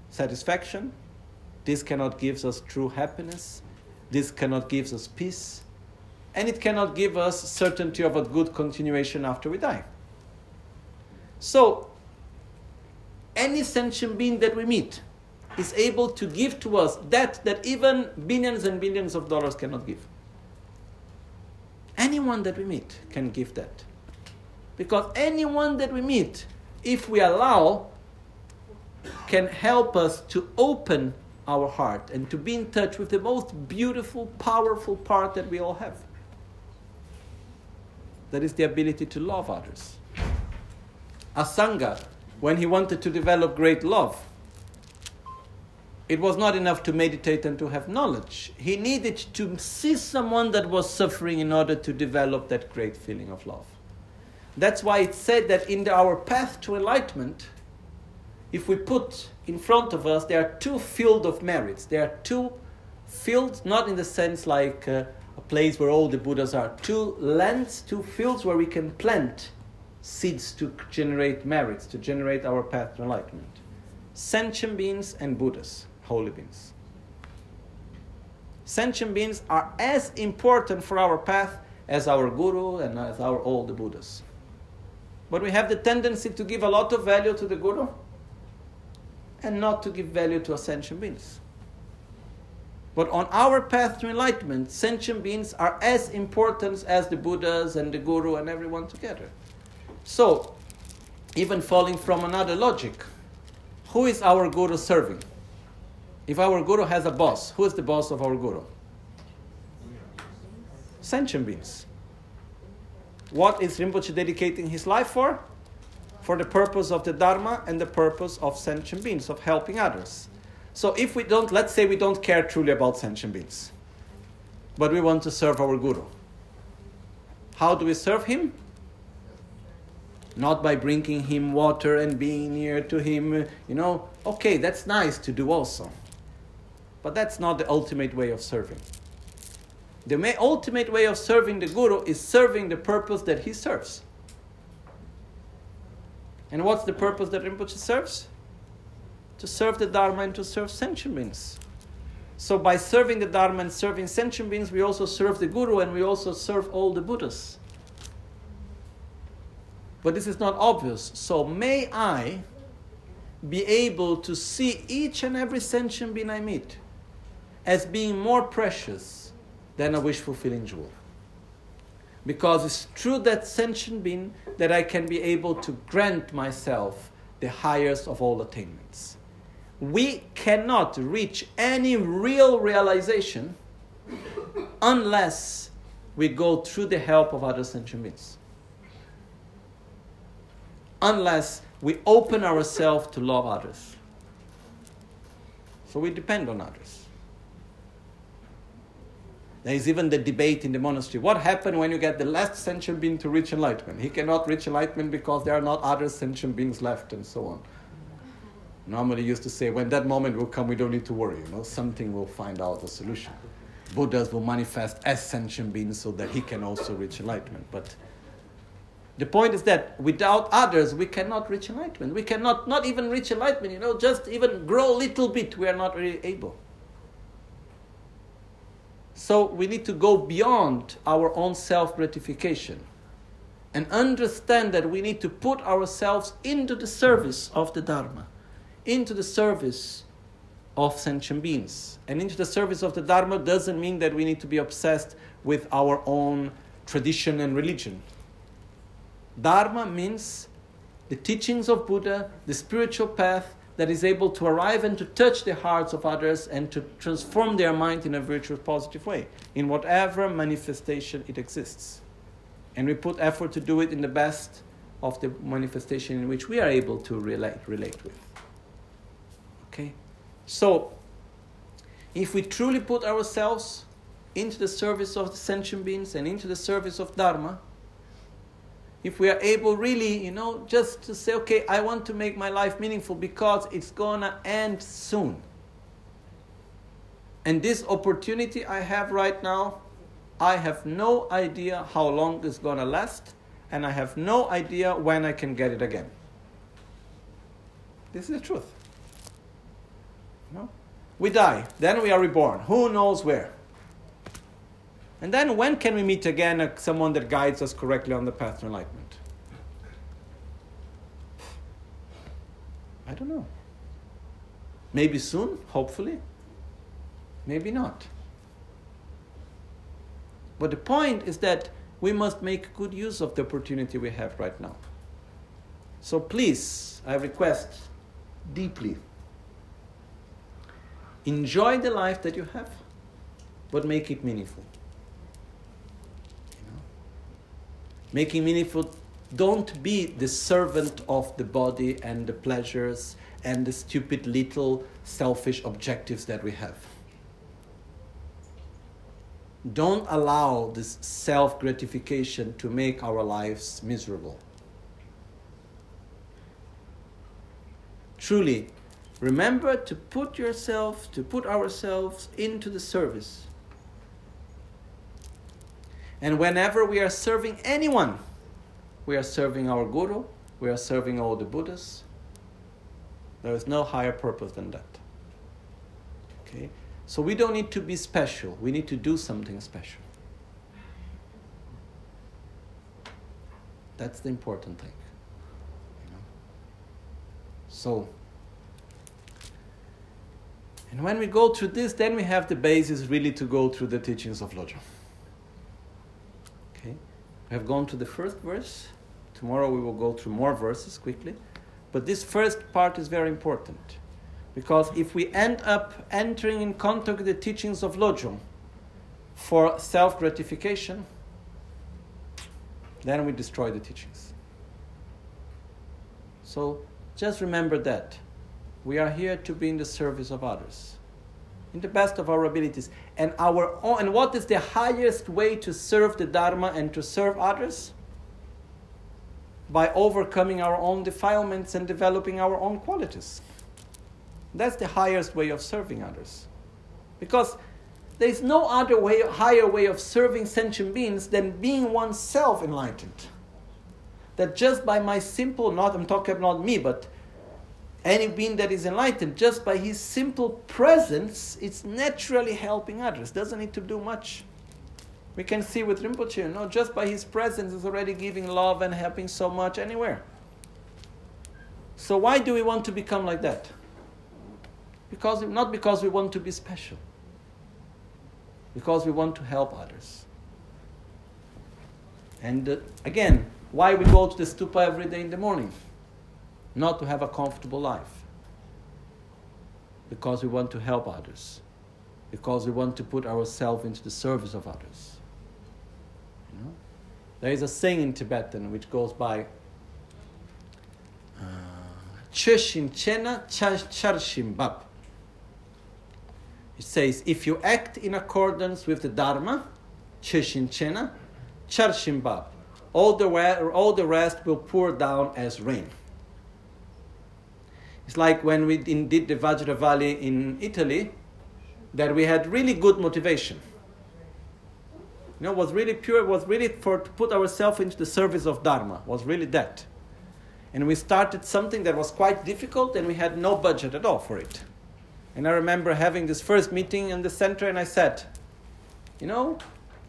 satisfaction. This cannot give us true happiness. This cannot give us peace. And it cannot give us certainty of a good continuation after we die. So, any sentient being that we meet is able to give to us that that even billions and billions of dollars cannot give. Anyone that we meet can give that. Because anyone that we meet, if we allow, can help us to open our heart and to be in touch with the most beautiful, powerful part that we all have. That is the ability to love others. Asanga, when he wanted to develop great love, it was not enough to meditate and to have knowledge. He needed to see someone that was suffering in order to develop that great feeling of love. That's why it's said that in our path to enlightenment, if we put in front of us, there are two fields of merits. There are two fields, not in the sense like uh, a place where all the Buddhas are, two lands, two fields where we can plant seeds to generate merits, to generate our path to enlightenment. Sentient beings and Buddhas, holy beings. Sentient beings are as important for our path as our Guru and as our all the Buddhas. But we have the tendency to give a lot of value to the Guru and not to give value to sentient beings. But on our path to enlightenment, sentient beings are as important as the Buddhas and the Guru and everyone together. So, even falling from another logic, who is our Guru serving? If our Guru has a boss, who is the boss of our Guru? Sentient beings. What is Rinpoche dedicating his life for? For the purpose of the Dharma and the purpose of sentient beings, of helping others. So if we don't, let's say we don't care truly about sentient beings, but we want to serve our Guru. How do we serve him? Not by bringing him water and being near to him, you know. Okay, that's nice to do also. But that's not the ultimate way of serving. The ultimate way of serving the Guru is serving the purpose that he serves. And what's the purpose that Rinpoche serves? To serve the Dharma and to serve sentient beings. So by serving the Dharma and serving sentient beings, we also serve the Guru and we also serve all the Buddhas. But this is not obvious. So may I be able to see each and every sentient being I meet as being more precious than a wish fulfilling jewel. Because it's through that sentient being that I can be able to grant myself the highest of all attainments. We cannot reach any real realization unless we go through the help of other sentient beings. Unless we open ourselves to love others. So we depend on others. There is even the debate in the monastery. What happened when you get the last sentient being to reach enlightenment? He cannot reach enlightenment because there are not other sentient beings left, and so on. Normally, used to say, when that moment will come, we don't need to worry. You know, something will find out a solution. Buddhas will manifest as sentient beings so that he can also reach enlightenment. But the point is that without others, we cannot reach enlightenment. We cannot not even reach enlightenment. You know, just even grow a little bit, we are not really able. So we need to go beyond our own self gratification and understand that we need to put ourselves into the service of the Dharma, into the service of sentient beings. And into the service of the Dharma doesn't mean that we need to be obsessed with our own tradition and religion. Dharma means the teachings of Buddha, the spiritual path, that is able to arrive and to touch the hearts of others and to transform their mind in a virtuous, positive way, in whatever manifestation it exists. And we put effort to do it in the best of the manifestation in which we are able to relate, relate with. Okay? So, if we truly put ourselves into the service of the sentient beings and into the service of Dharma, if we are able really, you know, just to say, okay, I want to make my life meaningful because it's gonna end soon. And this opportunity I have right now, I have no idea how long it's gonna last, and I have no idea when I can get it again. This is the truth. No? We die, then we are reborn. Who knows where? And then when can we meet again uh, someone that guides us correctly on the path to enlightenment? I don't know. Maybe soon, hopefully. Maybe not. But the point is that we must make good use of the opportunity we have right now. So please, I request deeply enjoy the life that you have, but make it meaningful. Making meaningful don't be the servant of the body and the pleasures and the stupid little selfish objectives that we have don't allow this self gratification to make our lives miserable. Truly, remember to put yourself, to put ourselves into the service. And whenever we are serving anyone, we are serving our Guru, we are serving all the Buddhas. There is no higher purpose than that. Okay? So we don't need to be special, we need to do something special. That's the important thing. So, and when we go through this, then we have the basis really to go through the teachings of Lojong. We have gone to the first verse. Tomorrow we will go through more verses quickly. But this first part is very important. Because if we end up entering in contact with the teachings of Lojong for self gratification, then we destroy the teachings. So just remember that. We are here to be in the service of others, in the best of our abilities. And, our own, and what is the highest way to serve the Dharma and to serve others? By overcoming our own defilements and developing our own qualities. That's the highest way of serving others. Because there is no other way, higher way of serving sentient beings than being oneself enlightened. That just by my simple, not I'm talking about me, but any being that is enlightened, just by his simple presence, it's naturally helping others. Doesn't need to do much. We can see with Rinpoche, you know, just by his presence is already giving love and helping so much anywhere. So why do we want to become like that? Because, not because we want to be special, because we want to help others. And uh, again, why we go to the stupa every day in the morning? Not to have a comfortable life. Because we want to help others. Because we want to put ourselves into the service of others. You know? There is a saying in Tibetan which goes by uh, Cheshin Chena Charshim Bab. It says, if you act in accordance with the Dharma, Cheshin Chena, Charshim Bab, all the, all the rest will pour down as rain. It's like when we did the Vajravali in Italy, that we had really good motivation. You know, was really pure, was really for to put ourselves into the service of Dharma, was really that. And we started something that was quite difficult and we had no budget at all for it. And I remember having this first meeting in the center, and I said, You know,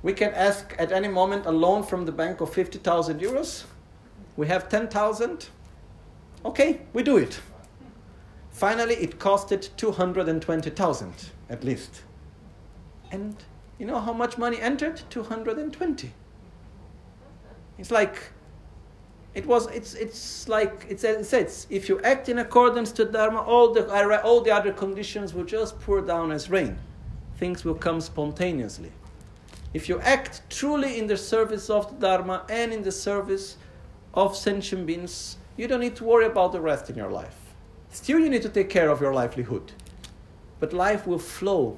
we can ask at any moment a loan from the bank of 50,000 euros. We have 10,000. Okay, we do it. Finally, it costed 220,000 at least. And you know how much money entered? 220. It's like it was it's it's like it says if you act in accordance to dharma all the all the other conditions will just pour down as rain things will come spontaneously if you act truly in the service of the dharma and in the service of sentient beings you don't need to worry about the rest in your life still you need to take care of your livelihood but life will flow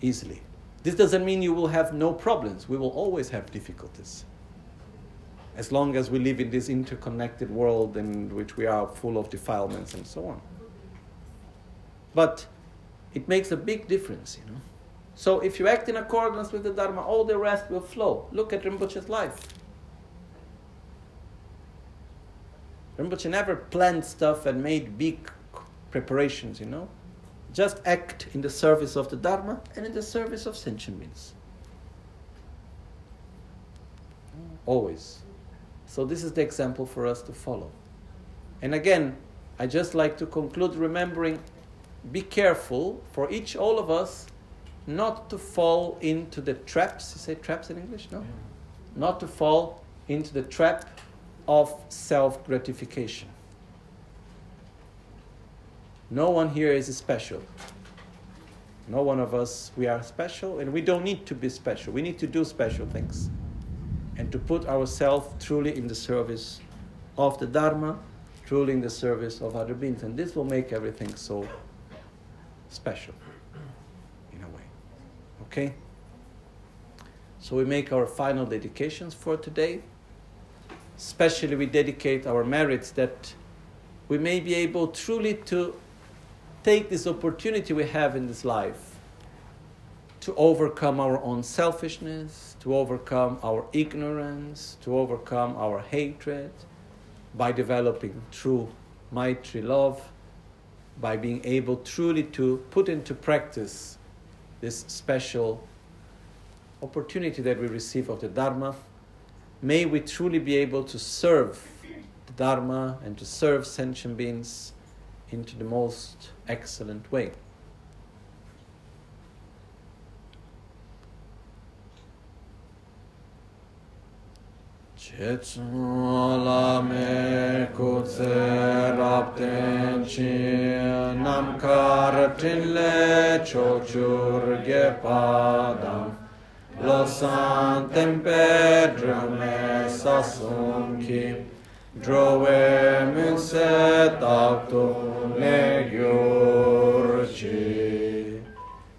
easily this doesn't mean you will have no problems we will always have difficulties as long as we live in this interconnected world in which we are full of defilements and so on. But it makes a big difference, you know. So if you act in accordance with the Dharma, all the rest will flow. Look at Rinpoche's life. Rinpoche never planned stuff and made big preparations, you know. Just act in the service of the Dharma and in the service of sentient beings. Always. So this is the example for us to follow. And again, I just like to conclude remembering be careful for each all of us not to fall into the traps. You say traps in English? No? Yeah. Not to fall into the trap of self gratification. No one here is special. No one of us, we are special, and we don't need to be special. We need to do special things and to put ourselves truly in the service of the Dharma, truly in the service of other beings. And this will make everything so special, in a way. Okay? So we make our final dedications for today. Especially, we dedicate our merits that we may be able truly to take this opportunity we have in this life to overcome our own selfishness, to overcome our ignorance, to overcome our hatred by developing true Maitri love, by being able truly to put into practice this special opportunity that we receive of the Dharma. May we truly be able to serve the Dharma and to serve sentient beings into the most excellent way. Chetsola me kutse rapten chi nam karatin le chochur ge padam Lo antem perdrum es assumci, Drovem in set actum negiurci.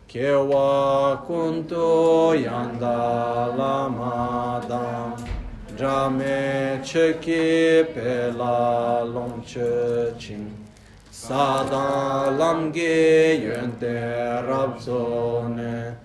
Che va tu yanda la mada, Già me c'è che per la lonce rabzone,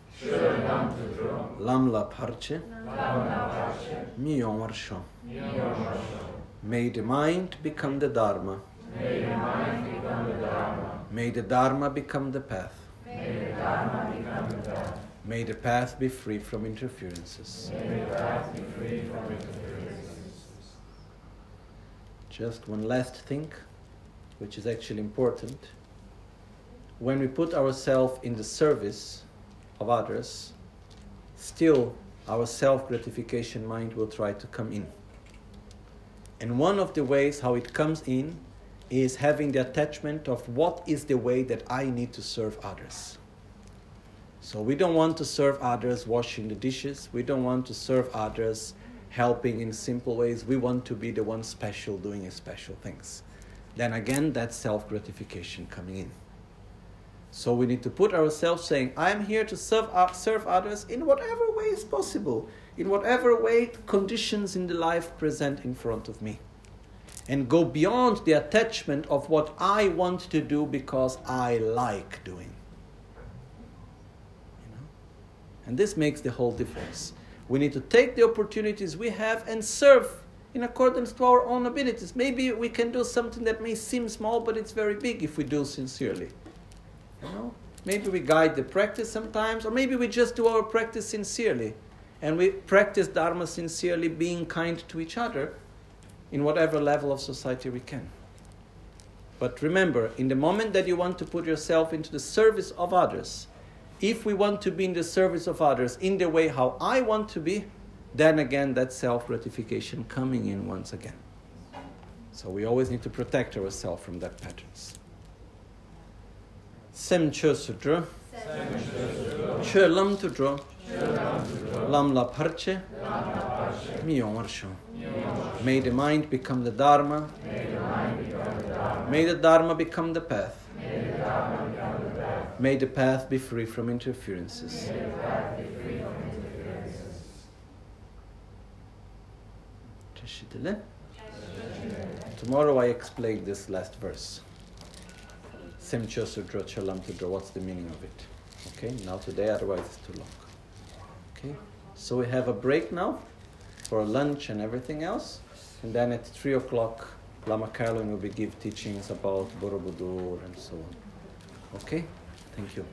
Lam la parche. Mi yong May the mind become the Dharma. May the mind become the Dharma. May the Dharma become the path. May the path be free from interferences. Just one last thing, which is actually important. When we put ourselves in the service of others, still our self gratification mind will try to come in. And one of the ways how it comes in is having the attachment of what is the way that I need to serve others. So we don't want to serve others washing the dishes, we don't want to serve others helping in simple ways, we want to be the one special doing special things. Then again, that's self gratification coming in. So we need to put ourselves saying, I am here to serve, serve others in whatever way is possible, in whatever way conditions in the life present in front of me. And go beyond the attachment of what I want to do because I like doing. You know? And this makes the whole difference. We need to take the opportunities we have and serve in accordance to our own abilities. Maybe we can do something that may seem small, but it's very big if we do sincerely. You know? Maybe we guide the practice sometimes, or maybe we just do our practice sincerely. And we practice Dharma sincerely, being kind to each other in whatever level of society we can. But remember, in the moment that you want to put yourself into the service of others, if we want to be in the service of others in the way how I want to be, then again that self gratification coming in once again. So we always need to protect ourselves from that patterns. Sem Chö Sutra. Chö Lam Tudro. Lam La Parche. Miyong Warsho. May the mind become the Dharma. May the Dharma become the path. May the path be free from interferences. Tomorrow I explain this last verse. Semcho Sutra Chalam Tudra, what's the meaning of it? Okay, now today, otherwise it's too long. Okay, so we have a break now. for lunch and everything else. And then at 3 o'clock, Lama Carolyn will be give teachings about Borobudur and so on. Okay? Thank you.